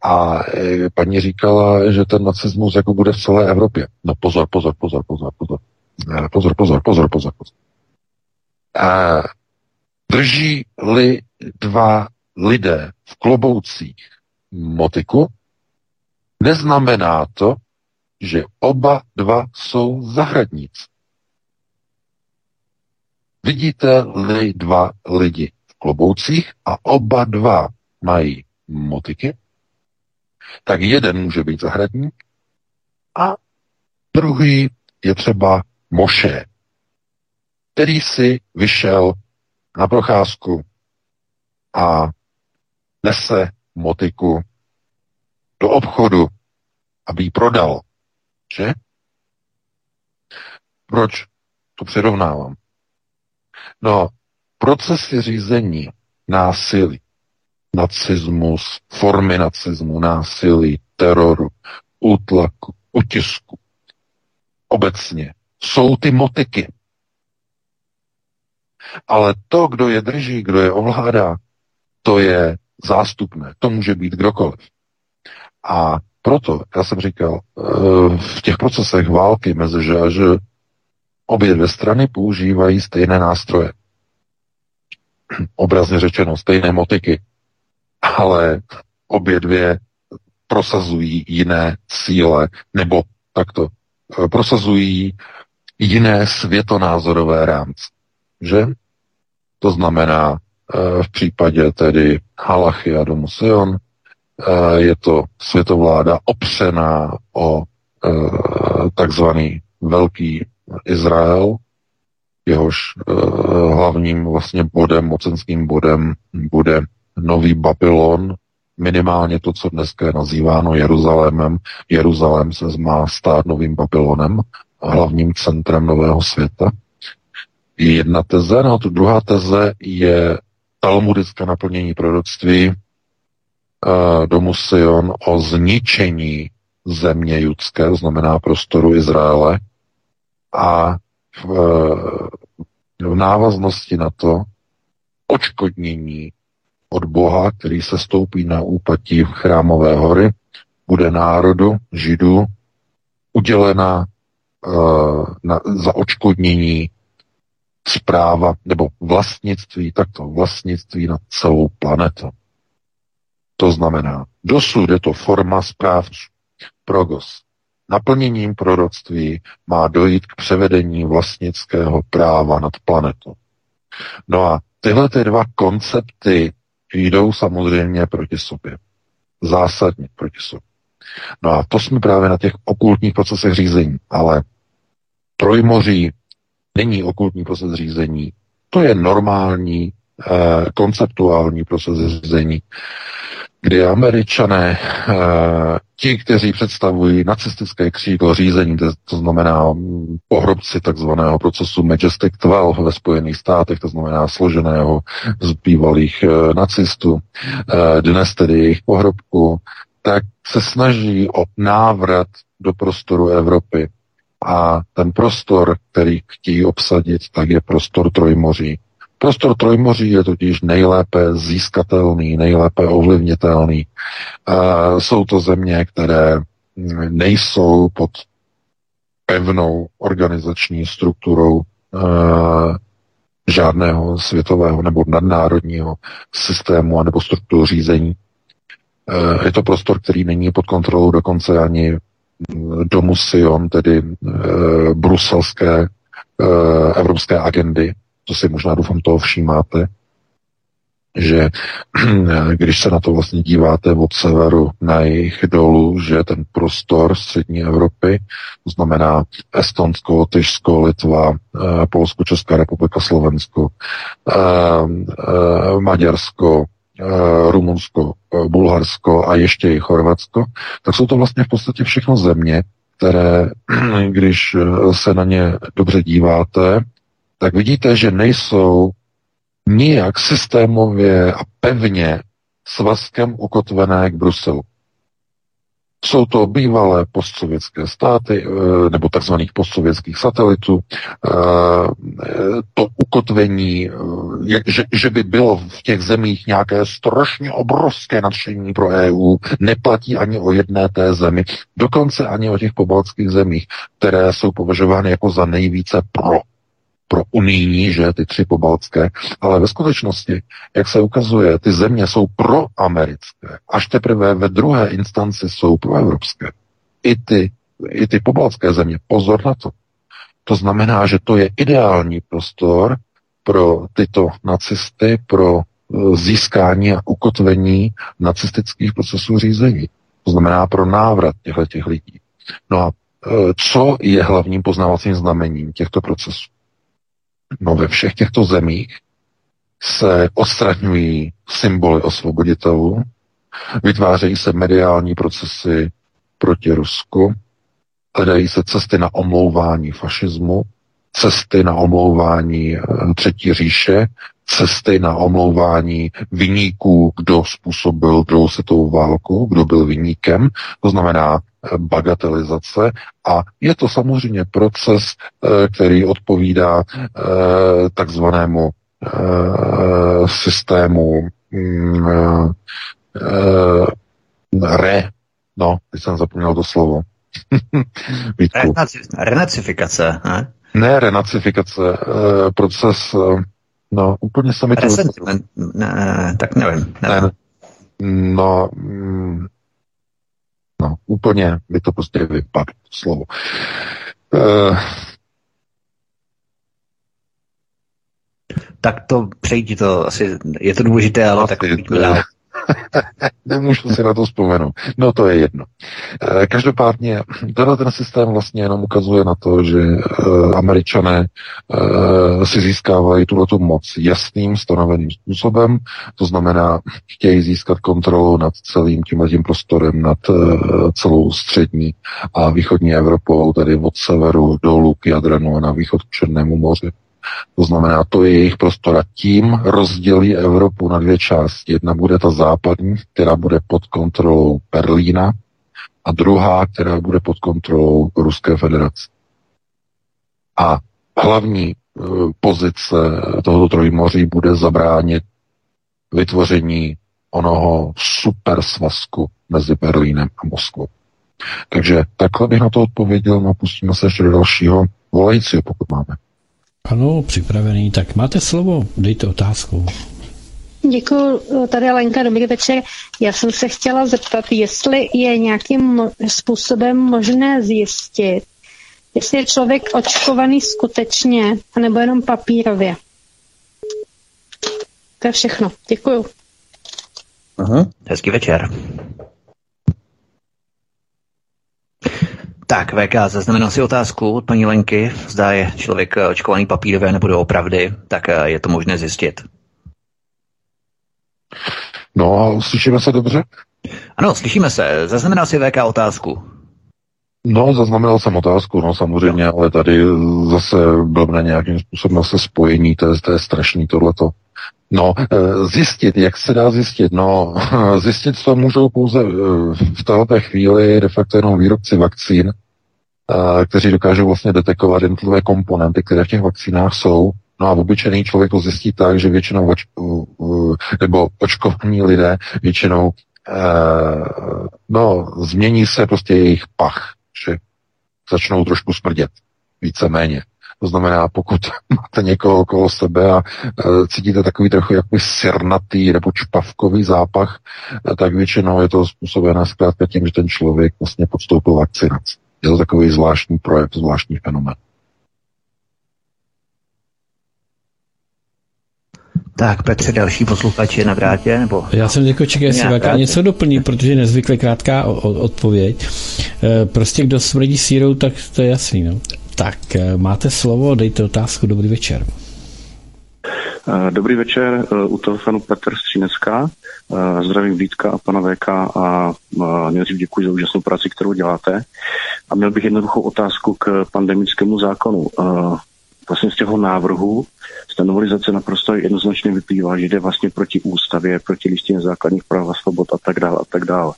A e, paní říkala, že ten nacismus jako bude v celé Evropě. No pozor, pozor, pozor, pozor, pozor. E, pozor, pozor, pozor, pozor, pozor. E, drží-li dva lidé v kloboucích motiku, neznamená to, že oba dva jsou zahradníci. Vidíte-li dva lidi v kloboucích a oba dva mají motiky, tak jeden může být zahradník a druhý je třeba moše, který si vyšel na procházku a nese motiku do obchodu, aby ji prodal. Že? Proč to přirovnávám? No, procesy řízení násilí, nacismus, formy nacismu, násilí, teroru, útlaku, utisku, obecně, jsou ty motiky. Ale to, kdo je drží, kdo je ovládá, to je zástupné. To může být kdokoliv. A proto, já jsem říkal, eh, v těch procesech války mezi že že obě dvě strany používají stejné nástroje. Obrazně řečeno, stejné motiky. Ale obě dvě prosazují jiné cíle, nebo takto, eh, prosazují jiné světonázorové rámce. Že? To znamená, eh, v případě tedy Halachy a Domu Sion, eh, je to světovláda opřená o takzvaný velký Izrael, jehož hlavním vlastně bodem, mocenským bodem bude nový Babylon, minimálně to, co dneska je nazýváno Jeruzalémem. Jeruzalém se má stát novým Babylonem, hlavním centrem nového světa. Je jedna teze, no a tu druhá teze je talmudické naplnění proroctví uh, domu Sion o zničení země judské, znamená prostoru Izraele, a v, v návaznosti na to očkodnění od Boha, který se stoupí na úpatí chrámové hory, bude národu, židů, udělena uh, na, za očkodnění zpráva nebo vlastnictví, takto vlastnictví na celou planetu. To znamená, dosud je to forma správců, progos. Naplněním proroctví má dojít k převedení vlastnického práva nad planetu. No a tyhle ty dva koncepty jdou samozřejmě proti sobě. Zásadně proti sobě. No a to jsme právě na těch okultních procesech řízení. Ale trojmoří není okultní proces řízení. To je normální eh, konceptuální proces řízení, kdy američané, eh, ti, kteří představují nacistické křídlo řízení, to, znamená mm, pohrobci takzvaného procesu Majestic 12 ve Spojených státech, to znamená složeného z bývalých eh, nacistů, eh, dnes tedy jejich pohrobku, tak se snaží o návrat do prostoru Evropy. A ten prostor, který chtějí obsadit, tak je prostor Trojmoří. Prostor Trojmoří je totiž nejlépe získatelný, nejlépe ovlivnitelný. Jsou to země, které nejsou pod pevnou organizační strukturou žádného světového nebo nadnárodního systému nebo strukturu řízení. Je to prostor, který není pod kontrolou dokonce ani domu Sion, tedy bruselské evropské agendy, to si možná doufám toho všímáte, že když se na to vlastně díváte od severu na jejich dolů, že ten prostor střední Evropy, to znamená Estonsko, Tyšsko, Litva, eh, Polsko, Česká republika, Slovensko, eh, eh, Maďarsko, Rumunsko, Bulharsko a ještě i Chorvatsko, tak jsou to vlastně v podstatě všechno země, které, když se na ně dobře díváte, tak vidíte, že nejsou nijak systémově a pevně svazkem ukotvené k Bruselu. Jsou to bývalé postsovětské státy eh, nebo takzvaných postsovětských satelitů. Eh, to ukotvení, eh, že, že by bylo v těch zemích nějaké strašně obrovské nadšení pro EU, neplatí ani o jedné té zemi, dokonce ani o těch pobaltských zemích, které jsou považovány jako za nejvíce pro pro unijní, že ty tři pobaltské, ale ve skutečnosti, jak se ukazuje, ty země jsou proamerické, až teprve ve druhé instanci jsou proevropské. I ty, i ty pobaltské země, pozor na to. To znamená, že to je ideální prostor pro tyto nacisty, pro e, získání a ukotvení nacistických procesů řízení. To znamená pro návrat těchto těch lidí. No a e, co je hlavním poznávacím znamením těchto procesů? No ve všech těchto zemích se odstraňují symboly osvoboditelů, vytvářejí se mediální procesy proti Rusku, hledají se cesty na omlouvání fašismu, cesty na omlouvání eh, Třetí říše, cesty na omlouvání vyníků, kdo způsobil druhou světovou válku, kdo byl vyníkem, to znamená bagatelizace a je to samozřejmě proces, eh, který odpovídá takzvanému systému mm, re, no, teď jsem zapomněl to slovo. Renacifikace, ne? Ne, renacifikace, proces, no, úplně se mi to... Resentiment, ne, tak nevím. nevím. Ne, no, mm, no, úplně mi to prostě vypadlo, slovo. Uh, tak to přejdi to, asi je to důležité, ale tak dál. Nemůžu si na to vzpomenout. No to je jedno. Eh, každopádně tenhle ten systém vlastně jenom ukazuje na to, že eh, američané eh, si získávají tuto moc jasným stanoveným způsobem, to znamená, chtějí získat kontrolu nad celým tímhle prostorem, nad celou střední a východní Evropou, tedy od severu dolů k Jadranu a na východ k Černému moři. To znamená, to je jejich prostor. A tím rozdělí Evropu na dvě části. Jedna bude ta západní, která bude pod kontrolou Berlína, a druhá, která bude pod kontrolou Ruské federace. A hlavní e, pozice tohoto trojmoří bude zabránit vytvoření onoho super svazku mezi Berlínem a Moskvou. Takže takhle bych na to odpověděl, no pustíme se ještě do dalšího volajícího, pokud máme. Ano, připravený. Tak máte slovo, dejte otázku. Děkuji, tady Lenka, dobrý večer. Já jsem se chtěla zeptat, jestli je nějakým způsobem možné zjistit, jestli je člověk očkovaný skutečně, anebo jenom papírově. To je všechno. Děkuju. Uh-huh. Hezký večer. Tak, VK, zaznamenal si otázku od paní Lenky. Zdá je člověk eh, očkovaný papírové nebo opravdy, tak eh, je to možné zjistit. No, slyšíme se dobře? Ano, slyšíme se. Zaznamenal si VK otázku. No, zaznamenal jsem otázku, no samozřejmě, ale tady zase blbne nějakým způsobem zase spojení, to je, to je strašný tohleto. No, eh, zjistit, jak se dá zjistit? No, zjistit to můžou pouze v této chvíli de facto jenom výrobci vakcín, kteří dokážou vlastně detekovat jednotlivé komponenty, které v těch vakcínách jsou. No a obyčejný člověk to zjistí tak, že většinou oč, nebo očkovaní lidé většinou eh, no, změní se prostě jejich pach, že začnou trošku smrdět, víceméně. To znamená, pokud máte někoho okolo sebe a e, cítíte takový trochu jako sirnatý nebo čpavkový zápach, e, tak většinou je to způsobené zkrátka tím, že ten člověk vlastně podstoupil vakcinaci. Je to takový zvláštní projev, zvláštní fenomen. Tak, Petře, další posluchač je na vrátě? Nebo... Já jsem jako čekal, jestli VK něco doplní, protože nezvykle krátká odpověď. E, prostě kdo smrdí sírou, tak to je jasný. No. Tak, e, máte slovo, dejte otázku, dobrý večer. E, dobrý večer, u telefonu Petr Střínecká. Zdravím Vítka a pana VK a nejdřív děkuji za úžasnou práci, kterou děláte. A měl bych jednoduchou otázku k pandemickému zákonu. Vlastně z těho návrhu z té novelizace naprosto jednoznačně vyplývá, že jde vlastně proti ústavě, proti listině základních práv a svobod a tak dále a tak dále.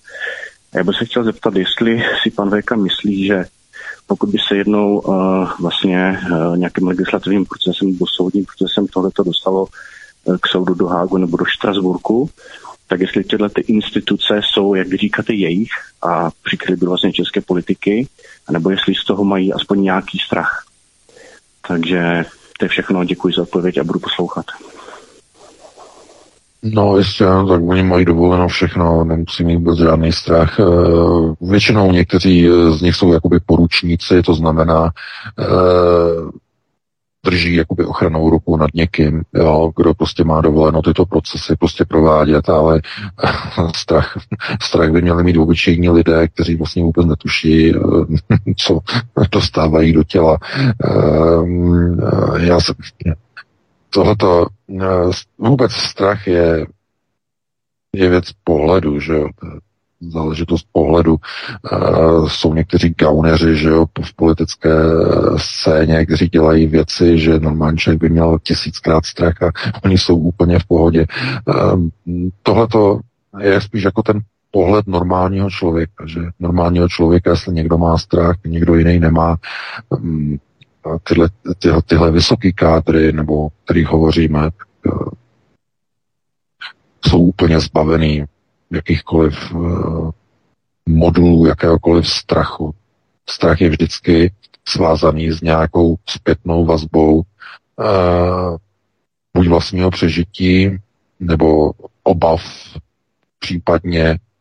Já bych se chtěl zeptat, jestli si pan VK myslí, že pokud by se jednou uh, vlastně uh, nějakým legislativním procesem nebo soudním procesem tohleto dostalo uh, k soudu do Hágu nebo do Štrasburku, tak jestli tyhle ty instituce jsou, jak vy říkáte, jejich a přikryly by vlastně české politiky, nebo jestli z toho mají aspoň nějaký strach. Takže to je všechno, děkuji za odpověď a budu poslouchat. No jistě, tak oni mají dovoleno všechno, nemusí mít vůbec žádný strach. Eh, většinou někteří z nich jsou jakoby poručníci, to znamená, eh, drží jakoby ochranou ruku nad někým, jo, kdo prostě má dovoleno tyto procesy prostě provádět, ale strach, strach by měli mít obyčejní lidé, kteří vlastně vůbec netuší, eh, co dostávají do těla. Já se, tohleto eh, vůbec strach je, je věc pohledu, že jo, záležitost pohledu. Uh, jsou někteří gauneři, že jo, v politické scéně, kteří dělají věci, že normální člověk by měl tisíckrát strach a oni jsou úplně v pohodě. Uh, tohleto je spíš jako ten pohled normálního člověka, že normálního člověka, jestli někdo má strach, někdo jiný nemá, tyhle, tyhle, tyhle vysoké kádry, nebo kterých hovoříme, eh, jsou úplně zbavený jakýchkoliv uh, modulů, jakéhokoliv strachu. Strach je vždycky svázaný s nějakou zpětnou vazbou uh, buď vlastního přežití, nebo obav, případně Eh,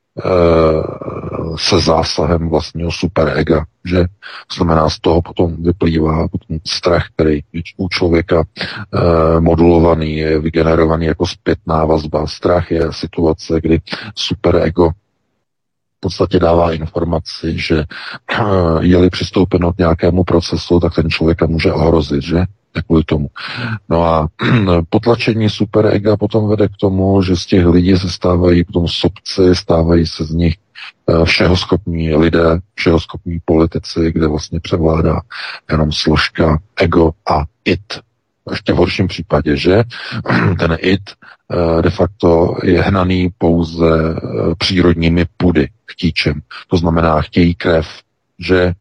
se zásahem vlastního superega, že znamená z toho potom vyplývá potom strach, který je u člověka eh, modulovaný, je vygenerovaný jako zpětná vazba. Strach je situace, kdy superego v podstatě dává informaci, že eh, je-li přistoupeno k nějakému procesu, tak ten člověka může ohrozit, že? Kvůli tomu. No a potlačení superega potom vede k tomu, že z těch lidí se stávají potom sobci, stávají se z nich eh, všeho schopní lidé, všeho schopní politici, kde vlastně převládá jenom složka ego a it. Ještě v horším případě, že ten it eh, de facto je hnaný pouze eh, přírodními pudy, chtíčem. To znamená, chtějí krev, že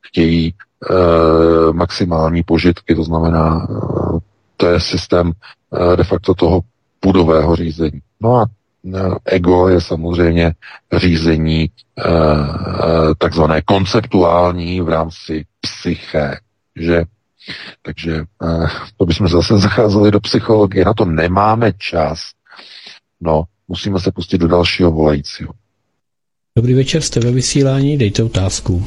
chtějí maximální požitky, to znamená, eh, to je systém eh, de facto toho půdového řízení. No a ego je samozřejmě řízení takzvané konceptuální v rámci psyché, že takže to bychom zase zacházeli do psychologie, na to nemáme čas. No, musíme se pustit do dalšího volajícího. Dobrý večer, jste ve vysílání, dejte otázku.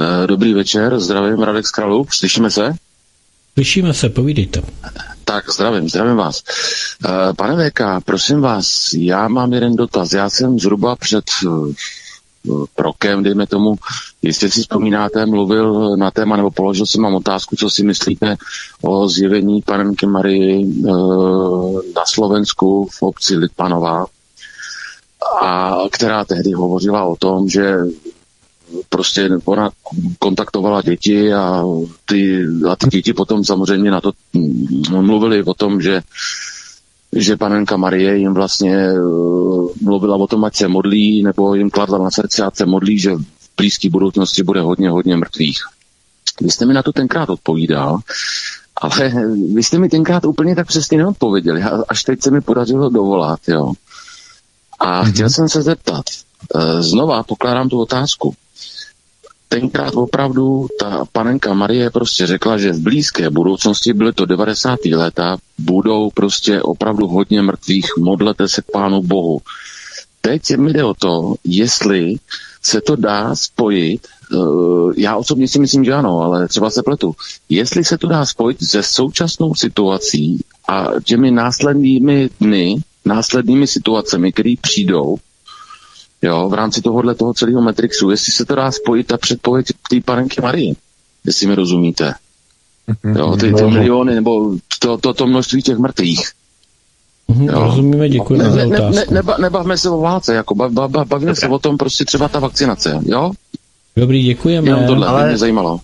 Eh, dobrý večer, zdravím Radek z Kralů, slyšíme se? Slyšíme se, povídejte. Tak, zdravím, zdravím vás. Eh, pane VK, prosím vás, já mám jeden dotaz. Já jsem zhruba před eh, rokem, dejme tomu, jestli si vzpomínáte, mluvil na téma, nebo položil jsem vám otázku, co si myslíte o zjevení panenky Marii na Slovensku v obci Litpanová, a která tehdy hovořila o tom, že prostě ona kontaktovala děti a ty, a ty děti potom samozřejmě na to mm, mluvili o tom, že že panenka Marie jim vlastně uh, mluvila o tom, ať se modlí, nebo jim kladla na srdce, ať se modlí, že v blízké budoucnosti bude hodně, hodně mrtvých. Vy jste mi na to tenkrát odpovídal, ale vy jste mi tenkrát úplně tak přesně neodpověděli. Až teď se mi podařilo dovolat, jo. A chtěl jsem se zeptat, uh, znova pokládám tu otázku tenkrát opravdu ta panenka Marie prostě řekla, že v blízké budoucnosti, byly to 90. léta, budou prostě opravdu hodně mrtvých, modlete se k Pánu Bohu. Teď mi jde o to, jestli se to dá spojit, uh, já osobně si myslím, že ano, ale třeba se pletu, jestli se to dá spojit se současnou situací a těmi následnými dny, následnými situacemi, které přijdou, jo, v rámci tohohle toho celého Matrixu, jestli se to dá spojit ta předpověď té panenky Marie, jestli mi rozumíte. Mhm. Jo, ty, ty miliony, nebo to, to, to množství těch mrtvých. Mhm, jo. Rozumíme, děkuji ne, za otázku. Ne, ne, ne, nebavme se o válce, jako bav, bav, bavíme se o tom prostě třeba ta vakcinace, jo? Dobrý, děkujeme. Jenom tohle, ale... mě zajímalo.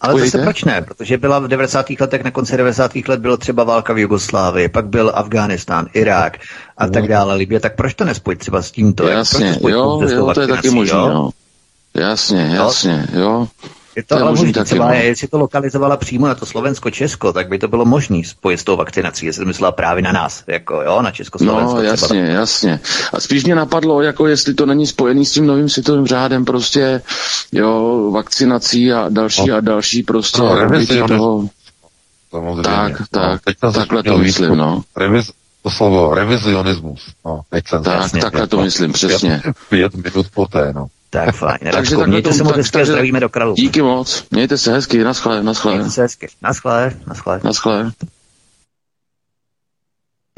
Ale Pojďte. zase proč ne? Protože byla v 90. letech, na konci 90. let bylo třeba válka v Jugoslávii, pak byl Afghánistán, Irák a tak dále, Libie, tak proč to nespojit třeba s tímto? Jak- proč Jasně, to jo, jo, to je taky možné, jo. Jasně, jasně, jo. Je to, To ale možný taky, třeba, no. jestli to lokalizovala přímo na to Slovensko-Česko, tak by to bylo možné spojit s tou vakcinací, jestli to myslela právě na nás, jako jo, na Československo. No, jasně, třeba. jasně. A spíš mě napadlo, jako jestli to není spojený s tím novým světovým řádem, prostě, jo, vakcinací a další a další prostě, No, no, revizionismus. toho, Samozřejmě. tak, no, tak, jsem takhle to myslím, no. Reviz, to slovo revizionismus. No, teď jsem Tak, jasně, takhle to pět- myslím, přesně. Pět, pět minut poté, no. Tak fajn. Takže takhle mějte to- se moc hezky takže- zdravíme do Kralu. Díky moc, mějte se hezky, naschle, naschle, Mějte se hezky. Naschle, naschle. naschle.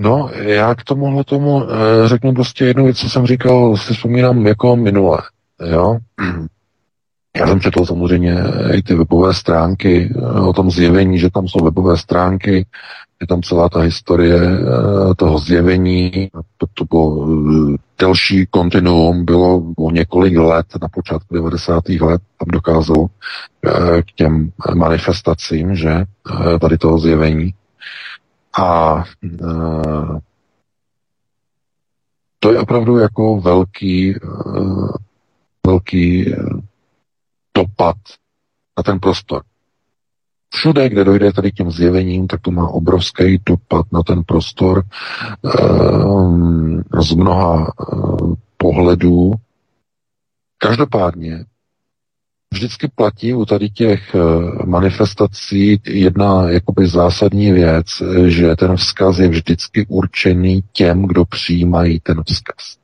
No, já k tomuhle tomu e, řeknu prostě jednu věc, co jsem říkal, si vzpomínám jako minule, jo. Já jsem četl samozřejmě i ty webové stránky e, o tom zjevení, že tam jsou webové stránky, je tam celá ta historie e, toho zjevení, to, to bylo e, delší kontinuum, bylo o několik let, na počátku 90. let, tam dokázalo e, k těm manifestacím, že e, tady toho zjevení. A e, to je opravdu jako velký, velký dopad na ten prostor. Všude, kde dojde tady k těm zjevením, tak to má obrovský dopad na ten prostor e, z mnoha e, pohledů. Každopádně vždycky platí u tady těch eh, manifestací jedna jakoby zásadní věc, eh, že ten vzkaz je vždycky určený těm, kdo přijímají ten vzkaz.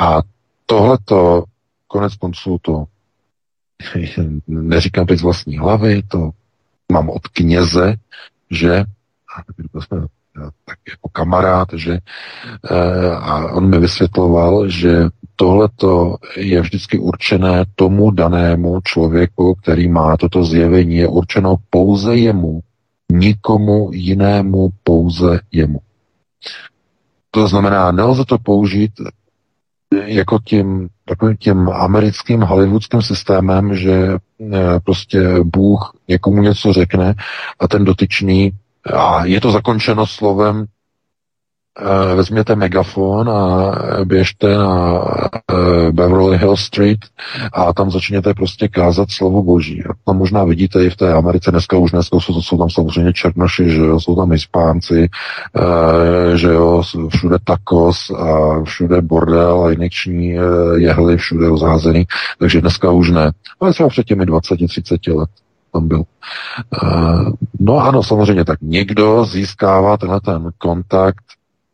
A tohleto, konec konců to neříkám teď z vlastní hlavy, to mám od kněze, že to jsme tak jako kamarád, že eh, a on mi vysvětloval, že tohleto je vždycky určené tomu danému člověku, který má toto zjevení, je určeno pouze jemu, nikomu jinému, pouze jemu. To znamená, nelze to použít jako tím, takovým tím americkým hollywoodským systémem, že eh, prostě Bůh někomu něco řekne a ten dotyčný a je to zakončeno slovem vezměte megafon a běžte na eh, Beverly Hills Street a tam začněte prostě kázat slovo boží. A tam možná vidíte i v té Americe, dneska už dneska jsou, jsou tam samozřejmě černoši, že jo, jsou tam Hispánci, eh, že jo, všude tacos a všude bordel a injekční eh, jehly všude rozházený, takže dneska už ne. Ale třeba před těmi 20-30 let tam byl. No ano, samozřejmě, tak někdo získává tenhle ten kontakt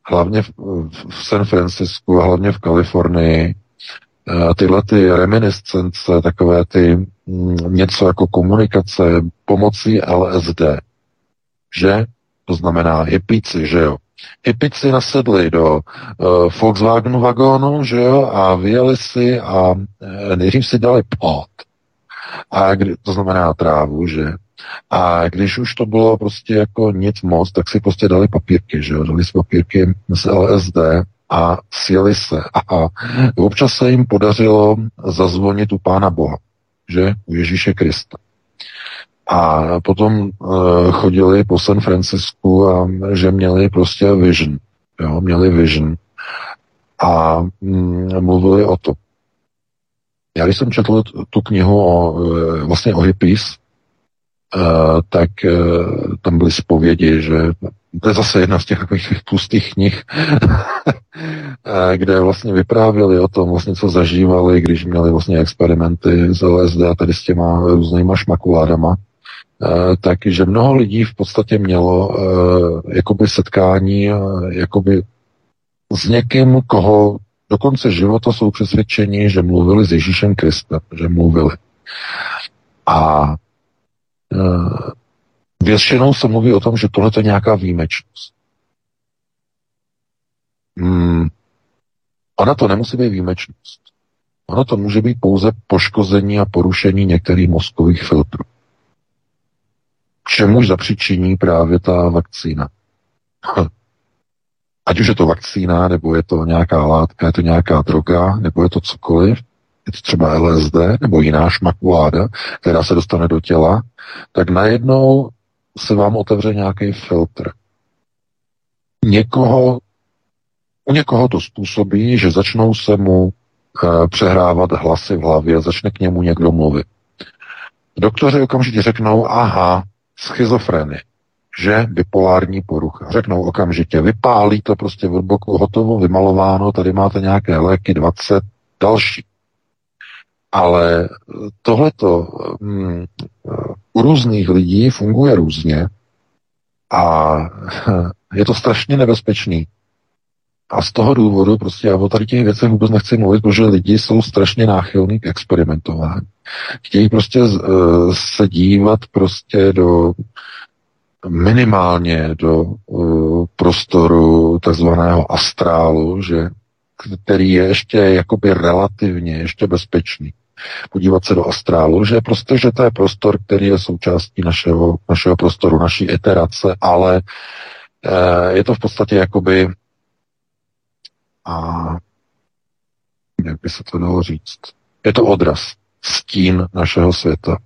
hlavně v, San Francisku a hlavně v Kalifornii. Uh, tyhle ty reminiscence, takové ty mm, něco jako komunikace pomocí LSD, že? To znamená hippíci, že jo? Hippíci nasedli do uh, Volkswagenu vagónu, že jo, a vyjeli si a uh, nejdřív si dali pot. A kdy, to znamená trávu, že? A když už to bylo prostě jako nic moc, tak si prostě dali papírky, že jo? Dali si papírky z LSD a sjeli se. A občas se jim podařilo zazvonit u Pána Boha, že? U Ježíše Krista. A potom uh, chodili po San Francisku a že měli prostě vision. Jo, měli vision. A mm, mluvili o to. Já když jsem četl tu knihu o, e, vlastně o hippies, Uh, tak uh, tam byly zpovědi, že to je zase jedna z těch takových tlustých knih, kde vlastně vyprávěli o tom, vlastně co zažívali, když měli vlastně experimenty z LSD a tady s těma různýma šmakuládama, takže mnoho lidí v podstatě mělo jakoby setkání jakoby s někým, koho do konce života jsou přesvědčeni, že mluvili s Ježíšem Kristem, že mluvili. A Většinou se mluví o tom, že tohle je nějaká výjimečnost. Hmm. Ona to nemusí být výjimečnost. Ono to může být pouze poškození a porušení některých mozkových filtrů. Čemuž zapříčiní právě ta vakcína. Ať už je to vakcína, nebo je to nějaká látka, je to nějaká droga, nebo je to cokoliv, je to třeba LSD nebo jiná šmakuláda, která se dostane do těla, tak najednou se vám otevře nějaký filtr. Někoho, u někoho to způsobí, že začnou se mu e, přehrávat hlasy v hlavě, začne k němu někdo mluvit. Doktoři okamžitě řeknou, aha, schizofrenie, že bipolární porucha. Řeknou okamžitě, vypálí to prostě od boku, hotovo, vymalováno, tady máte nějaké léky, 20, další. Ale tohleto um, u různých lidí funguje různě a je to strašně nebezpečný. A z toho důvodu prostě já o tady těch věcech vůbec nechci mluvit, protože lidi jsou strašně náchylní k experimentování. Chtějí prostě uh, se dívat prostě do minimálně do uh, prostoru takzvaného astrálu, že, který je ještě jakoby relativně ještě bezpečný. Podívat se do astrálu, že prostě, že to je prostor, který je součástí našeho, našeho prostoru, naší iterace, ale uh, je to v podstatě jakoby a jak by se to dalo říct? Je to odraz, stín našeho světa.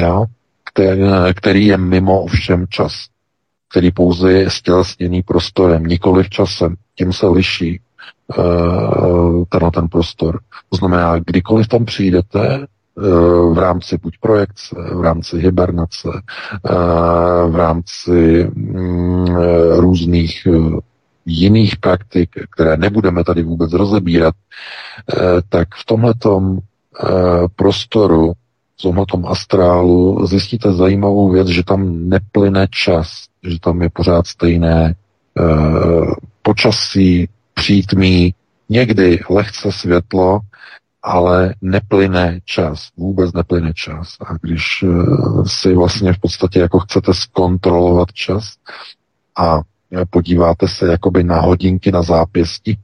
Jo? Který, který je mimo všem čas. Který pouze je stělesněný prostorem, nikoli v časem. Tím se liší uh, tenhle ten prostor. To znamená, kdykoliv tam přijdete, uh, v rámci buď projekce, v rámci hibernace, uh, v rámci um, různých jiných praktik, které nebudeme tady vůbec rozebírat, eh, tak v tomhletom eh, prostoru, tomhletom astrálu zjistíte zajímavou věc, že tam neplyne čas, že tam je pořád stejné eh, počasí, přítmí, někdy lehce světlo, ale neplyne čas, vůbec neplyne čas. A když si vlastně v podstatě jako chcete zkontrolovat čas a podíváte se jakoby na hodinky na zápěstí,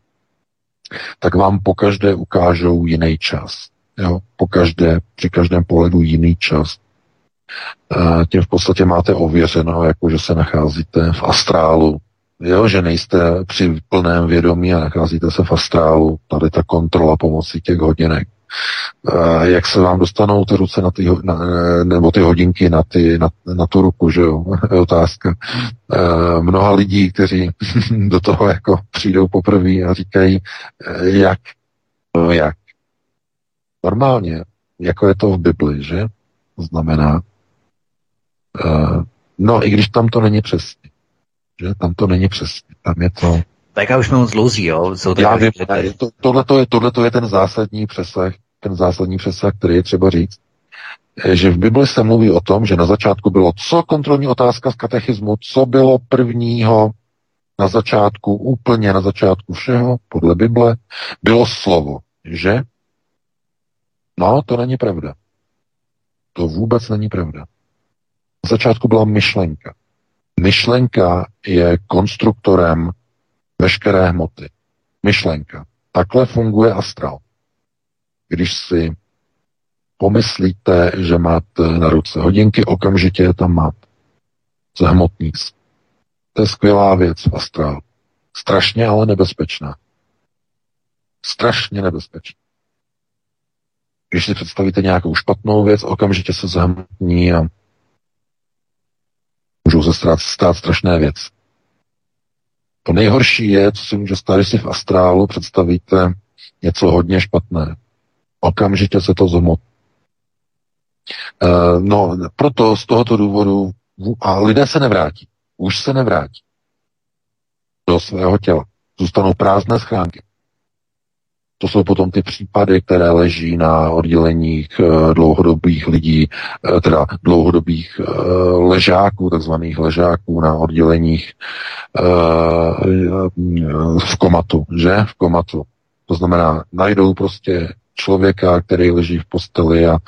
tak vám po každé ukážou jiný čas. Jo? Po každé, při každém pohledu jiný čas. E, tím v podstatě máte ověřeno, jako že se nacházíte v astrálu, jo, že nejste při plném vědomí a nacházíte se v astrálu. Tady ta kontrola pomocí těch hodinek. Eh, jak se vám dostanou ty ruce na ty, na, nebo ty hodinky na, ty, na, na tu ruku, že jo, je otázka. Eh, mnoha lidí, kteří do toho jako přijdou poprvé a říkají, eh, jak, no jak. Normálně, jako je to v Bibli, že? To znamená, no i když tam to není přesně, že? Tam to není přesně, tam je to tak já už jsme moc dlouzí, jo? Jsou já vím, to, tohle je, tohleto je ten zásadní přesah, ten zásadní přesah, který je třeba říct, eh, že v Bibli se mluví o tom, že na začátku bylo co kontrolní otázka z katechismu, co bylo prvního na začátku, úplně na začátku všeho, podle Bible, bylo slovo, že? No, to není pravda. To vůbec není pravda. Na začátku byla myšlenka. Myšlenka je konstruktorem veškeré hmoty. Myšlenka. Takhle funguje astral. Když si pomyslíte, že máte na ruce hodinky, okamžitě je tam máte. Zhmotní To je skvělá věc v astrálu. Strašně ale nebezpečná. Strašně nebezpečná. Když si představíte nějakou špatnou věc, okamžitě se zhmotní a můžou se stát, stát strašné věci. To nejhorší je, co si může stát, když si v astrálu představíte něco hodně špatné. Okamžitě se to zhmot. Uh, no, proto z tohoto důvodu a lidé se nevrátí. Už se nevrátí do svého těla. Zůstanou prázdné schránky. To jsou potom ty případy, které leží na odděleních eh, dlouhodobých lidí, eh, teda dlouhodobých eh, ležáků, takzvaných ležáků na odděleních v komatu, že? V komatu. To znamená, najdou prostě člověka, který leží v posteli a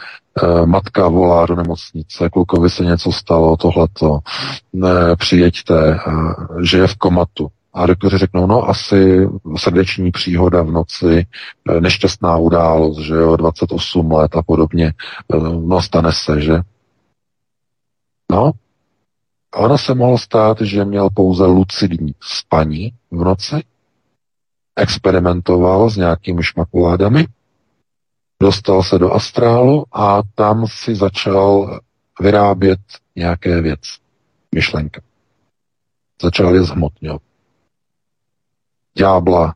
matka volá do nemocnice, klukovi se něco stalo, tohleto, ne, přijeďte, že je v komatu. A doktoři řeknou, no asi srdeční příhoda v noci, e, nešťastná událost, že jo, 28 let a podobně. E, no stane se, že? No, ono se mohlo stát, že měl pouze lucidní spaní v noci, experimentoval s nějakými šmakuládami dostal se do astrálu a tam si začal vyrábět nějaké věc, myšlenka. Začal je zhmotňovat. Ďábla,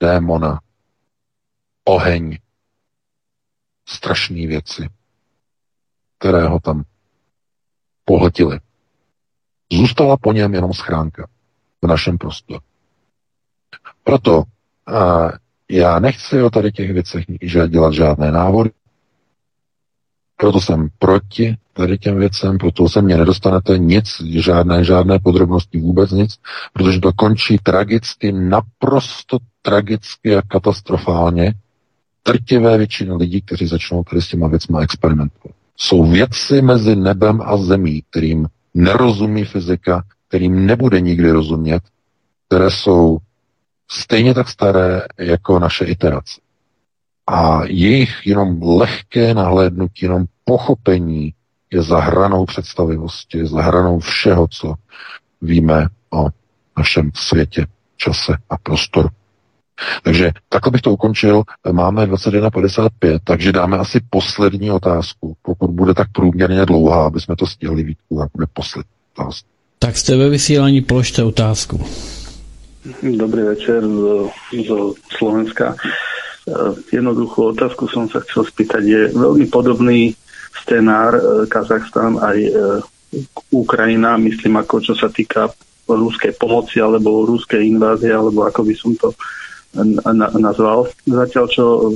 démona, oheň, strašné věci, které ho tam pohltily. Zůstala po něm jenom schránka v našem prostoru. Proto uh, já nechci o tady těch věcech dělat žádné návody, proto jsem proti tady těm věcem, proto se mě nedostanete nic, žádné, žádné podrobnosti, vůbec nic, protože to končí tragicky, naprosto tragicky a katastrofálně. Trtivé většiny lidí, kteří začnou tady s těma věcma experimentovat. Jsou věci mezi nebem a zemí, kterým nerozumí fyzika, kterým nebude nikdy rozumět, které jsou stejně tak staré jako naše iterace. A jejich jenom lehké nahlédnutí, jenom pochopení je za hranou představivosti, je za hranou všeho, co víme o našem světě, čase a prostoru. Takže takhle bych to ukončil. Máme 21.55, takže dáme asi poslední otázku, pokud bude tak průměrně dlouhá, aby jsme to stihli Vítku, a bude poslední otázka. Tak jste ve vysílání, položte otázku. Dobrý večer z, z Slovenska. Jednoduchú otázku som sa chcel spýtať. Je veľmi podobný scenár e, Kazachstan aj e, Ukrajina, myslím ako čo sa týka ruskej pomoci alebo ruskej invázie, alebo ako by som to nazval. Zatiaľ, čo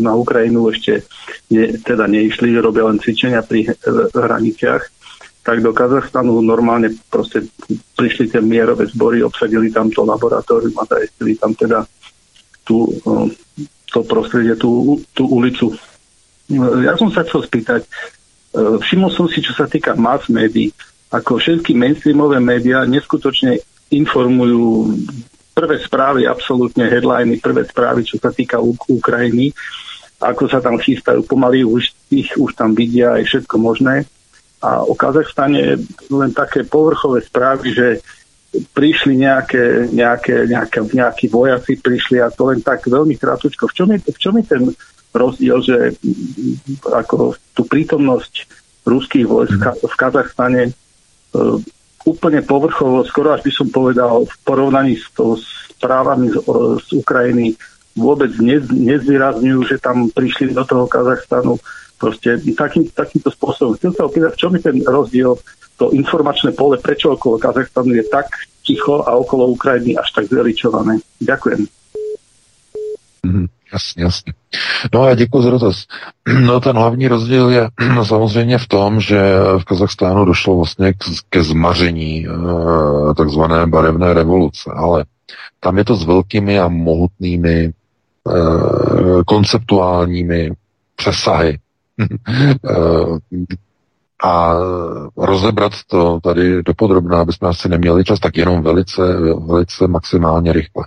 na Ukrajinu ešte ne, teda neišli, robia len cvičenia pri hraniciach, tak do Kazachstanu normálne proste prišli tie mierové zbory, obsadili tam to laboratórium a zajistili tam teda tú, to prostredie, tú, tú ulicu ja som sa chcel spýtať, e, všimol som si, čo sa týka mass médií, ako všetky mainstreamové médiá neskutočne informujú prvé správy, absolútne headliny, prvé správy, čo sa týka Ukrajiny, ako sa tam chystajú, pomaly už ich už tam vidia aj všetko možné. A o Kazachstane len také povrchové správy, že prišli nejaké, nejaké, nejaké, nejakí vojaci, prišli a to len tak veľmi krátko. V čom je, v čom je ten rozdiel, že ako tú prítomnosť ruských vojsk v Kazachstane e, úplne povrchovo, skoro až by som povedal, v porovnaní s to správami z, z Ukrajiny vôbec nezvýrazňujú, že tam prišli do toho Kazachstanu proste takým, takýmto spôsobom. Chcem sa opýtať, v čom je ten rozdiel, to informačné pole, prečo okolo Kazachstanu je tak ticho a okolo Ukrajiny až tak zveličované. Ďakujem. Mm-hmm. Jasně, jasně. No a děkuji za dotaz. No ten hlavní rozdíl je no, samozřejmě v tom, že v Kazachstánu došlo vlastně ke zmaření e, takzvané barevné revoluce, ale tam je to s velkými a mohutnými e, konceptuálními přesahy. a rozebrat to tady dopodrobná, aby jsme asi neměli čas, tak jenom velice, velice maximálně rychle.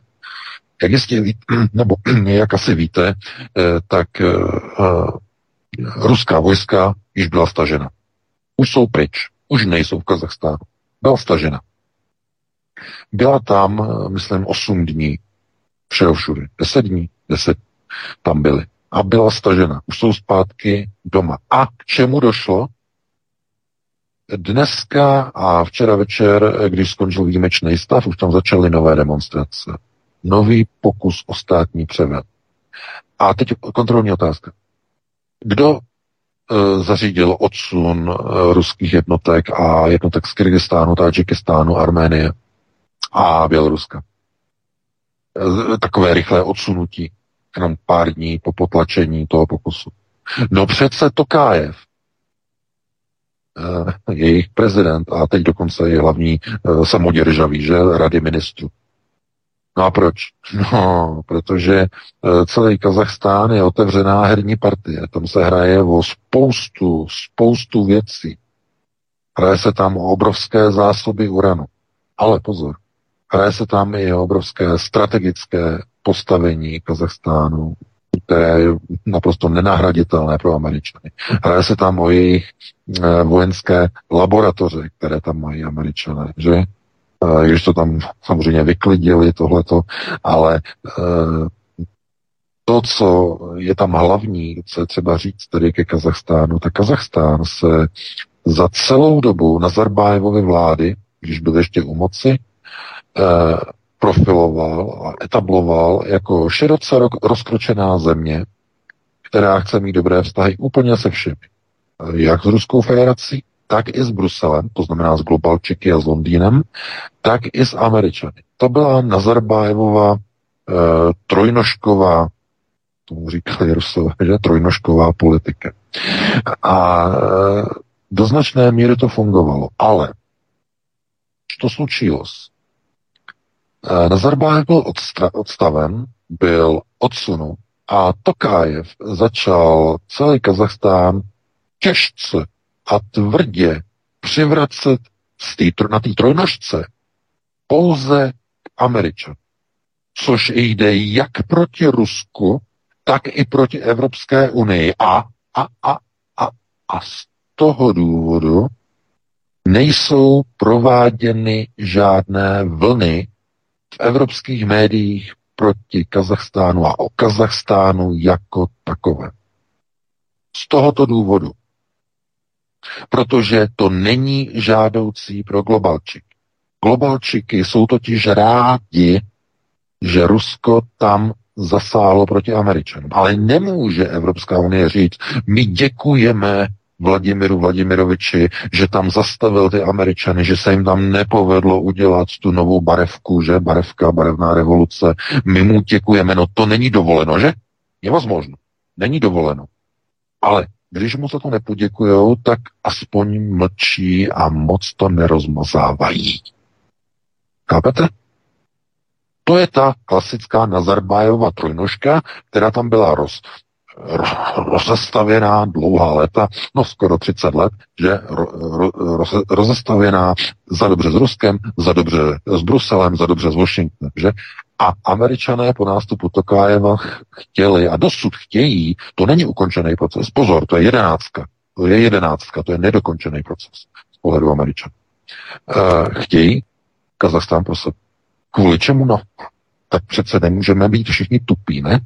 Jak jistě ví, nebo jak asi víte, eh, tak eh, ruská vojska již byla stažena. Už jsou pryč, už nejsou v Kazachstánu. Byla stažena. Byla tam, myslím, 8 dní. Všeho všude. 10 dní, 10 tam byly. A byla stažena. Už jsou zpátky doma. A k čemu došlo? Dneska a včera večer, když skončil výjimečný stav, už tam začaly nové demonstrace nový pokus o státní převrat. A teď kontrolní otázka. Kdo e, zařídil odsun e, ruských jednotek a jednotek z Kyrgyzstánu, Tadžikistánu, Arménie a Běloruska? E, takové rychlé odsunutí, jenom pár dní po potlačení toho pokusu. No přece Tokájev, jejich prezident a teď dokonce je hlavní e, samoděržavý, že, rady ministrů. No a proč? No, protože e, celý Kazachstán je otevřená herní partie. Tam se hraje o spoustu, spoustu věcí. Hraje se tam o obrovské zásoby uranu. Ale pozor, hraje se tam i o obrovské strategické postavení Kazachstánu, které je naprosto nenahraditelné pro Američany. Hraje se tam o jejich e, vojenské laboratoře, které tam mají Američané, že? když to tam samozřejmě vyklidili tohleto, ale to, co je tam hlavní, co je třeba říct tedy ke Kazachstánu, tak Kazachstán se za celou dobu Nazarbájevovy vlády, když byl ještě u moci, eh, profiloval a etabloval jako široce rozkročená země, která chce mít dobré vztahy úplně se všemi. Jak s Ruskou federací, tak i s Bruselem, to znamená s Globalčiky a s Londýnem, tak i s Američany. To byla Nazarbájevova e, trojnožková, tomu říkali Rusové, že trojnožková politika. A e, do značné míry to fungovalo. Ale to slučilo? E, Nazarbájev byl odstaven, byl odsunut a Tokájev začal celý Kazachstán těžce a tvrdě přivracet na té trojnožce pouze k Američan. Což jde jak proti Rusku, tak i proti Evropské unii. A, a, a, a, a z toho důvodu nejsou prováděny žádné vlny v evropských médiích proti Kazachstánu a o Kazachstánu jako takové. Z tohoto důvodu. Protože to není žádoucí pro globalčik. Globalčiky jsou totiž rádi, že Rusko tam zasálo proti Američanům. Ale nemůže Evropská unie říct, my děkujeme Vladimiru Vladimiroviči, že tam zastavil ty Američany, že se jim tam nepovedlo udělat tu novou barevku, že barevka, barevná revoluce. My mu děkujeme, no to není dovoleno, že? Je možno. Není dovoleno. Ale když mu za to nepoděkujou, tak aspoň mlčí a moc to nerozmazávají. Chápete? To je ta klasická Nazarbájova trojnožka, která tam byla roz, rozestavěná dlouhá léta, no skoro 30 let, že ro, ro, rozestavěná za dobře s Ruskem, za dobře s Bruselem, za dobře s Washingtonem, že? A američané po nástupu Tokájeva chtěli a dosud chtějí, to není ukončený proces, pozor, to je jedenáctka, to je jedenáctka, to je nedokončený proces z pohledu američanů. Uh, chtějí Kazachstán pro sebe. Kvůli čemu? No, tak přece nemůžeme být všichni tupí, ne?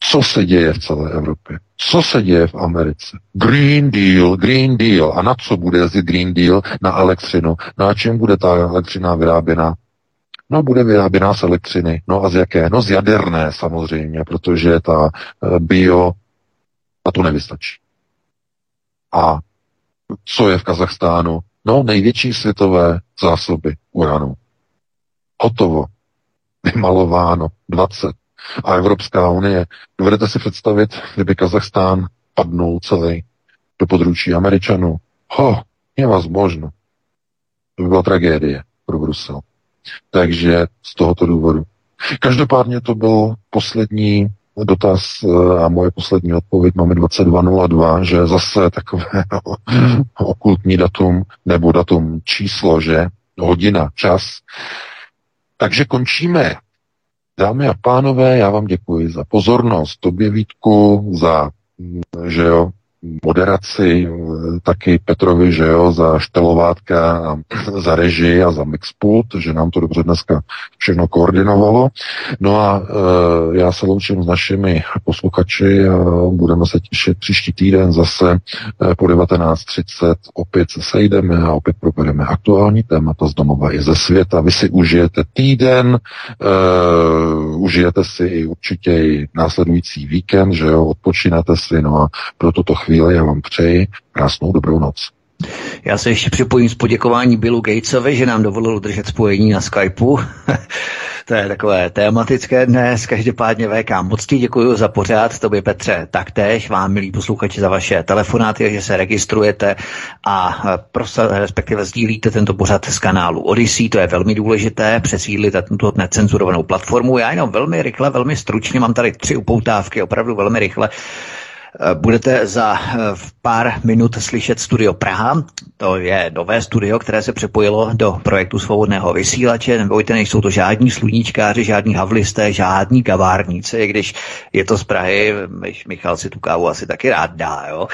Co se děje v celé Evropě? Co se děje v Americe? Green Deal, Green Deal. A na co bude jezdit Green Deal? Na elektřinu. Na čem bude ta elektřina vyráběna? No, bude vyráběná z elektřiny. No a z jaké? No z jaderné samozřejmě, protože ta eh, bio, a to nevystačí. A co je v Kazachstánu? No, největší světové zásoby uranu. Hotovo. Vymalováno. 20. A Evropská unie. Dovedete si představit, kdyby Kazachstán padnul celý do područí Američanů? Ho, je vás možno. To by byla tragédie pro Brusel. Takže z tohoto důvodu. Každopádně to byl poslední dotaz eh, a moje poslední odpověď máme 22.02, že zase takové okultní datum nebo datum číslo, že hodina, čas. Takže končíme. Dámy a pánové, já vám děkuji za pozornost, tobě Vítku, za že jo, moderaci, taky Petrovi, že jo, za štelovátka za režii a za mixpult, že nám to dobře dneska všechno koordinovalo. No a e, já se loučím s našimi posluchači a budeme se těšit příští týden zase e, po 19.30 opět se sejdeme a opět probereme aktuální témata z domova i ze světa. Vy si užijete týden, e, užijete si i určitě i následující víkend, že jo, odpočinete si, no a pro tuto chvíli já vám přeji krásnou dobrou noc. Já se ještě připojím s poděkování Billu Gatesovi, že nám dovolil držet spojení na Skypeu. to je takové tématické dnes. Každopádně VK, moc ti děkuji za pořád, tobě Petře taktéž, vám milí posluchači za vaše telefonáty, že se registrujete a prosa, respektive sdílíte tento pořad z kanálu Odyssey, to je velmi důležité, přesídlit tuto necenzurovanou platformu. Já jenom velmi rychle, velmi stručně, mám tady tři upoutávky, opravdu velmi rychle. Budete za v pár minut slyšet Studio Praha. To je nové studio, které se připojilo do projektu svobodného vysílače. Nebojte, nejsou to žádní sluníčkáři, žádní havlisté, žádní kavárníci, když je to z Prahy, Michal si tu kávu asi taky rád dá, jo.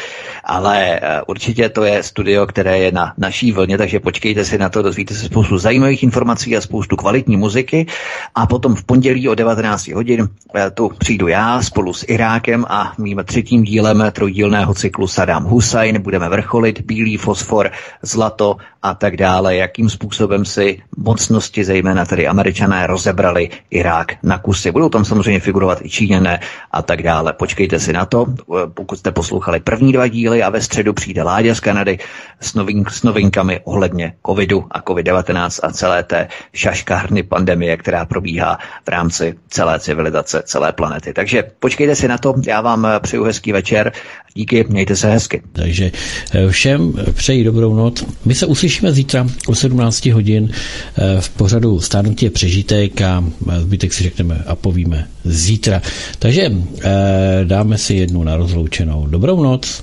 Ale určitě to je studio, které je na naší vlně, takže počkejte si na to, dozvíte se spoustu zajímavých informací a spoustu kvalitní muziky. A potom v pondělí o 19 hodin tu přijdu já spolu s Irákem a mým třetím dílem trojdílného cyklu Saddam Hussein. Budeme vrcholit bílý fosfor, zlato a tak dále, jakým způsobem si mocnosti, zejména tedy američané, rozebrali Irák na kusy. Budou tam samozřejmě figurovat i Číňané a tak dále. Počkejte si na to, pokud jste poslouchali první dva díly a ve středu přijde Láďa z Kanady s, novin, s novinkami ohledně covidu a covid-19 a celé té šaškárny pandemie, která probíhá v rámci celé civilizace, celé planety. Takže počkejte si na to, já vám přeju hezký večer, díky, mějte se hezky. Takže eh, všem přeji dobrou noc. My se uslyšíme zítra o 17 hodin eh, v pořadu Stárnutí přežitek a zbytek si řekneme a povíme zítra. Takže eh, dáme si jednu na rozloučenou. Dobrou noc.